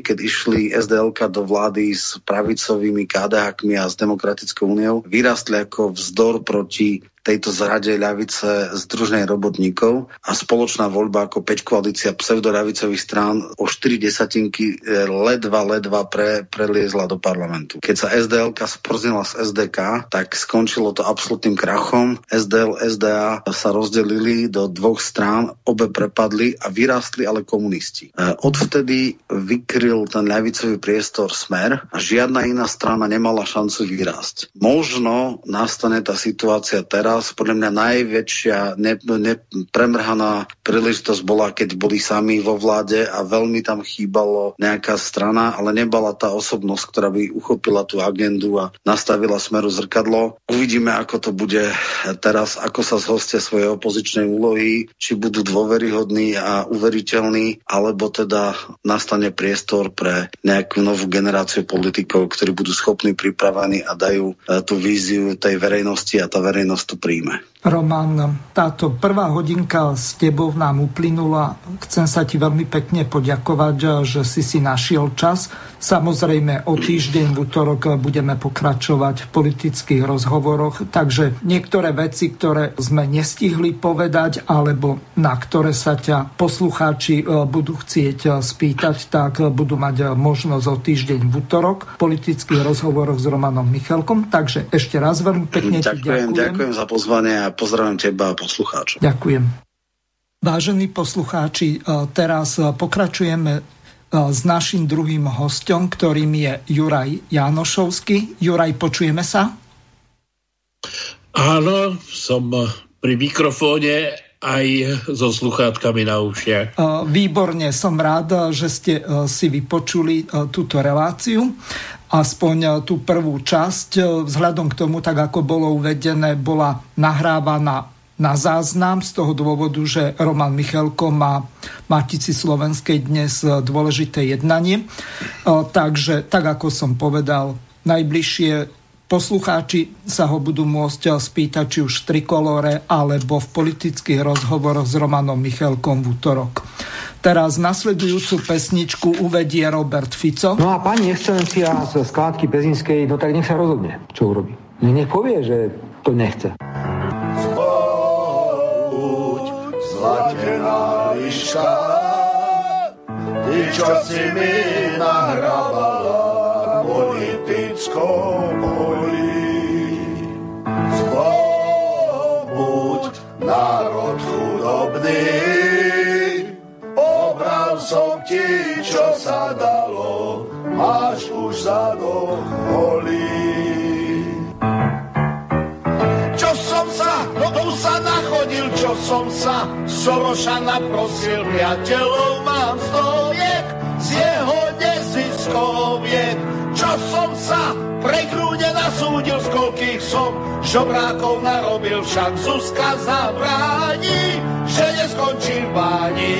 Speaker 3: keď išli SDLK do vlády s pravicovými KDH a s Demokratickou úniou, vyrastli ako vzdor proti tejto zrade ľavice združnej robotníkov a spoločná voľba ako 5 koalícia pseudoravicových strán o 4 desatinky e, ledva, ledva pre, preliezla do parlamentu. Keď sa SDLK sprznila z SDK, tak skončilo to absolútnym krachom. SDL, SDA sa rozdelili do dvoch strán, obe prepadli a vyrástli ale komunisti. E, odvtedy vykryl ten ľavicový priestor smer a žiadna iná strana nemala šancu vyrásť. Možno nastane tá situácia teraz, teraz podľa mňa najväčšia ne, príležitosť bola, keď boli sami vo vláde a veľmi tam chýbalo nejaká strana, ale nebala tá osobnosť, ktorá by uchopila tú agendu a nastavila smeru zrkadlo. Uvidíme, ako to bude teraz, ako sa zhostia svoje opozičnej úlohy, či budú dôveryhodní a uveriteľní, alebo teda nastane priestor pre nejakú novú generáciu politikov, ktorí budú schopní, pripravení a dajú eh, tú víziu tej verejnosti a tá verejnosť tu príjme.
Speaker 1: Roman, táto prvá hodinka s tebou nám uplynula. Chcem sa ti veľmi pekne poďakovať, že si si našiel čas. Samozrejme, o týždeň v útorok budeme pokračovať v politických rozhovoroch, takže niektoré veci, ktoré sme nestihli povedať, alebo na ktoré sa ťa poslucháči e, budú chcieť e, spýtať, tak budú mať možnosť o týždeň v útorok v politických rozhovoroch s Romanom Michalkom. Takže ešte raz veľmi pekne ďakujem, ti ďakujem.
Speaker 3: Ďakujem za pozvanie a pozdravím teba a poslucháčov.
Speaker 1: Ďakujem. Vážení poslucháči, e, teraz e, pokračujeme e, s našim druhým hostom, ktorým je Juraj Janošovský. Juraj, počujeme sa?
Speaker 2: Áno, som pri mikrofóne aj so sluchátkami na ušiach.
Speaker 1: Výborne, som rád, že ste si vypočuli túto reláciu aspoň tú prvú časť. Vzhľadom k tomu, tak ako bolo uvedené, bola nahrávaná na záznam z toho dôvodu, že Roman Michalko má Matici Slovenskej dnes dôležité jednanie. Takže, tak ako som povedal, najbližšie Poslucháči sa ho budú môcť spýtať či už v trikolore alebo v politických rozhovoroch s Romanom Michalkom v útorok. Teraz nasledujúcu pesničku uvedie Robert Fico.
Speaker 10: No a pani excelencia z skládky Pezinskej, no tak nech sa rozhodne, čo urobí. Nech povie, že to nechce.
Speaker 12: Zboď, zlatená liška, ty, čo si mi nahrabala politickou chudobný. Obral som ti, čo sa dalo, máš už zadok holý. Čo som sa, no sa nachodil, čo som sa Soroša naprosil, priateľov mám stojek z jeho neziskoviek. Čo som sa pre grúne nasúdil, z koľkých som žobrákov narobil, však Zuzka zabráni, že neskončí v báni.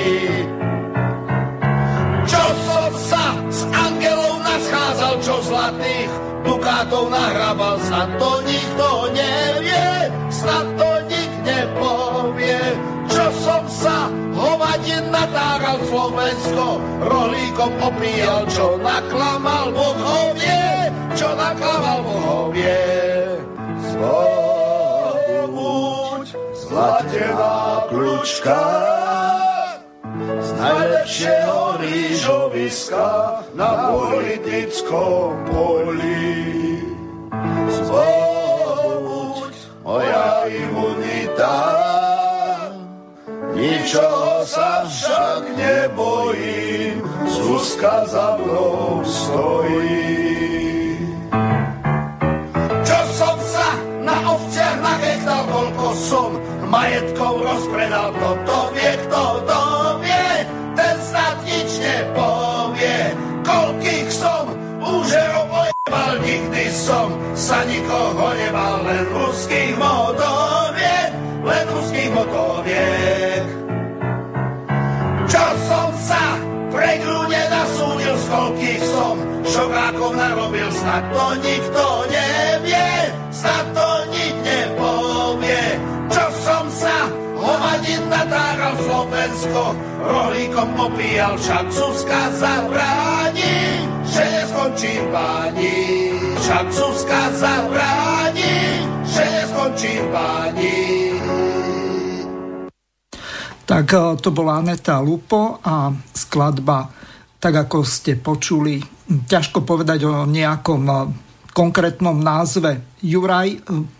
Speaker 12: Čo som sa s angelou naschádzal, čo zlatých dukátov nahrabal, sa to nikto nevie, snad to nik nepovie. Čo som sa hovadin natáral Slovensko, rohlíkom opíjal, čo naklamal bohovie, kľúčka, z najlepšieho rýžoviska na politickom poli. Zlobuď, moja imunita, ničoho sa však nebojím, Zuzka za mnou stojí. Nachechtal, koľko som majetkov rozpredal, kto to vie, kto to vie, ten snad nič nepovie. Koľkých som úžerov ojebal, nikdy som sa nikoho nebal, len ruských motoviek, len ruských motoviek. Čo som sa pre grúne nasúdil, z koľkých som šokákov narobil, snad to nikto nevie, Slovensko, rohlíkom opíjal, však Zuzka zabráni, že neskončí v báni. Však Zuzka zabráni, že neskončí v báni.
Speaker 1: Tak e, to bola Aneta Lupo a skladba, tak ako ste počuli, ťažko povedať o nejakom e, konkrétnom názve. Juraj, e,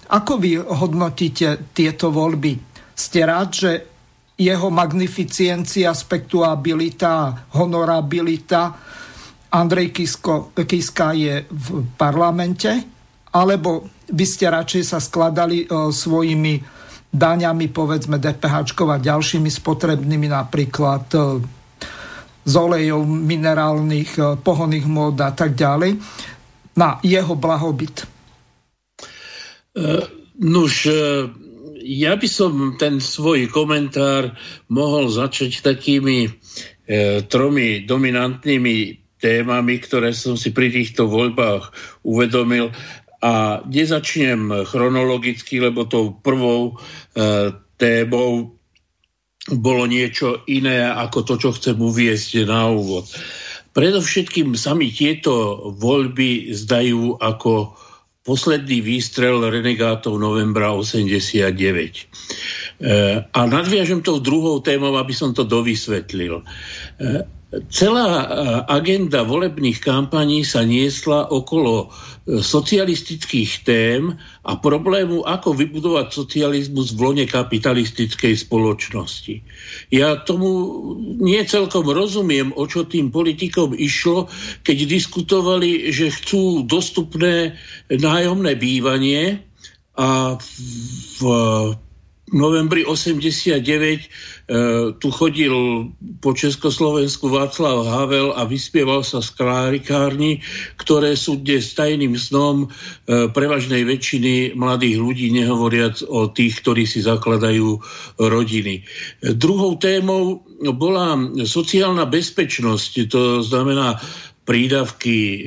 Speaker 1: ako vy hodnotíte tieto voľby? Ste rád, že jeho magnificiencia, spektuabilita, honorabilita Andrej Kisko, Kiska je v parlamente? Alebo by ste radšej sa skladali svojimi daňami, povedzme DPH a ďalšími spotrebnými, napríklad e, z olejov minerálnych, e, pohonných mód a tak ďalej, na jeho blahobyt?
Speaker 2: Uh, nuž, uh, ja by som ten svoj komentár mohol začať takými uh, tromi dominantnými témami, ktoré som si pri týchto voľbách uvedomil. A nezačnem chronologicky, lebo tou prvou e, témou bolo niečo iné ako to, čo chcem uviezť na úvod. Predovšetkým sami tieto voľby zdajú ako posledný výstrel renegátov novembra 89. E, a nadviažem tou druhou témou, aby som to dovysvetlil. E, celá agenda volebných kampaní sa niesla okolo socialistických tém a problému, ako vybudovať socializmus v lone kapitalistickej spoločnosti. Ja tomu nie celkom rozumiem, o čo tým politikom išlo, keď diskutovali, že chcú dostupné nájomné bývanie a v novembri 89 E, tu chodil po Československu Václav Havel a vyspieval sa z klárikárni, ktoré sú dnes tajným snom e, prevažnej väčšiny mladých ľudí, nehovoriac o tých, ktorí si zakladajú rodiny. E, druhou témou bola sociálna bezpečnosť, to znamená prídavky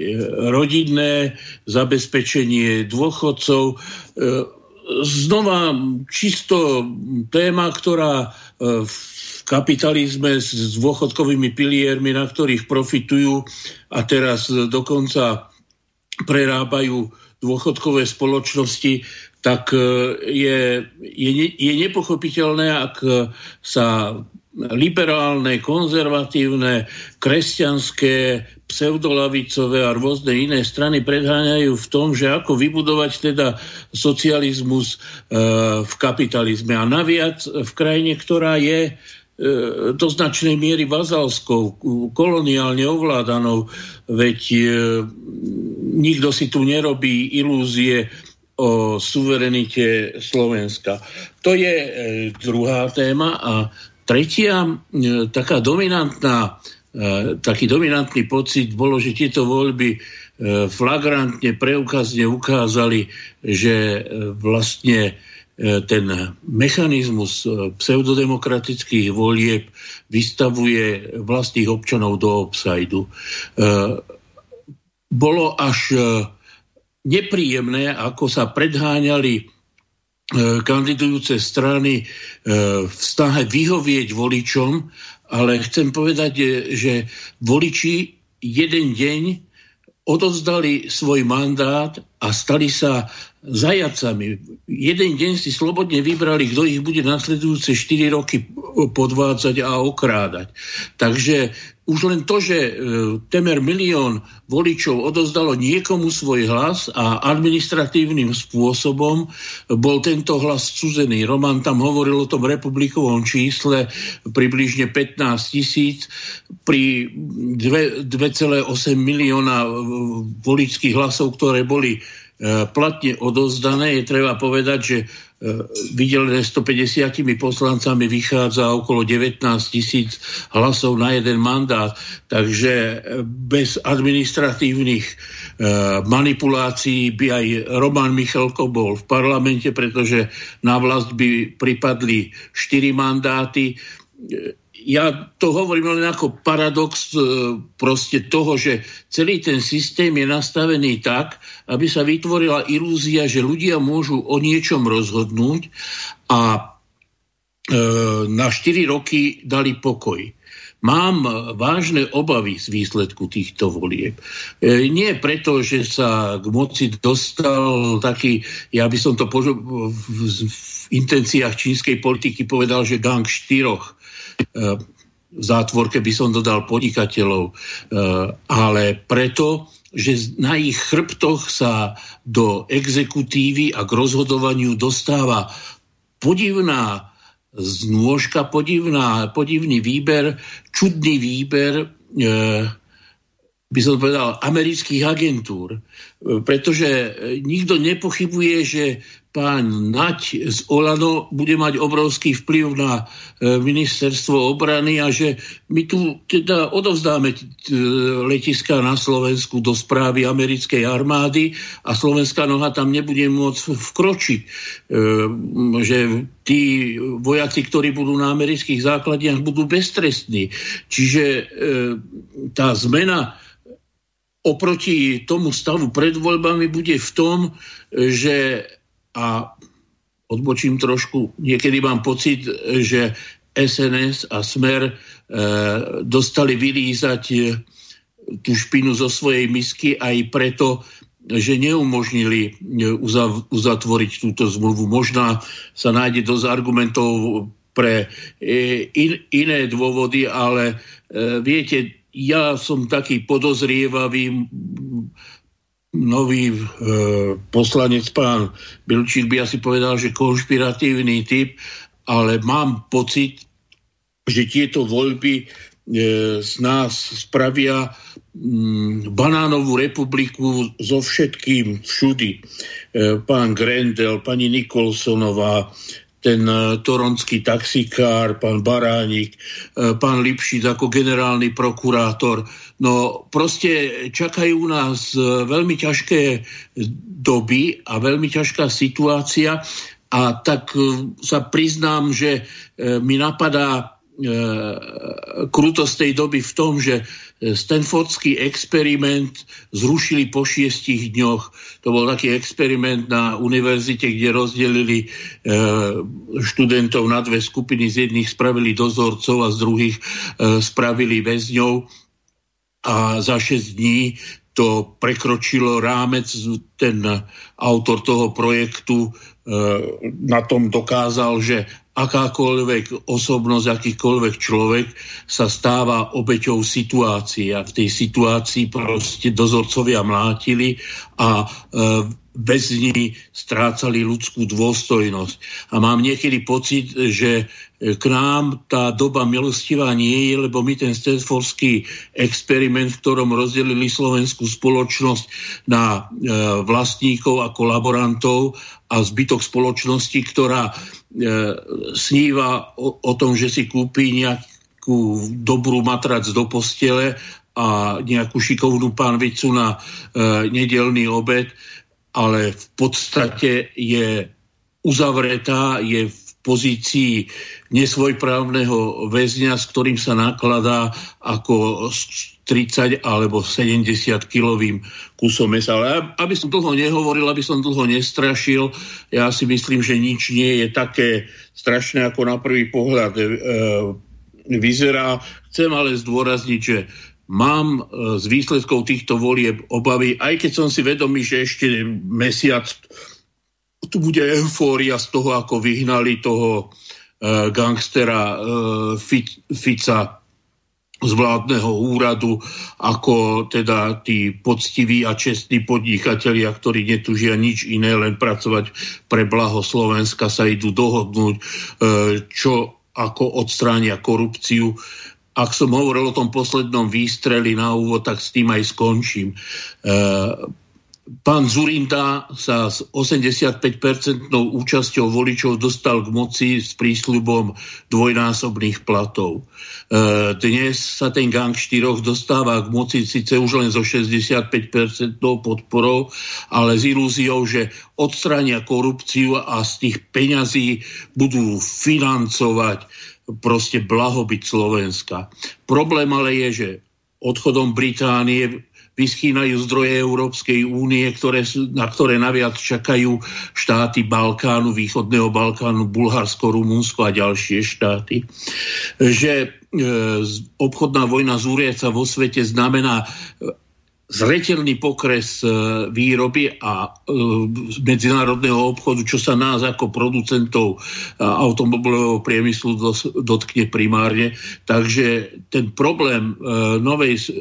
Speaker 2: rodinné, zabezpečenie dôchodcov. Znova čisto téma, ktorá v kapitalizme s dôchodkovými piliermi, na ktorých profitujú a teraz dokonca prerábajú dôchodkové spoločnosti, tak e, je, je, je nepochopiteľné, ak sa liberálne, konzervatívne, kresťanské, pseudolavicové a rôzne iné strany predháňajú v tom, že ako vybudovať teda socializmus e, v kapitalizme. A naviac v krajine, ktorá je e, do značnej miery vazalskou, koloniálne ovládanou, veď e, nikto si tu nerobí ilúzie o suverenite Slovenska. To je druhá téma a tretia e, taká dominantná, e, taký dominantný pocit bolo, že tieto voľby e, flagrantne, preukazne ukázali, že vlastne ten mechanizmus pseudodemokratických volieb vystavuje vlastných občanov do obsajdu. Bolo až nepríjemné, ako sa predháňali kandidujúce strany e, v snahe vyhovieť voličom, ale chcem povedať, e, že voliči jeden deň odovzdali svoj mandát a stali sa zajacami. Jeden deň si slobodne vybrali, kto ich bude nasledujúce 4 roky podvádzať a okrádať. Takže už len to, že e, temer milión voličov odozdalo niekomu svoj hlas a administratívnym spôsobom bol tento hlas cudzený. Roman tam hovoril o tom republikovom čísle približne 15 tisíc pri 2,8 milióna voličských hlasov, ktoré boli platne odozdané. Je treba povedať, že vydelené 150 poslancami vychádza okolo 19 tisíc hlasov na jeden mandát. Takže bez administratívnych e, manipulácií by aj Roman Michalko bol v parlamente, pretože na vlast by pripadli 4 mandáty ja to hovorím len ako paradox e, proste toho, že celý ten systém je nastavený tak, aby sa vytvorila ilúzia, že ľudia môžu o niečom rozhodnúť a e, na 4 roky dali pokoj. Mám vážne obavy z výsledku týchto volieb. E, nie preto, že sa k moci dostal taký, ja by som to požo- v, intenciách čínskej politiky povedal, že gang štyroch v zátvorke by som dodal podnikateľov, e, ale preto, že na ich chrbtoch sa do exekutívy a k rozhodovaniu dostáva podivná znôžka, podivná, podivný výber, čudný výber, e, by som povedal, amerických agentúr. E, pretože nikto nepochybuje, že pán Nať z Olano bude mať obrovský vplyv na e, ministerstvo obrany a že my tu teda odovzdáme letiska na Slovensku do správy americkej armády a slovenská noha tam nebude môcť vkročiť. E, že tí vojaci, ktorí budú na amerických základniach, budú beztrestní. Čiže e, tá zmena oproti tomu stavu pred voľbami bude v tom, že a odbočím trošku, niekedy mám pocit, že SNS a Smer e, dostali vylízať e, tú špinu zo svojej misky aj preto, že neumožnili e, uzatvoriť túto zmluvu. Možná sa nájde dosť argumentov pre in, iné dôvody, ale viete, ja som taký podozrievavý, nový e, poslanec pán Bilčík by asi povedal, že konšpiratívny typ, ale mám pocit, že tieto voľby e, z nás spravia mm, banánovú republiku so všetkým všudy. E, pán Grendel, pani Nikolsonová, ten uh, toronský taxikár, pán Baránik, uh, pán Lipšic ako generálny prokurátor. No proste čakajú nás uh, veľmi ťažké doby a veľmi ťažká situácia a tak sa priznám, že mi napadá krutosť tej doby v tom, že Stanfordský experiment zrušili po šiestich dňoch. To bol taký experiment na univerzite, kde rozdelili e, študentov na dve skupiny. Z jedných spravili dozorcov a z druhých e, spravili väzňov. A za 6 dní to prekročilo rámec. Ten autor toho projektu e, na tom dokázal, že akákoľvek osobnosť, akýkoľvek človek sa stáva obeťou situácie a v tej situácii proste dozorcovia mlátili a e, väzni strácali ľudskú dôstojnosť. A mám niekedy pocit, že k nám tá doba milostivá nie je, lebo my ten Stanfordský experiment, v ktorom rozdelili slovenskú spoločnosť na e, vlastníkov a kolaborantov a zbytok spoločnosti, ktorá e, sníva o, o tom, že si kúpi nejakú dobrú matrac do postele a nejakú šikovnú pánvicu na e, nedelný obed, ale v podstate je uzavretá, je v pozícii nesvojprávneho väzňa, s ktorým sa nakladá ako 30 alebo 70 kilovým kusom mesa. Ale aby som dlho nehovoril, aby som dlho nestrašil, ja si myslím, že nič nie je také strašné, ako na prvý pohľad e, vyzerá. Chcem ale zdôrazniť, že mám e, z výsledkov týchto volieb obavy, aj keď som si vedomý, že ešte mesiac tu bude eufória z toho, ako vyhnali toho uh, gangstera uh, Fica z vládneho úradu, ako teda tí poctiví a čestní podnikatelia, ktorí netužia nič iné, len pracovať pre blaho Slovenska, sa idú dohodnúť, uh, čo ako odstránia korupciu. Ak som hovoril o tom poslednom výstreli na úvod, tak s tým aj skončím. Pán Zurinda sa s 85-percentnou účasťou voličov dostal k moci s prísľubom dvojnásobných platov. E, dnes sa ten gang štyroch dostáva k moci síce už len so 65-percentnou podporou, ale s ilúziou, že odstrania korupciu a z tých peňazí budú financovať proste blahobyt Slovenska. Problém ale je, že odchodom Británie vyschýnajú zdroje Európskej únie, ktoré, na ktoré naviac čakajú štáty Balkánu, východného Balkánu, Bulharsko, Rumunsko a ďalšie štáty. Že e, obchodná vojna zúriaca vo svete znamená zretelný pokres e, výroby a e, medzinárodného obchodu, čo sa nás ako producentov automobilového priemyslu dotkne primárne. Takže ten problém e, novej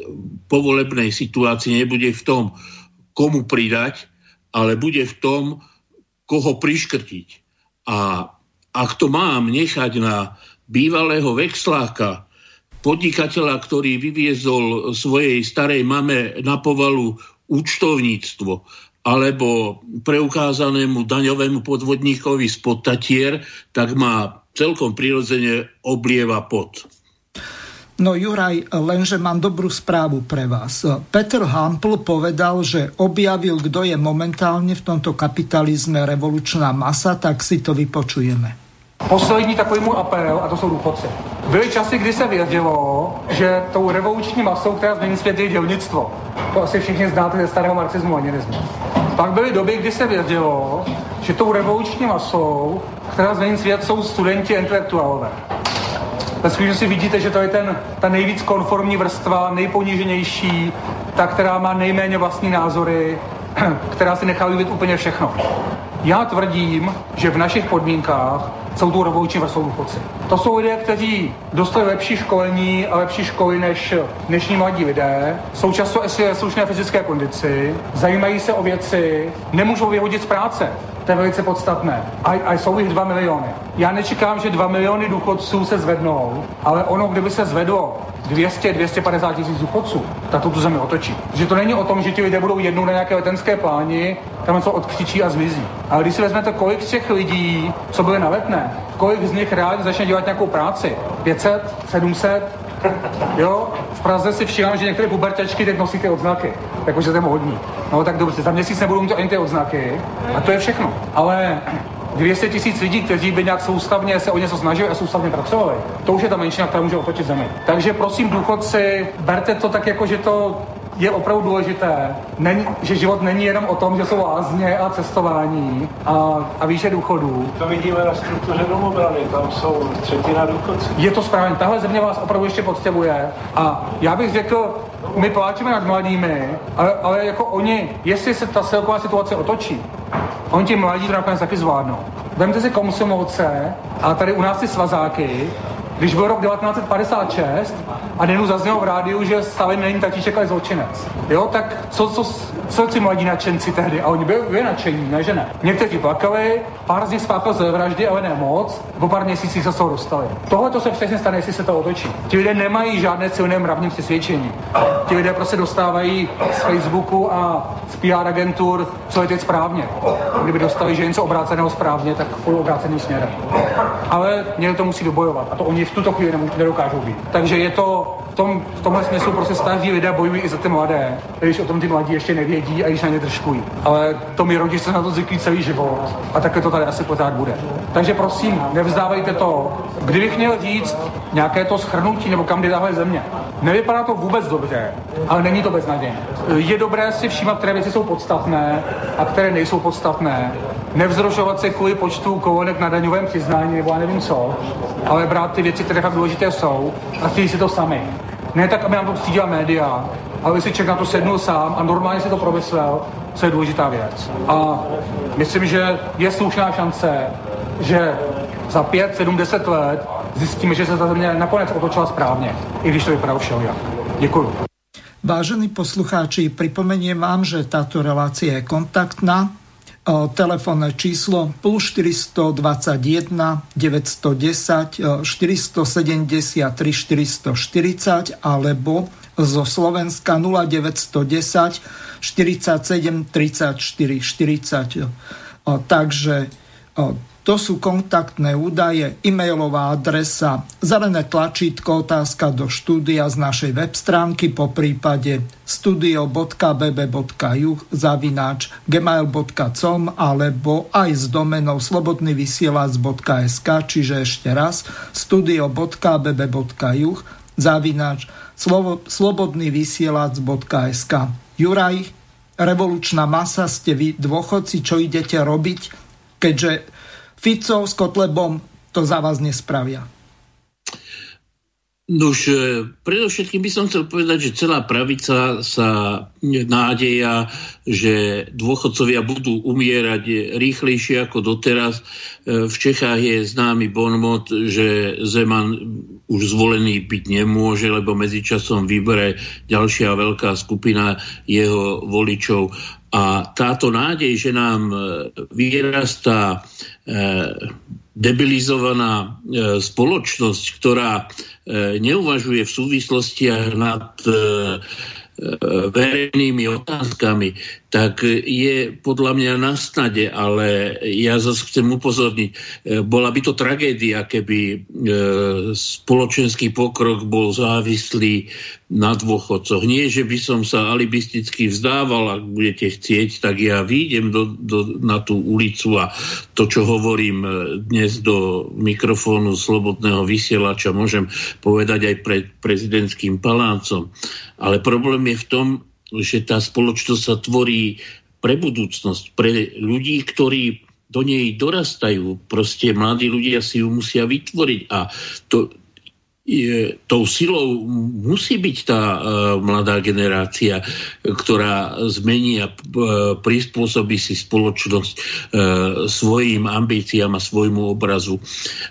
Speaker 2: povolebnej situácie nebude v tom, komu pridať, ale bude v tom, koho priškrtiť. A ak to mám nechať na bývalého vexláka, podnikateľa, ktorý vyviezol svojej starej mame na povalu účtovníctvo alebo preukázanému daňovému podvodníkovi spod Tatier, tak má celkom prirodzene oblieva pot.
Speaker 1: No Juraj, lenže mám dobrú správu pre vás. Peter Hampl povedal, že objavil, kto je momentálne v tomto kapitalizme revolučná masa, tak si to vypočujeme.
Speaker 13: Poslední takový můj apel, a to jsou důchodci. Byly časy, kdy se vědělo, že tou revoluční masou, která změní svět, je dělnictvo. To asi všichni znáte ze starého marxismu a nirismu. Pak byly doby, kdy se vědělo, že tou revoluční masou, která změní svět, jsou studenti intelektuálové. Ve si vidíte, že to je ten, ta nejvíc konformní vrstva, nejponíženější, ta, která má nejméně vlastní názory, (clears throat) která si nechá vyvíjet úplně všechno. Já tvrdím, že v našich podmínkách jsou tu revoluční vrstvou důchodci. To jsou lidé, kteří dostali lepší školení a lepší školy než dnešní mladí lidé, jsou často ve slušné fyzické kondici, zajímají se o věci, nemůžou vyhodit z práce. To je velice podstatné. A, a jsou jich dva miliony. Já nečekám, že dva miliony důchodců se zvednou, ale ono, kdyby se zvedlo 200-250 tisíc důchodců, tak to tu zemi otočí. Že to není o tom, že ti lidé budou jednou na nějaké letenské pláni, tam něco odkřičí a zmizí. Ale když si vezmete, kolik z těch lidí, co byly na letné, kolik z nich reálně začne dělat nějakou práci, 500, 700, Jo, v Praze si všímám, že některé pubertačky teď nosí ty odznaky. Jakože je hodní. No tak dobře, za měsíc nebudou mít ani ty odznaky. A to je všechno. Ale 200 tisíc lidí, kteří by nějak soustavně se o něco snažili a soustavně pracovali, to už je ta menšina, která může otočit zemi. Takže prosím, důchodci, berte to tak, jako že to je opravdu důležité, není, že život není jenom o tom, že jsou lázně a cestování a, a výše důchodů.
Speaker 14: To vidíme na struktuře domobrany, tam jsou třetina důchodců.
Speaker 13: Je to správně, tahle země vás opravdu ještě potřebuje a já bych řekl, my pláčeme nad mladými, ale, ale jako oni, jestli se ta celková situace otočí, oni ti mladí to nakonec taky zvládnou. Vemte si komsomolce a tady u nás ty svazáky, když byl rok 1956 a Nenu zaznělo v rádiu, že Stalin není tatíček, ale zločinec. Jo, tak co, co, co si mladí nadšenci tehdy? A oni byli, byli nadšení, ne že ne. Někteří plakali, pár z nich spáchal ze vraždy, ale ne moc, po pár měsících se z toho dostali. Tohle to se přesně stane, jestli se to otočí. Ti lidé nemají žádné silné mravní přesvědčení. Ti lidé prostě dostávají z Facebooku a z PR agentur, co je teď správně. Kdyby dostali, že něco obráceného správně, tak půjdu obráceným směrem. Ale někdo to musí dobojovat a to oni v tuto chvíli nedokážou být. Takže je to v, tom, v tomhle smyslu prostě staří lidé bojují i za ty mladé, když o tom ty mladí ještě nevědí a když na ně držkují. Ale to mi rodiče na to zvyklí celý život a také to tady asi pořád bude. Takže prosím, nevzdávejte to. Kdybych měl říct nějaké to schrnutí nebo kam jde tahle země, nevypadá to vůbec dobře, ale není to beznadějné. Je dobré si všímat, které věci jsou podstatné a které nejsou podstatné. Nevzrušovat se kvůli počtu kolonek na daňovém přiznání nebo já nevím co, ale brát ty věci, které fakt důležité jsou a chtějí si to sami. Ne tak, aby nám to střídila média, ale si člověk na to sednul sám a normálně si to promyslel, co je důležitá věc. A myslím, že je slušná šance, že za pět, sedm, deset let zjistíme, že se ta země nakonec otočila správně, i když to vypadá všelijak. Děkuji.
Speaker 1: Vážení poslucháči, pripomeniem vám, že táto relácia je kontaktná. Telefónne číslo plus 421 910 473 440 alebo zo Slovenska 0910 47 34 40. Takže to sú kontaktné údaje, e-mailová adresa, zelené tlačítko, otázka do štúdia z našej web stránky, po prípade studio.bb.juh zavináč gmail.com alebo aj s domenou slobodnyvysielac.sk, čiže ešte raz studio.bb.juh zavináč slobodnyvysielac.sk Juraj, revolučná masa ste vy dôchodci, čo idete robiť, keďže Fico s Kotlebom to za vás nespravia.
Speaker 2: Nož, e, predovšetkým by som chcel povedať, že celá pravica sa nádeja, že dôchodcovia budú umierať rýchlejšie ako doteraz. E, v Čechách je známy bonmot, že Zeman už zvolený byť nemôže, lebo medzičasom vybere ďalšia veľká skupina jeho voličov. A táto nádej, že nám e, vyrastá debilizovaná spoločnosť, ktorá neuvažuje v súvislostiach nad verejnými otázkami, tak je podľa mňa na snade, ale ja zase chcem upozorniť, e, bola by to tragédia, keby e, spoločenský pokrok bol závislý na dôchodcoch. Nie, že by som sa alibisticky vzdával, ak budete chcieť, tak ja výjdem do, do, na tú ulicu a to, čo hovorím e, dnes do mikrofónu slobodného vysielača, môžem povedať aj pred prezidentským palácom. Ale problém je v tom, že tá spoločnosť sa tvorí pre budúcnosť, pre ľudí, ktorí do nej dorastajú. Proste mladí ľudia si ju musia vytvoriť a to, je, tou silou musí byť tá uh, mladá generácia, ktorá zmení a uh, prispôsobí si spoločnosť uh, svojim ambíciám a svojmu obrazu.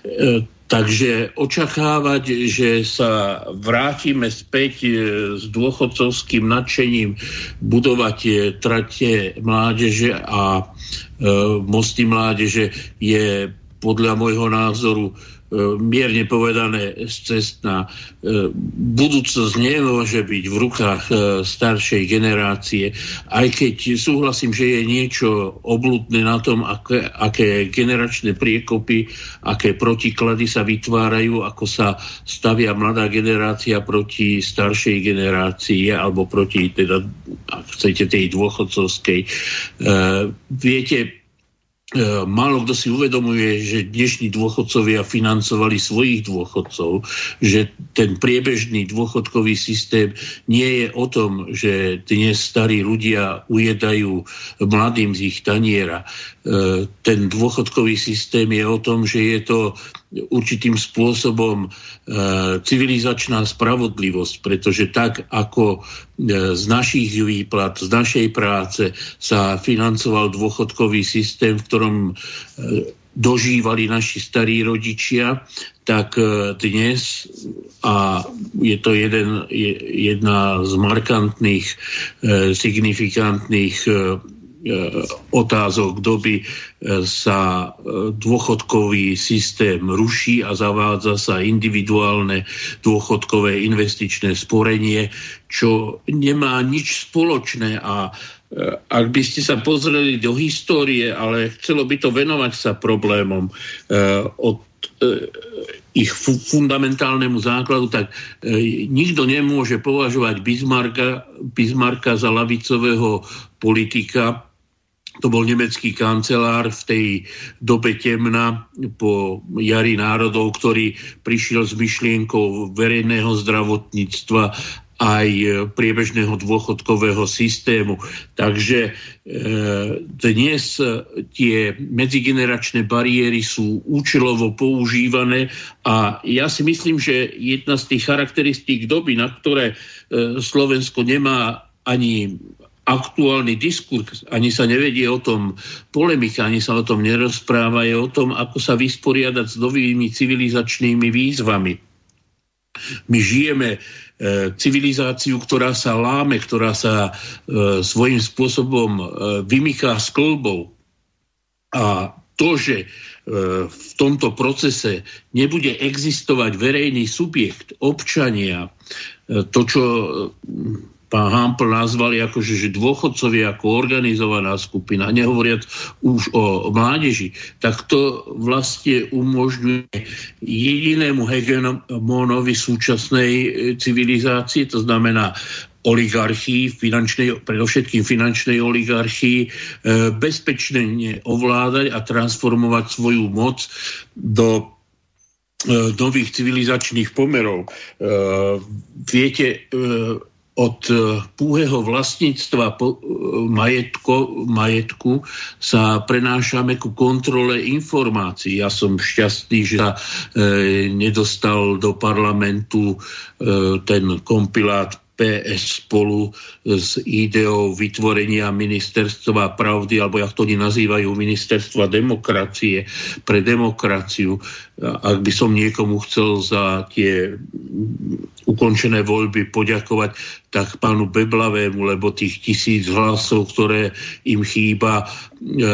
Speaker 2: Uh, Takže očakávať, že sa vrátime späť e, s dôchodcovským nadšením budovať e, trate mládeže a e, mosty mládeže je podľa môjho názoru mierne povedané cestná. E, budúcnosť nemôže byť v rukách e, staršej generácie, aj keď súhlasím, že je niečo obludné na tom, aké, aké generačné priekopy, aké protiklady sa vytvárajú, ako sa stavia mladá generácia proti staršej generácii alebo proti, teda, ak chcete, tej dôchodcovskej. Viete, E, málo kto si uvedomuje, že dnešní dôchodcovia financovali svojich dôchodcov, že ten priebežný dôchodkový systém nie je o tom, že dnes starí ľudia ujedajú mladým z ich taniera. E, ten dôchodkový systém je o tom, že je to určitým spôsobom E, civilizačná spravodlivosť, pretože tak ako e, z našich výplat, z našej práce sa financoval dôchodkový systém, v ktorom e, dožívali naši starí rodičia, tak dnes, a je to jeden, jedna z markantných, signifikantných otázok doby sa dôchodkový systém ruší a zavádza sa individuálne dôchodkové investičné sporenie, čo nemá nič spoločné a ak by ste sa pozreli do histórie, ale chcelo by to venovať sa problémom od ich fundamentálnemu základu, tak nikto nemôže považovať Bismarcka, Bismarcka za lavicového politika. To bol nemecký kancelár v tej dobe temna po jari národov, ktorý prišiel s myšlienkou verejného zdravotníctva aj e, priebežného dôchodkového systému. Takže e, dnes e, tie medzigeneračné bariéry sú účelovo používané a ja si myslím, že jedna z tých charakteristík doby, na ktoré Slovensko nemá ani aktuálny diskurs, ani sa nevedie o tom polemika, ani sa o tom nerozpráva, je o tom, ako sa vysporiadať s novými civilizačnými výzvami. My žijeme E, civilizáciu, ktorá sa láme, ktorá sa e, svojím spôsobom e, vymyká s klbou. A to, že v tomto procese nebude existovať verejný subjekt, občania, to, čo pán Hampel nazvali akože, že dôchodcovia ako organizovaná skupina, nehovoriac už o mládeži, tak to vlastne umožňuje jedinému hegemonovi súčasnej e, civilizácie, to znamená oligarchii, finančnej, predovšetkým finančnej oligarchii, e, bezpečne ovládať a transformovať svoju moc do e, nových civilizačných pomerov. Viete, od e, púhého vlastníctva e, majetko, majetku sa prenášame ku kontrole informácií. Ja som šťastný, že sa e, nedostal do parlamentu e, ten kompilát PS spolu s ideou vytvorenia ministerstva pravdy, alebo jak to oni nazývajú, ministerstva demokracie, pre demokraciu. Ak by som niekomu chcel za tie ukončené voľby poďakovať, tak pánu Beblavému, lebo tých tisíc hlasov, ktoré im chýba, e,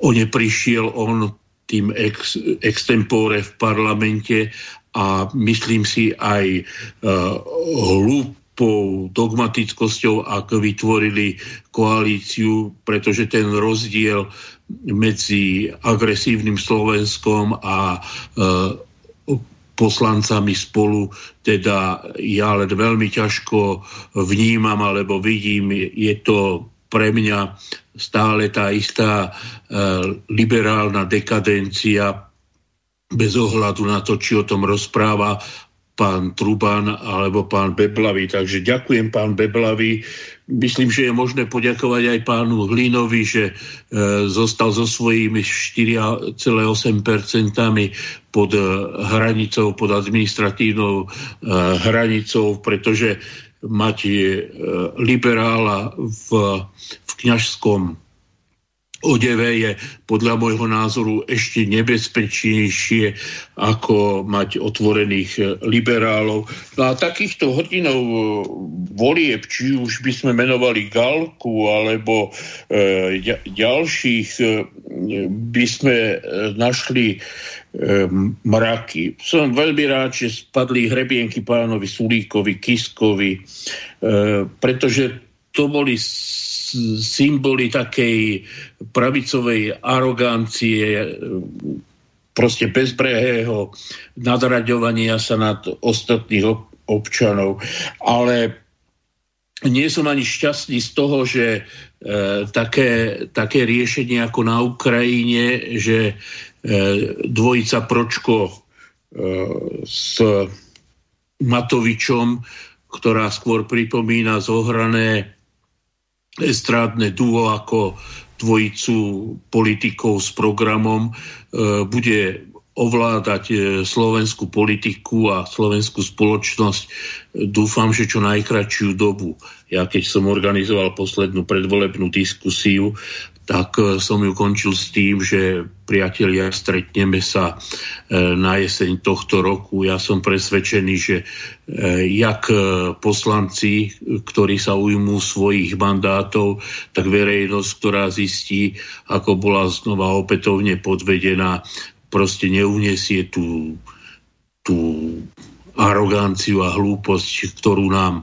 Speaker 2: o ne prišiel on tým ex, extempore v parlamente a myslím si aj uh, hlúpou dogmatickosťou, ak vytvorili koalíciu, pretože ten rozdiel medzi agresívnym Slovenskom a uh, poslancami spolu, teda ja len veľmi ťažko vnímam alebo vidím, je to pre mňa stále tá istá uh, liberálna dekadencia bez ohľadu na to, či o tom rozpráva pán Truban alebo pán Beblavý. Takže ďakujem pán Beblavý. Myslím, že je možné poďakovať aj pánu Hlinovi, že e, zostal so svojimi 4,8% pod e, hranicou, pod administratívnou e, hranicou, pretože mať e, liberála v, v kňažskom odeve je podľa môjho názoru ešte nebezpečnejšie ako mať otvorených e, liberálov. No a takýchto hrdinov e, volieb, či už by sme menovali Galku alebo e, ďalších, e, by sme e, našli e, mraky. Som veľmi rád, že spadli hrebienky pánovi Sulíkovi, Kiskovi, e, pretože to boli symboly takej pravicovej arogancie, proste bezbrehého nadraďovania sa nad ostatných občanov. Ale nie som ani šťastný z toho, že e, také, také riešenie ako na Ukrajine, že e, dvojica Pročko e, s Matovičom, ktorá skôr pripomína zohrané estrádne duo ako dvojicu politikov s programom e, bude ovládať e, slovenskú politiku a slovenskú spoločnosť. Dúfam, že čo najkračšiu dobu. Ja keď som organizoval poslednú predvolebnú diskusiu, tak e, som ju končil s tým, že priatelia, stretneme sa e, na jeseň tohto roku. Ja som presvedčený, že e, jak poslanci, ktorí sa ujmú svojich mandátov, tak verejnosť, ktorá zistí, ako bola znova opätovne podvedená, proste neuniesie tú, tú aroganciu a hlúposť, ktorú nám e,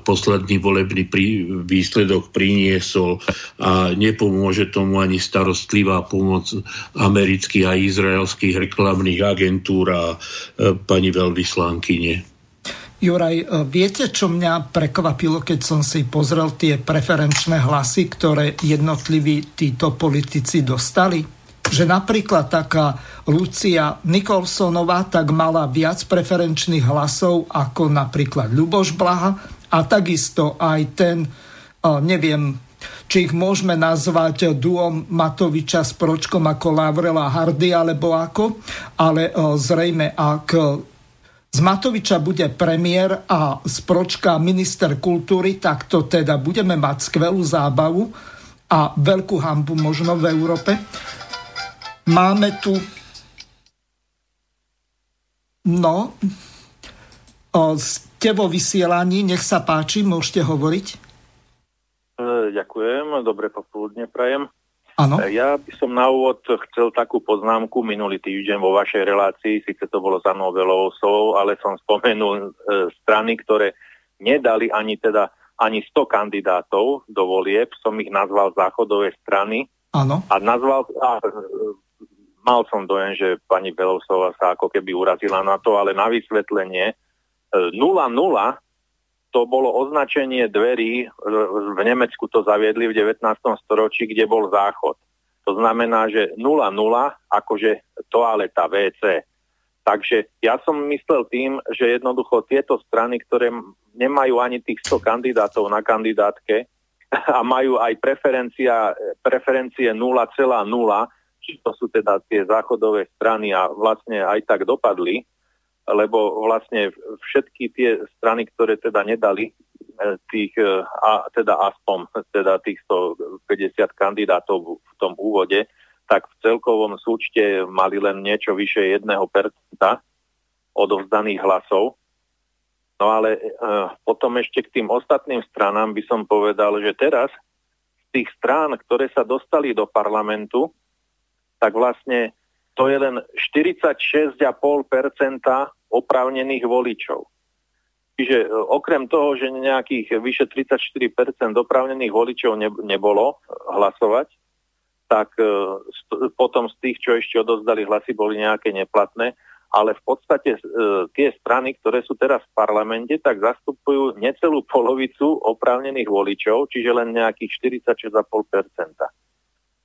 Speaker 2: posledný volebný prí, výsledok priniesol a nepomôže tomu ani starostlivá pomoc amerických a izraelských reklamných agentúr a e, pani veľvyslankyne.
Speaker 1: Juraj, e, viete, čo mňa prekvapilo, keď som si pozrel tie preferenčné hlasy, ktoré jednotliví títo politici dostali? Že napríklad taká Lucia Nikolsonová tak mala viac preferenčných hlasov ako napríklad Ľuboš Blaha a takisto aj ten, neviem, či ich môžeme nazvať duom Matoviča s Pročkom ako Lavrela Hardy alebo ako, ale zrejme ak z Matoviča bude premiér a z Pročka minister kultúry, tak to teda budeme mať skvelú zábavu a veľkú hambu možno v Európe. Máme tu No, ste vo vysielaní, nech sa páči, môžete hovoriť.
Speaker 15: E, ďakujem, dobre popoludne prajem.
Speaker 1: Áno.
Speaker 15: E, ja by som na úvod chcel takú poznámku minulý týždeň vo vašej relácii, síce to bolo za Novelovou ale som spomenul e, strany, ktoré nedali ani teda ani 100 kandidátov do volieb, som ich nazval záchodové strany.
Speaker 1: Áno.
Speaker 15: A nazval, a mal som dojem, že pani Belousová sa ako keby urazila na to, ale na vysvetlenie 0-0 e, to bolo označenie dverí, v Nemecku to zaviedli v 19. storočí, kde bol záchod. To znamená, že 0-0 akože toaleta, WC. Takže ja som myslel tým, že jednoducho tieto strany, ktoré nemajú ani tých 100 kandidátov na kandidátke (laughs) a majú aj preferencie 0,0, či to sú teda tie záchodové strany a vlastne aj tak dopadli, lebo vlastne všetky tie strany, ktoré teda nedali eh, tých, eh, a teda aspoň teda tých 150 kandidátov v tom úvode, tak v celkovom súčte mali len niečo vyše 1% odovzdaných hlasov. No ale e, potom ešte k tým ostatným stranám by som povedal, že teraz z tých strán, ktoré sa dostali do parlamentu, tak vlastne to je len 46,5% oprávnených voličov. Čiže e, okrem toho, že nejakých vyše 34% oprávnených voličov ne, nebolo hlasovať, tak e, potom z tých, čo ešte odozdali hlasy, boli nejaké neplatné, ale v podstate e, tie strany, ktoré sú teraz v parlamente, tak zastupujú necelú polovicu oprávnených voličov, čiže len nejakých 46,5%.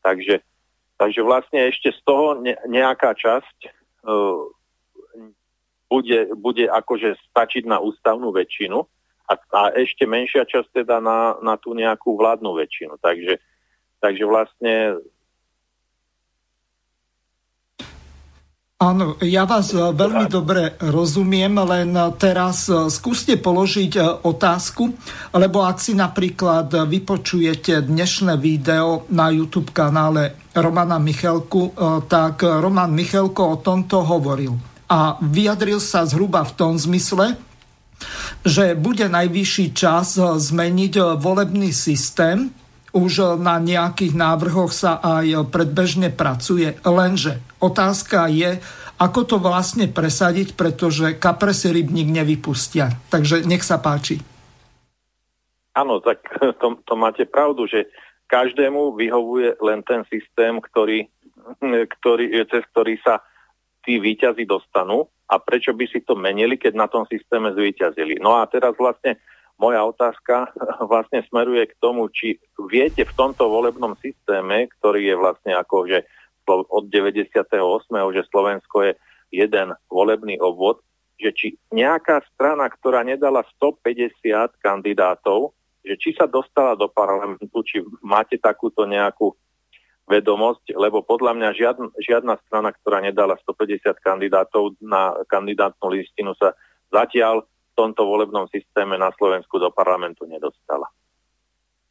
Speaker 15: Takže Takže vlastne ešte z toho ne, nejaká časť uh, bude, bude akože stačiť na ústavnú väčšinu a, a ešte menšia časť teda na, na tú nejakú vládnu väčšinu. Takže, takže vlastne
Speaker 1: Áno, ja vás e, veľmi dobre rozumiem, len teraz e, skúste položiť e, otázku, lebo ak si napríklad vypočujete dnešné video na YouTube kanále Romana Michelku, tak Roman Michelko o tomto hovoril. A vyjadril sa zhruba v tom zmysle, že bude najvyšší čas zmeniť volebný systém, už na nejakých návrhoch sa aj predbežne pracuje. Lenže otázka je, ako to vlastne presadiť, pretože kapre rybník nevypustia. Takže nech sa páči.
Speaker 15: Áno, tak (laughs) to, to máte pravdu, že každému vyhovuje len ten systém, ktorý, (laughs) ktorý, cez ktorý sa tí výťazí dostanú a prečo by si to menili, keď na tom systéme zvíťazili. No a teraz vlastne moja otázka (laughs) vlastne smeruje k tomu, či viete v tomto volebnom systéme, ktorý je vlastne ako, že od 98. že Slovensko je jeden volebný obvod, že či nejaká strana, ktorá nedala 150 kandidátov, že či sa dostala do parlamentu, či máte takúto nejakú vedomosť, lebo podľa mňa žiadna, žiadna strana, ktorá nedala 150 kandidátov na kandidátnu listinu sa zatiaľ tomto volebnom systéme na Slovensku do parlamentu nedostala.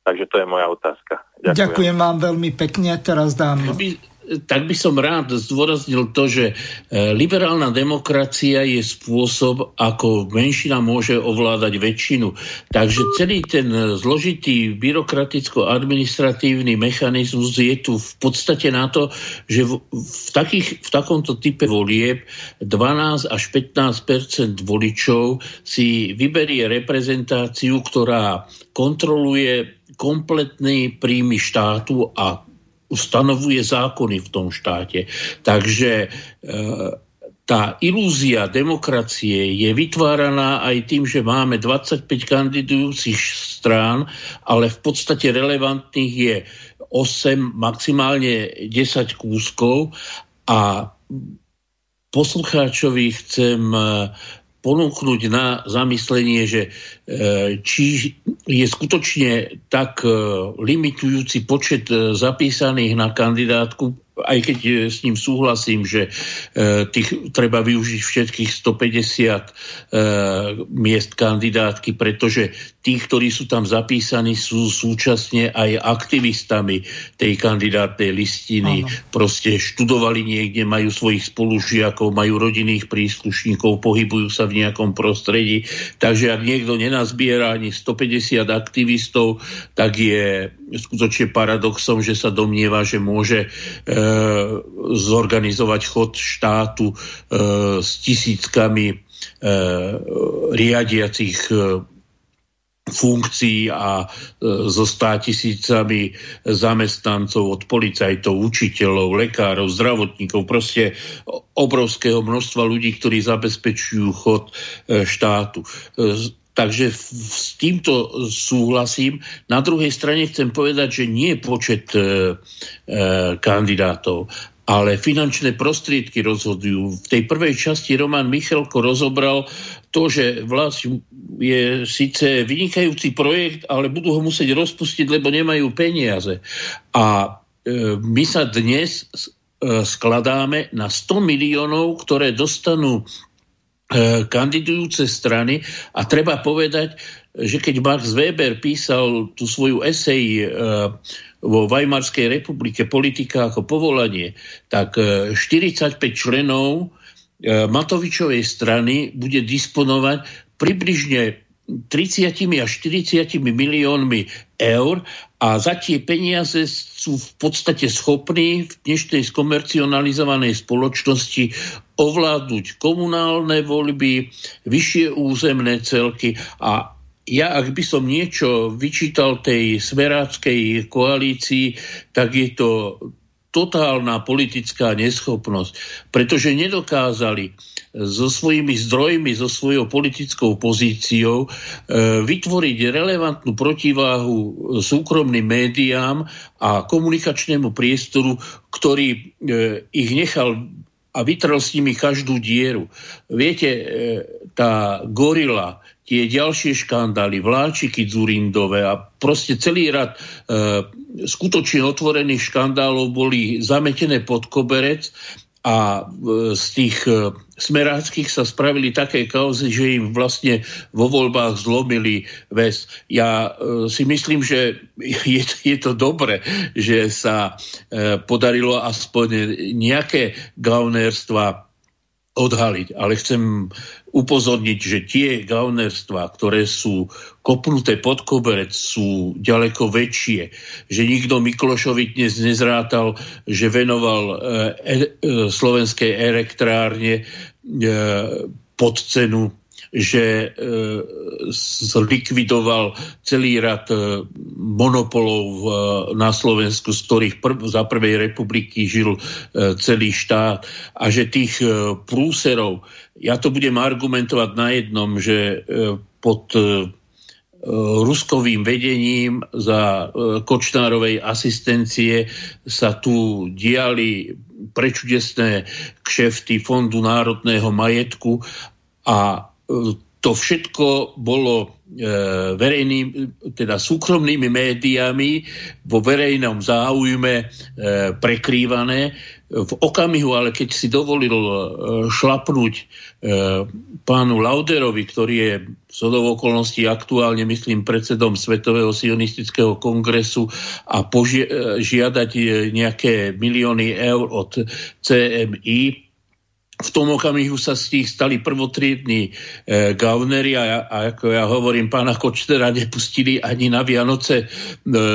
Speaker 15: Takže to je moja otázka.
Speaker 1: Ďakujem, Ďakujem vám veľmi pekne. Teraz dám
Speaker 2: tak by som rád zdôraznil to, že e, liberálna demokracia je spôsob, ako menšina môže ovládať väčšinu. Takže celý ten zložitý byrokraticko-administratívny mechanizmus je tu v podstate na to, že v, v, takých, v takomto type volieb 12 až 15% voličov si vyberie reprezentáciu, ktorá kontroluje kompletný príjmy štátu a ustanovuje zákony v tom štáte. Takže e, tá ilúzia demokracie je vytváraná aj tým, že máme 25 kandidujúcich strán, ale v podstate relevantných je 8, maximálne 10 kúskov a poslucháčovi chcem e, ponúknuť na zamyslenie, že e, či je skutočne tak e, limitujúci počet e, zapísaných na kandidátku aj keď s ním súhlasím, že tých treba využiť všetkých 150 e, miest kandidátky, pretože tí, ktorí sú tam zapísaní, sú súčasne aj aktivistami tej kandidátnej listiny. Ano. Proste študovali niekde, majú svojich spolužiakov, majú rodinných príslušníkov, pohybujú sa v nejakom prostredí. Takže ak niekto nenazbiera ani 150 aktivistov, tak je skutočne paradoxom, že sa domnieva, že môže e, zorganizovať chod štátu e, s tisíckami e, riadiacich e, funkcií a e, so stá tisícami zamestnancov od policajtov, učiteľov, lekárov, zdravotníkov, proste obrovského množstva ľudí, ktorí zabezpečujú chod e, štátu. E, Takže s týmto súhlasím. Na druhej strane chcem povedať, že nie počet e, e, kandidátov, ale finančné prostriedky rozhodujú. V tej prvej časti Roman Michalko rozobral to, že vlast je síce vynikajúci projekt, ale budú ho musieť rozpustiť, lebo nemajú peniaze. A e, my sa dnes e, skladáme na 100 miliónov, ktoré dostanú E, kandidujúce strany a treba povedať, že keď Max Weber písal tú svoju esej e, vo Weimarskej republike Politika ako povolanie, tak 45 e, členov Matovičovej strany bude disponovať približne 30 až 40 miliónmi eur a za tie peniaze sú v podstate schopní v dnešnej skomercionalizovanej spoločnosti ovládnuť komunálne voľby, vyššie územné celky a ja, ak by som niečo vyčítal tej smeráckej koalícii, tak je to totálna politická neschopnosť, pretože nedokázali so svojimi zdrojmi, so svojou politickou pozíciou e, vytvoriť relevantnú protiváhu súkromným médiám a komunikačnému priestoru, ktorý e, ich nechal a vytrel s nimi každú dieru. Viete, e, tá gorila, tie ďalšie škandály, vláčiky Zurindové a proste celý rad e, skutočne otvorených škandálov boli zametené pod koberec a e, z tých e, smeráckých sa spravili také kauzy, že im vlastne vo voľbách zlomili väz. Ja e, si myslím, že (laughs) je, je to dobre, že sa podarilo aspoň nejaké gaunérstva odhaliť, ale chcem upozorniť, že tie gaunerstva, ktoré sú kopnuté pod koberec, sú ďaleko väčšie. Že nikto Miklošovi dnes nezrátal, že venoval e, e, slovenskej elektrárne e, pod cenu že e, zlikvidoval celý rad e, monopolov e, na Slovensku, z ktorých prv, za prvej republiky žil celý štát. A že tých prúserov, ja to budem argumentovať na jednom, že pod ruskovým vedením za Kočnárovej asistencie sa tu diali prečudesné kšefty Fondu národného majetku a to všetko bolo e, verejným, teda súkromnými médiami vo verejnom záujme e, prekrývané. v okamihu, ale keď si dovolil e, šlapnúť pánu Lauderovi, ktorý je v shodou okolností aktuálne, myslím, predsedom Svetového sionistického kongresu a požiadať nejaké milióny eur od CMI, v tom okamihu sa z tých stali prvotriední e, gauneri a, a ako ja hovorím, pána Kočtera nepustili ani na Vianoce e,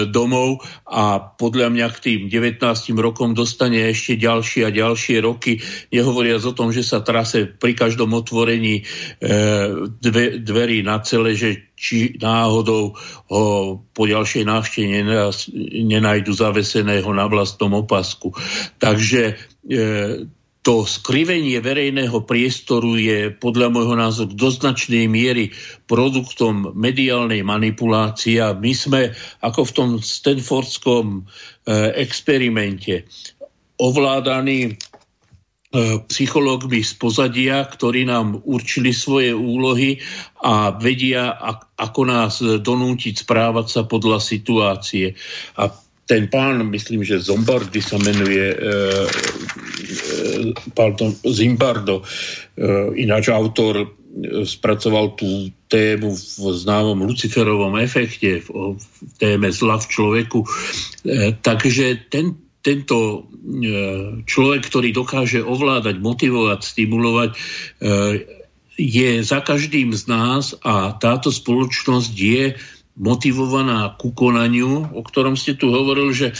Speaker 2: domov a podľa mňa k tým 19 rokom dostane ešte ďalšie a ďalšie roky, nehovoriac o tom, že sa trase pri každom otvorení e, dve, dverí na celé, že či náhodou ho po ďalšej návšteve nenajdu zaveseného na vlastnom opasku. Takže e, to skrivenie verejného priestoru je podľa môjho názoru do značnej miery produktom mediálnej manipulácie a my sme ako v tom Stanfordskom e, experimente ovládaní e, psychológmi z pozadia, ktorí nám určili svoje úlohy a vedia, ako nás donútiť správať sa podľa situácie. A ten pán, myslím, že Zombardy sa menuje, e, e, pardon, Zimbardo, e, ináč autor e, spracoval tú tému v známom Luciferovom efekte, v, téme zla v človeku. E, takže ten, tento človek, ktorý dokáže ovládať, motivovať, stimulovať, je za každým z nás a táto spoločnosť je motivovaná ku konaniu, o ktorom ste tu hovoril, že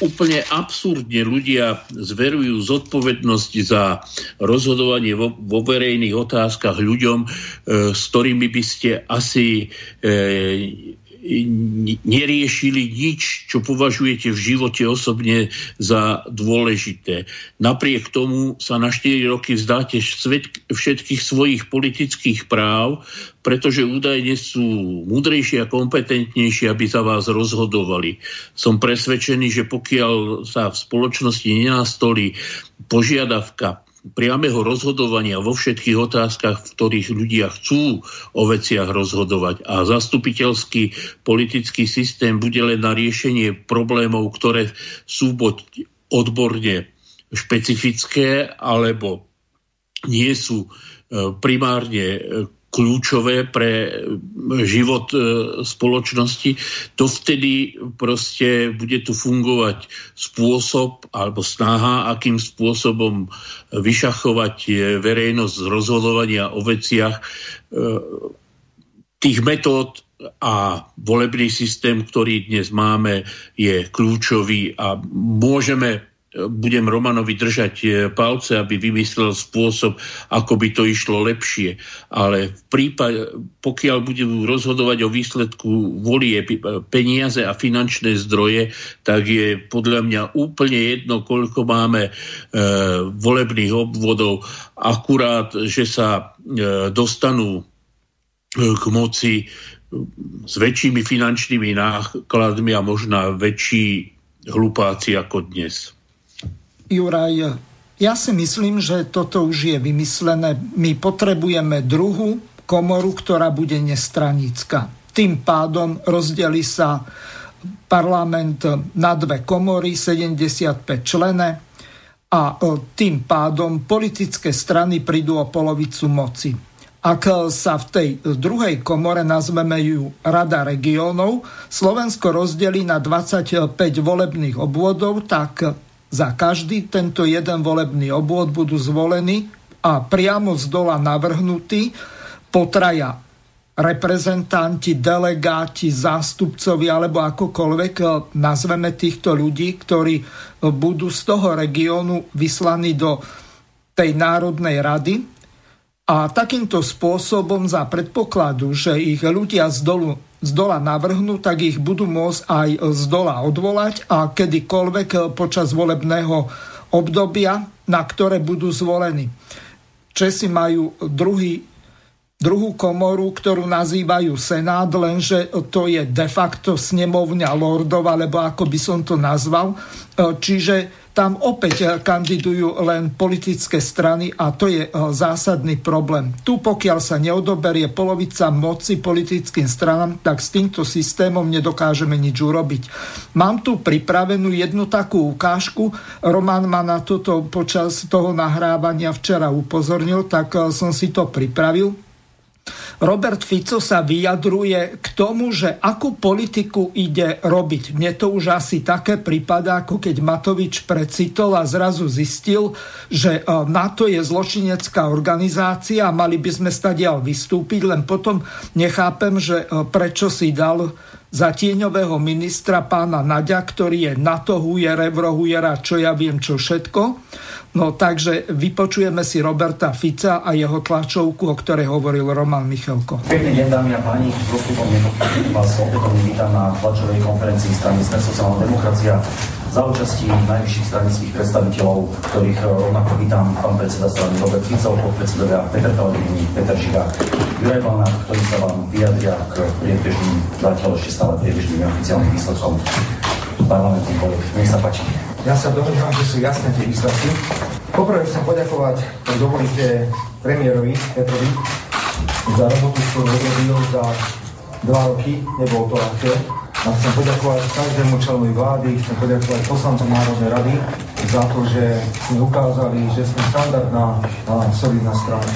Speaker 2: úplne absurdne ľudia zverujú zodpovednosť za rozhodovanie vo, vo verejných otázkach ľuďom, e, s ktorými by ste asi e, neriešili nič, čo považujete v živote osobne za dôležité. Napriek tomu sa na 4 roky vzdáte všetkých svojich politických práv, pretože údajne sú múdrejšie a kompetentnejšie, aby za vás rozhodovali. Som presvedčený, že pokiaľ sa v spoločnosti nenastolí požiadavka priameho rozhodovania vo všetkých otázkach, v ktorých ľudia chcú o veciach rozhodovať. A zastupiteľský politický systém bude len na riešenie problémov, ktoré sú buď odborne špecifické, alebo nie sú e, primárne e, kľúčové pre život e, spoločnosti, to vtedy proste bude tu fungovať spôsob alebo snaha, akým spôsobom vyšachovať e, verejnosť z rozhodovania o veciach. E, tých metód a volebný systém, ktorý dnes máme, je kľúčový a môžeme budem Romanovi držať e, palce, aby vymyslel spôsob, ako by to išlo lepšie. Ale v prípade, pokiaľ budú rozhodovať o výsledku volie peniaze a finančné zdroje, tak je podľa mňa úplne jedno, koľko máme e, volebných obvodov, akurát, že sa e, dostanú k moci s väčšími finančnými nákladmi a možno väčší hlupáci ako dnes.
Speaker 1: Juraj, ja si myslím, že toto už je vymyslené. My potrebujeme druhú komoru, ktorá bude nestranická. Tým pádom rozdeli sa parlament na dve komory, 75 člené a e, tým pádom politické strany prídu o polovicu moci. Ak sa v tej druhej komore, nazveme ju Rada regiónov, Slovensko rozdelí na 25 volebných obvodov, tak za každý tento jeden volebný obvod budú zvolení a priamo z dola navrhnutí potraja reprezentanti, delegáti, zástupcovi alebo akokoľvek eh, nazveme týchto ľudí, ktorí eh, budú z toho regiónu vyslaní do tej Národnej rady. A takýmto spôsobom za predpokladu, že ich ľudia z dolu z dola navrhnú, tak ich budú môcť aj z dola odvolať a kedykoľvek počas volebného obdobia, na ktoré budú zvolení. Česi majú druhý druhú komoru, ktorú nazývajú Senát, lenže to je de facto snemovňa lordov, alebo ako by som to nazval. Čiže tam opäť kandidujú len politické strany a to je zásadný problém. Tu pokiaľ sa neodoberie polovica moci politickým stranám, tak s týmto systémom nedokážeme nič urobiť. Mám tu pripravenú jednu takú ukážku. Roman ma na toto počas toho nahrávania včera upozornil, tak som si to pripravil. Robert Fico sa vyjadruje k tomu, že akú politiku ide robiť. Mne to už asi také prípada, ako keď Matovič precitol a zrazu zistil, že e, NATO je zločinecká organizácia a mali by sme stadiaľ vystúpiť, len potom nechápem, že e, prečo si dal za tieňového ministra pána Naďa, ktorý je NATO hujere, vrohujera, čo ja viem, čo všetko. No takže vypočujeme si Roberta Fica a jeho tlačovku, o ktorej hovoril Roman Michalko.
Speaker 16: Pekný deň, dámy a páni. S dostupom vás opätovne vítam na tlačovej konferencii strany Sme sociálna demokracia za účastí najvyšších stranických predstaviteľov, ktorých rovnako vítam pán predseda strany Robert Fico, podpredsedovia Peter Pellegrini, Peter Žiga, Juraj Balnár, ktorí sa vám vyjadria k priebežným, zatiaľ ešte stále priebežným oficiálnym výsledkom parlamentných volieb. Nech sa páči.
Speaker 10: Ja sa domnívam, že sú jasné tie výsledky. Poprvé chcem poďakovať, ak dovolíte, premiérovi Petrovi za robotu, ktorú urobil za dva roky. Nebolo to ľahké. A chcem poďakovať každému členovi vlády, chcem poďakovať poslancom Národnej rady za to, že sme ukázali, že sme štandardná a solidná strana.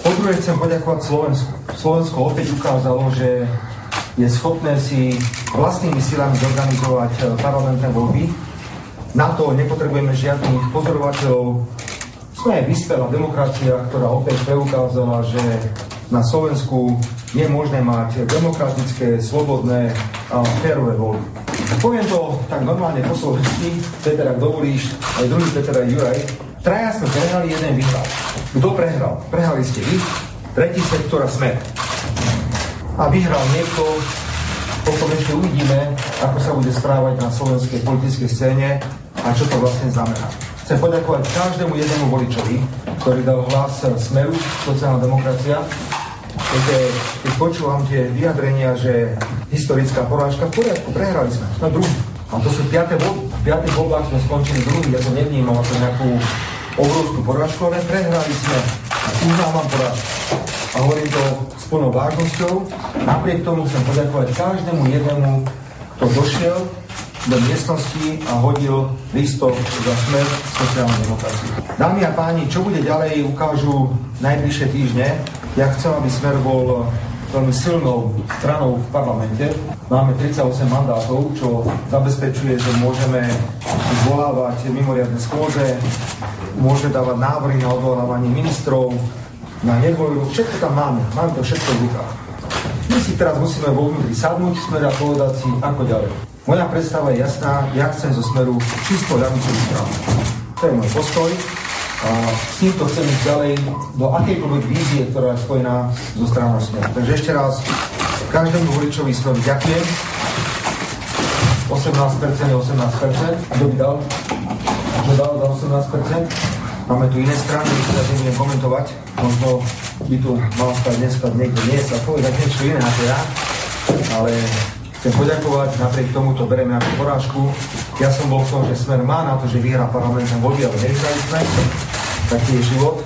Speaker 10: Po druhé chcem poďakovať Slovensku. Slovensko opäť ukázalo, že je schopné si vlastnými silami zorganizovať parlamentné voľby na to nepotrebujeme žiadnych pozorovateľov. Sme vyspelá demokracia, ktorá opäť preukázala, že na Slovensku je možné mať demokratické, slobodné a férové voľby. Poviem to tak normálne po slovensky, Peter, ak dovolíš, aj druhý Peter, aj Juraj. Traja sme prehrali, jeden vyhral. Kto prehral? Prehrali ste vy, tretí sektor a smer. A vyhral niekto, potom ešte uvidíme, ako sa bude správať na slovenskej politickej scéne a čo to vlastne znamená. Chcem poďakovať každému jednému voličovi, ktorý dal hlas Smeru, sociálna demokracia. Keď, keď počúvam tie vyjadrenia, že historická porážka, v poriadku, prehrali sme, sme druhý. A to sú piaté voľby. V piatých voľbách sme skončili druhý, ja to nevnímal ako nejakú obrovskú porážku, ale prehrali sme. Uznávam porážku. A hovorím to s plnou vážnosťou. Napriek tomu chcem poďakovať každému jednému, kto došiel do miestnosti a hodil listok za smer sociálnej demokracie. Dámy a páni, čo bude ďalej, ukážu najbližšie týždne. Ja chcem, aby smer bol veľmi silnou stranou v parlamente. Máme 38 mandátov, čo zabezpečuje, že môžeme zvolávať mimoriadne schôdze, môže dávať návrhy na odvolávanie ministrov, na nedvoju, všetko tam máme, máme to všetko v rukách. My si teraz musíme vo vnútri sadnúť smer a povedať si, ako ďalej. Moja predstava je jasná, ja chcem zo smeru čisto ľavicovú stranu. To je môj postoj a s týmto chcem ísť ďalej do akejkoľvek vízie, ktorá je spojená so stranou smeru. Takže ešte raz každému voličovi smeru ďakujem. 18% je 18%. Kto by dal? Kto dal za 18%? Máme tu iné strany, ktoré nebudem komentovať. Možno by tu mal stať dneska niekto dnes a povedať niečo iné ako ja. Ale Chcem poďakovať, napriek tomu to bereme ako porážku. Ja som bol v tom, že Smer má na to, že vyhrá parlamentné voľby, ale nevyhrali sme. Taký je život.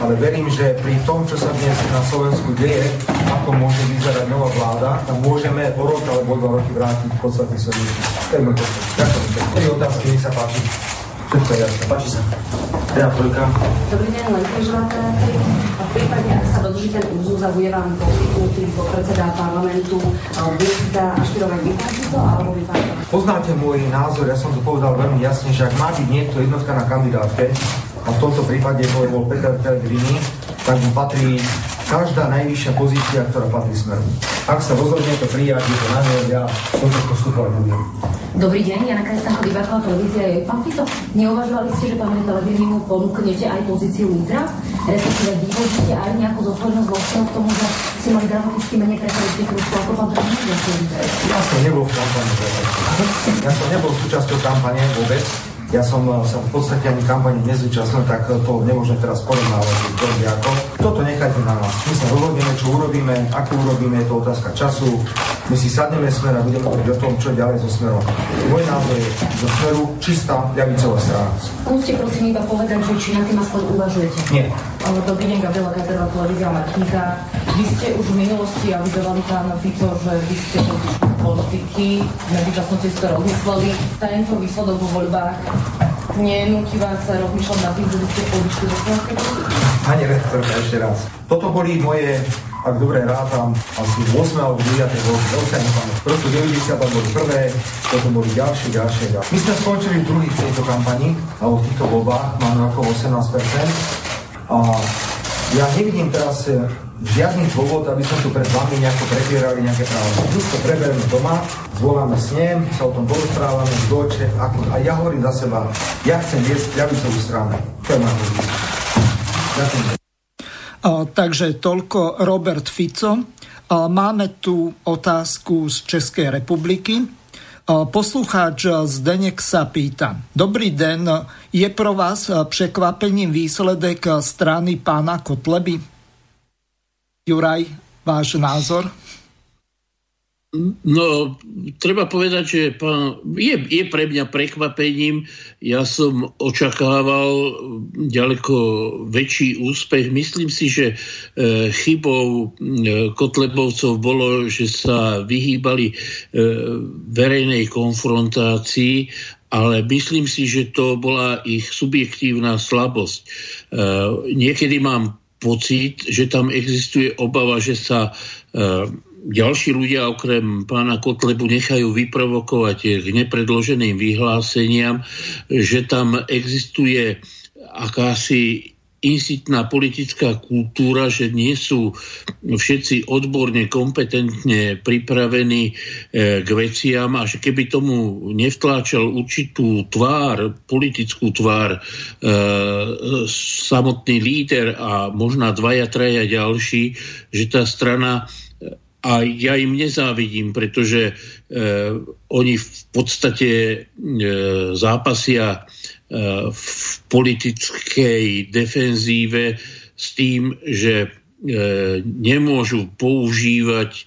Speaker 10: Ale verím, že pri tom, čo sa dnes na Slovensku deje, ako môže vyzerať nová vláda, tam môžeme o rok alebo dva roky vrátiť v podstate svoj. Ďakujem. Tri otázky, nech sa páči. Všetko je jasné. Páči sa. Teda trojka.
Speaker 17: Dobrý deň, len križovaté. A v prípade, ak sa dodrží ten úzus a bude vám poskytnutý predseda parlamentu, budete ašpirovať vypáčiť alebo vypáčiť?
Speaker 10: Poznáte môj názor, ja som to povedal veľmi jasne, že ak má byť niekto jednotka na kandidátke, a v tomto prípade to bol Peter Pellegrini, tak mu patrí každá najvyššia pozícia, ktorá patrí smeru. Ak sa rozhodne to prijať, je to na mňa, ja toto postupovať budem.
Speaker 17: Dobrý deň, Jana Kajstanko, Diváková televízia je pán Fico. Neuvažovali ste, že pánovi Pellegrinimu ponúknete aj pozíciu lídra? Respektíve vyhodíte aj nejakú zodpovednosť vo k tomu, že ste mali dramaticky menej kresalický kružku ako pán
Speaker 10: Ja som nebol v kampani. Ja som nebol súčasťou kampane vôbec Ja som sa v podstate ani kampani nezúčastnil, tak to nemôžeme teraz porovnávať ako. Toto nechajte na nás. My sa dohodneme, čo urobíme, ako urobíme, je to otázka času. My si sadneme smer a budeme hovoriť o tom, čo ďalej so smerom. Môj názor je zo smeru čistá ľavicová strana.
Speaker 17: Skúste prosím iba povedať, že či na tým aspoň uvažujete.
Speaker 10: Nie.
Speaker 17: Dobrý deň, Gabriela Katerová, televízia Markíza. Vy ste už v minulosti avizovali pán Fico, že vy ste politiky, medzičasom ste si to rozmysleli. Tento výsledok vo voľbách nenúti vás rozmýšľať nad tým, že by ste podišli do?
Speaker 10: Pani rektorka, ešte raz. Toto boli moje ak dobre rátam, asi 8 alebo 9. voľby, veľká nepamäť. Proste 90 boli prvé, potom boli ďalšie, ďalšie, ďalšie. My sme skončili druhý v tejto kampani, alebo v týchto voľbách, máme okolo 18%. A ja nevidím teraz žiadny dôvod, aby sme tu pred vami nejako prebierali nejaké práva. Tu to prebereme doma, zvoláme snem, sa o tom porozprávame, kto ako, a ja hovorím za seba, ja chcem viesť ľavicovú stranu. To je môj Ďakujem.
Speaker 1: Takže toľko Robert Fico. Máme tu otázku z Českej republiky. Poslucháč Zdenek sa pýta. Dobrý den, je pro vás překvapením výsledek strany pána Kotleby? Juraj, váš názor?
Speaker 2: No, treba povedať, že pán, je, je pre mňa prekvapením. Ja som očakával ďaleko väčší úspech. Myslím si, že e, chybou e, Kotlebovcov bolo, že sa vyhýbali e, verejnej konfrontácii, ale myslím si, že to bola ich subjektívna slabosť. E, niekedy mám pocit, že tam existuje obava, že sa e, ďalší ľudia okrem pána Kotlebu nechajú vyprovokovať k nepredloženým vyhláseniam, že tam existuje akási insitná politická kultúra, že nie sú všetci odborne, kompetentne pripravení e, k veciam a že keby tomu nevtláčal určitú tvár, politickú tvár, e, samotný líder a možná dvaja, traja ďalší, že tá strana a ja im nezávidím, pretože e, oni v podstate e, zápasia e, v politickej defenzíve s tým, že e, nemôžu používať e,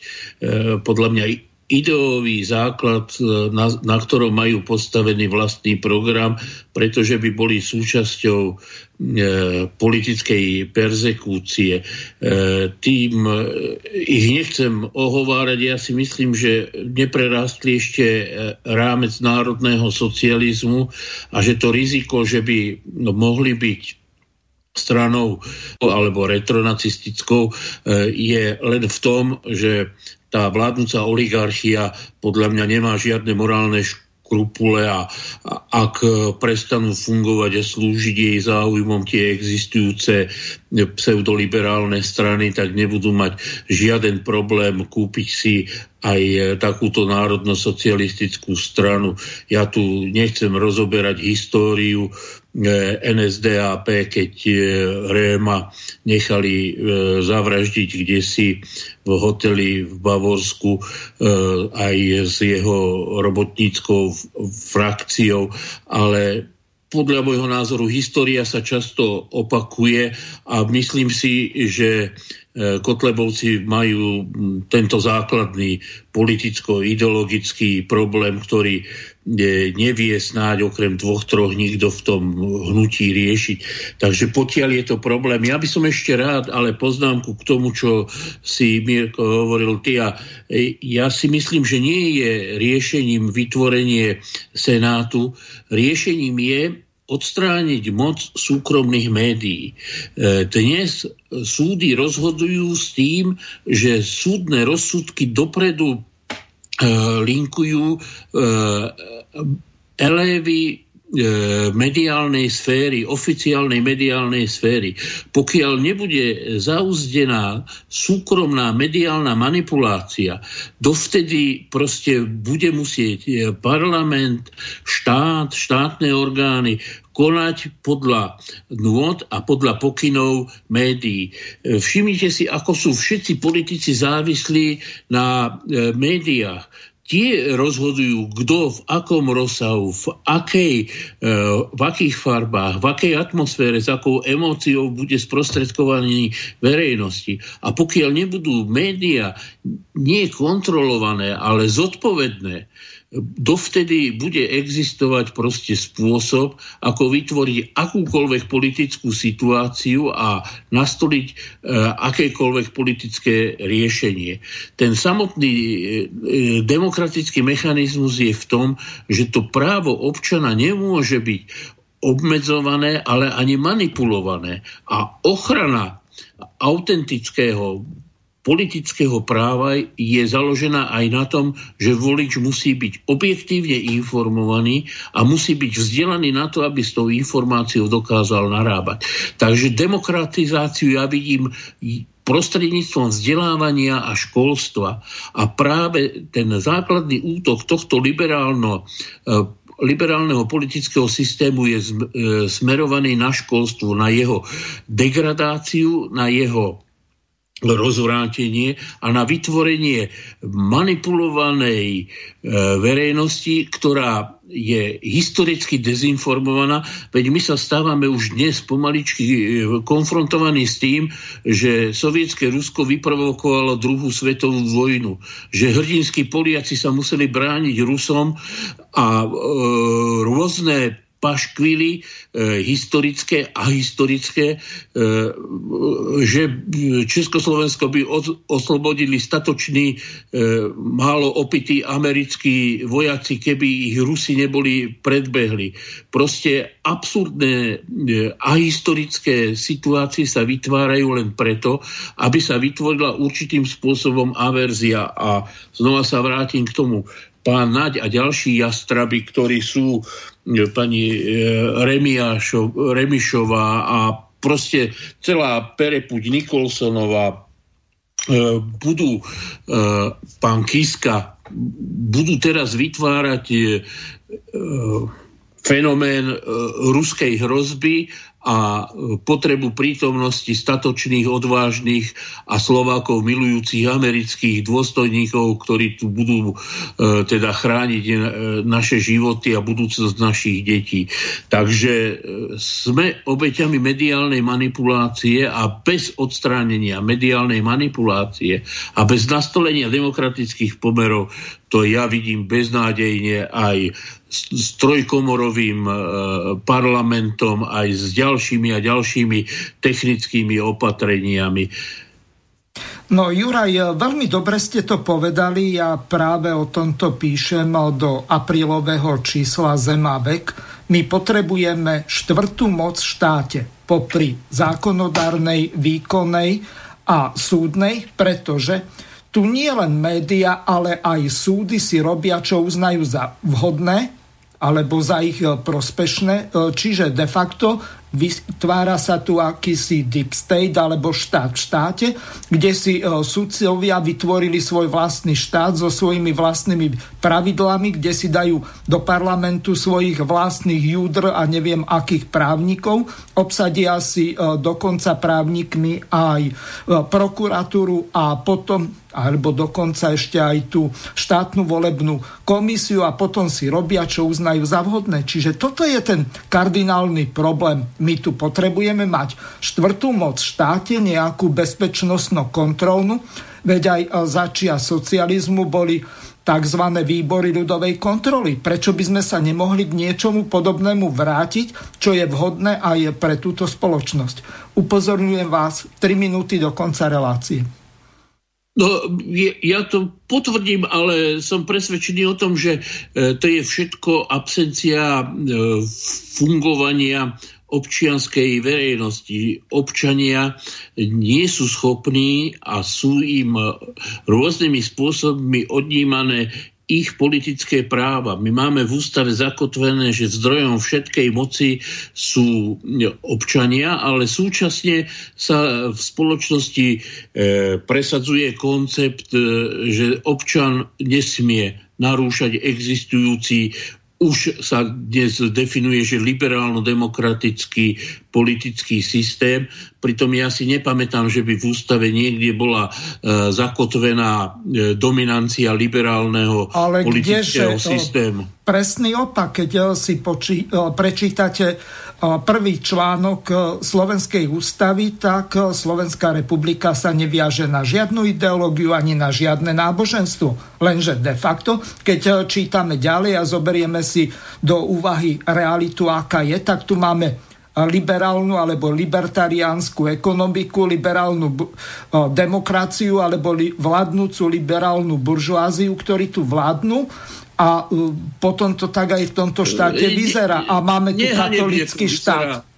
Speaker 2: podľa mňa ideový základ, e, na, na ktorom majú postavený vlastný program, pretože by boli súčasťou e, politickej persekúcie. E, tým e, ich nechcem ohovárať, ja si myslím, že neprerástli ešte e, rámec národného socializmu a že to riziko, že by no, mohli byť stranou alebo retronacistickou e, je len v tom, že tá vládnúca oligarchia podľa mňa nemá žiadne morálne skrupule a, a ak prestanú fungovať a slúžiť jej záujmom tie existujúce pseudoliberálne strany, tak nebudú mať žiaden problém kúpiť si aj takúto národno-socialistickú stranu. Ja tu nechcem rozoberať históriu E, NSDAP, keď e, Réma nechali e, zavraždiť kde si v hoteli v Bavorsku aj s jeho robotníckou frakciou, ale podľa môjho názoru história sa často opakuje a myslím si, že Kotlebovci majú tento základný politicko-ideologický problém, ktorý nevie snáď okrem dvoch, troch nikto v tom hnutí riešiť. Takže pokiaľ je to problém, ja by som ešte rád, ale poznámku k tomu, čo si Mirko hovoril ty a e, ja si myslím, že nie je riešením vytvorenie Senátu, riešením je odstrániť moc súkromných médií. E, dnes súdy rozhodujú s tým, že súdne rozsudky dopredu linkujú e, elévy e, mediálnej sféry, oficiálnej mediálnej sféry. Pokiaľ nebude zauzdená súkromná mediálna manipulácia, dovtedy proste bude musieť parlament, štát, štátne orgány konať podľa nôd a podľa pokynov médií. E, všimnite si, ako sú všetci politici závislí na e, médiách. tie rozhodujú, kto v akom rozsahu, v, akej, e, v akých farbách, v akej atmosfére, s akou emóciou bude sprostredkovaný verejnosti. A pokiaľ nebudú médiá nie kontrolované, ale zodpovedné, dovtedy bude existovať proste spôsob, ako vytvoriť akúkoľvek politickú situáciu a nastoliť e, akékoľvek politické riešenie. Ten samotný e, e, demokratický mechanizmus je v tom, že to právo občana nemôže byť obmedzované, ale ani manipulované. A ochrana autentického politického práva je založená aj na tom, že volič musí byť objektívne informovaný a musí byť vzdelaný na to, aby s tou informáciou dokázal narábať. Takže demokratizáciu ja vidím prostredníctvom vzdelávania a školstva. A práve ten základný útok tohto liberálno e, liberálneho politického systému je e, smerovaný na školstvo, na jeho degradáciu, na jeho rozvrátenie a na vytvorenie manipulovanej e, verejnosti, ktorá je historicky dezinformovaná, veď my sa stávame už dnes pomaličky e, konfrontovaní s tým, že sovietské Rusko vyprovokovalo druhú svetovú vojnu, že hrdinskí Poliaci sa museli brániť Rusom a e, rôzne paškvily e, historické a historické, e, že Československo by od, oslobodili statoční, e, málo opití americkí vojaci, keby ich Rusi neboli predbehli. Proste absurdné e, a historické situácie sa vytvárajú len preto, aby sa vytvorila určitým spôsobom averzia. A znova sa vrátim k tomu pán Naď a ďalší jastraby, ktorí sú pani e, Remiášov, Remišová a proste celá Perepuť Nikolsonová e, budú pán Kiska budú teraz vytvárať fenomén ruskej hrozby a potrebu prítomnosti statočných, odvážnych a Slovákov milujúcich amerických dôstojníkov, ktorí tu budú e, teda chrániť e, naše životy a budúcnosť našich detí. Takže e, sme obeťami mediálnej manipulácie a bez odstránenia mediálnej manipulácie a bez nastolenia demokratických pomerov to ja vidím beznádejne aj s trojkomorovým e, parlamentom, aj s ďalšími a ďalšími technickými opatreniami.
Speaker 1: No Juraj, veľmi dobre ste to povedali, ja práve o tomto píšem do aprílového čísla Zema vek. My potrebujeme štvrtú moc v štáte popri zákonodárnej, výkonnej a súdnej, pretože tu nie len média, ale aj súdy si robia, čo uznajú za vhodné alebo za ich e, prospešné. E, čiže de facto vytvára sa tu akýsi deep state alebo štát v štáte, kde si e, sudcovia vytvorili svoj vlastný štát so svojimi vlastnými pravidlami, kde si dajú do parlamentu svojich vlastných júdr a neviem akých právnikov. Obsadia si dokonca právnikmi aj prokuratúru a potom alebo dokonca ešte aj tú štátnu volebnú komisiu a potom si robia, čo uznajú za vhodné. Čiže toto je ten kardinálny problém. My tu potrebujeme mať štvrtú moc v štáte, nejakú bezpečnostno kontrolnú, veď aj začia socializmu boli tzv. výbory ľudovej kontroly. Prečo by sme sa nemohli k niečomu podobnému vrátiť, čo je vhodné aj pre túto spoločnosť? Upozorňujem vás 3 minúty do konca relácie.
Speaker 2: No, ja to potvrdím, ale som presvedčený o tom, že e, to je všetko absencia e, fungovania občianskej verejnosti. Občania nie sú schopní a sú im rôznymi spôsobmi odnímané ich politické práva. My máme v ústave zakotvené, že zdrojom všetkej moci sú občania, ale súčasne sa v spoločnosti e, presadzuje koncept, e, že občan nesmie narúšať existujúci už sa dnes definuje, že liberálno-demokratický politický systém. Pritom ja si nepamätám, že by v ústave niekde bola e, zakotvená e, dominancia liberálneho Ale politického kdeže, systému.
Speaker 1: Presný opak, keď e, si poči, e, prečítate prvý článok Slovenskej ústavy, tak Slovenská republika sa neviaže na žiadnu ideológiu ani na žiadne náboženstvo. Lenže de facto, keď čítame ďalej a zoberieme si do úvahy realitu, aká je, tak tu máme liberálnu alebo libertariánsku ekonomiku, liberálnu demokraciu alebo li, vládnúcu liberálnu buržoáziu, ktorí tu vládnu a e, potom to tak aj v tomto štáte vyzerá. A máme tu katolický štát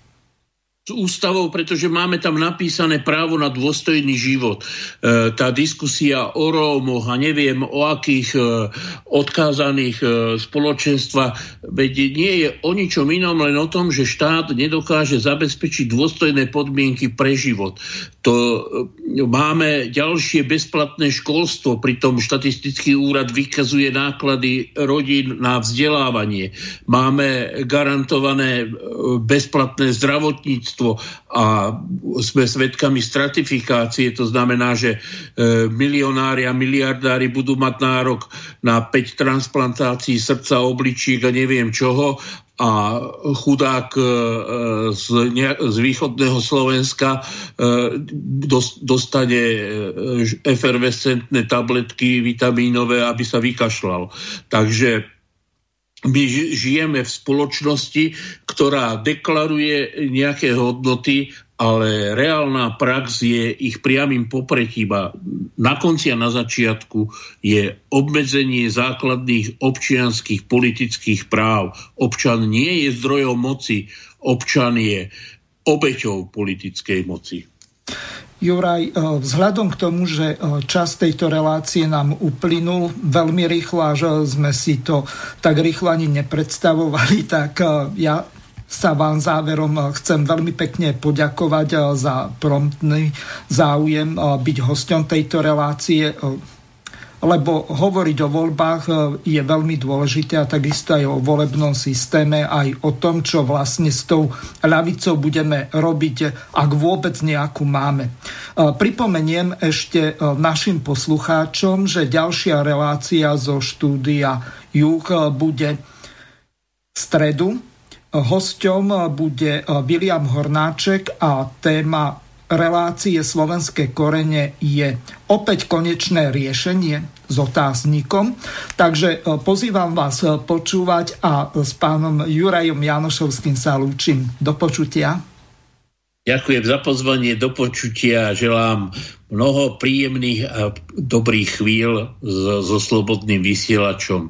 Speaker 2: ústavou, pretože máme tam napísané právo na dôstojný život. E, tá diskusia o Rómoch a neviem o akých e, odkázaných e, spoločenstva, veď nie je o ničom inom, len o tom, že štát nedokáže zabezpečiť dôstojné podmienky pre život. To e, máme ďalšie bezplatné školstvo, pritom štatistický úrad vykazuje náklady rodín na vzdelávanie. Máme garantované e, bezplatné zdravotníctvo, zdravotníctvo a sme svedkami stratifikácie, to znamená, že e, milionári a miliardári budú mať nárok na 5 transplantácií srdca, obličiek a neviem čoho a chudák e, z, z východného Slovenska e, dostane efervescentné tabletky vitamínové, aby sa vykašľal. Takže my žijeme v spoločnosti, ktorá deklaruje nejaké hodnoty, ale reálna prax je ich priamým popretím a na konci a na začiatku je obmedzenie základných občianských politických práv. Občan nie je zdrojom moci, občan je obeťou politickej moci.
Speaker 1: Juraj, eh, vzhľadom k tomu, že eh, čas tejto relácie nám uplynul veľmi rýchlo a že sme si to tak rýchlo ani nepredstavovali, (laughs) tak eh, ja sa vám záverom chcem veľmi pekne poďakovať za promptný záujem byť hosťom tejto relácie lebo hovoriť o voľbách e, je veľmi dôležité a takisto aj o volebnom systéme, aj o tom, čo vlastne s tou ľavicou budeme robiť, ak vôbec nejakú máme. E, pripomeniem ešte e, našim poslucháčom, že ďalšia relácia zo štúdia Juh bude v stredu. Hosťom bude William Hornáček a téma relácie Slovenské korene je opäť konečné riešenie s otáznikom. Takže e, pozývam vás e, počúvať a s pánom Jurajom Janošovským sa lúčim. Do počutia.
Speaker 2: Ďakujem za pozvanie, do počutia želám mnoho príjemných a dobrých chvíľ so, so slobodným vysielačom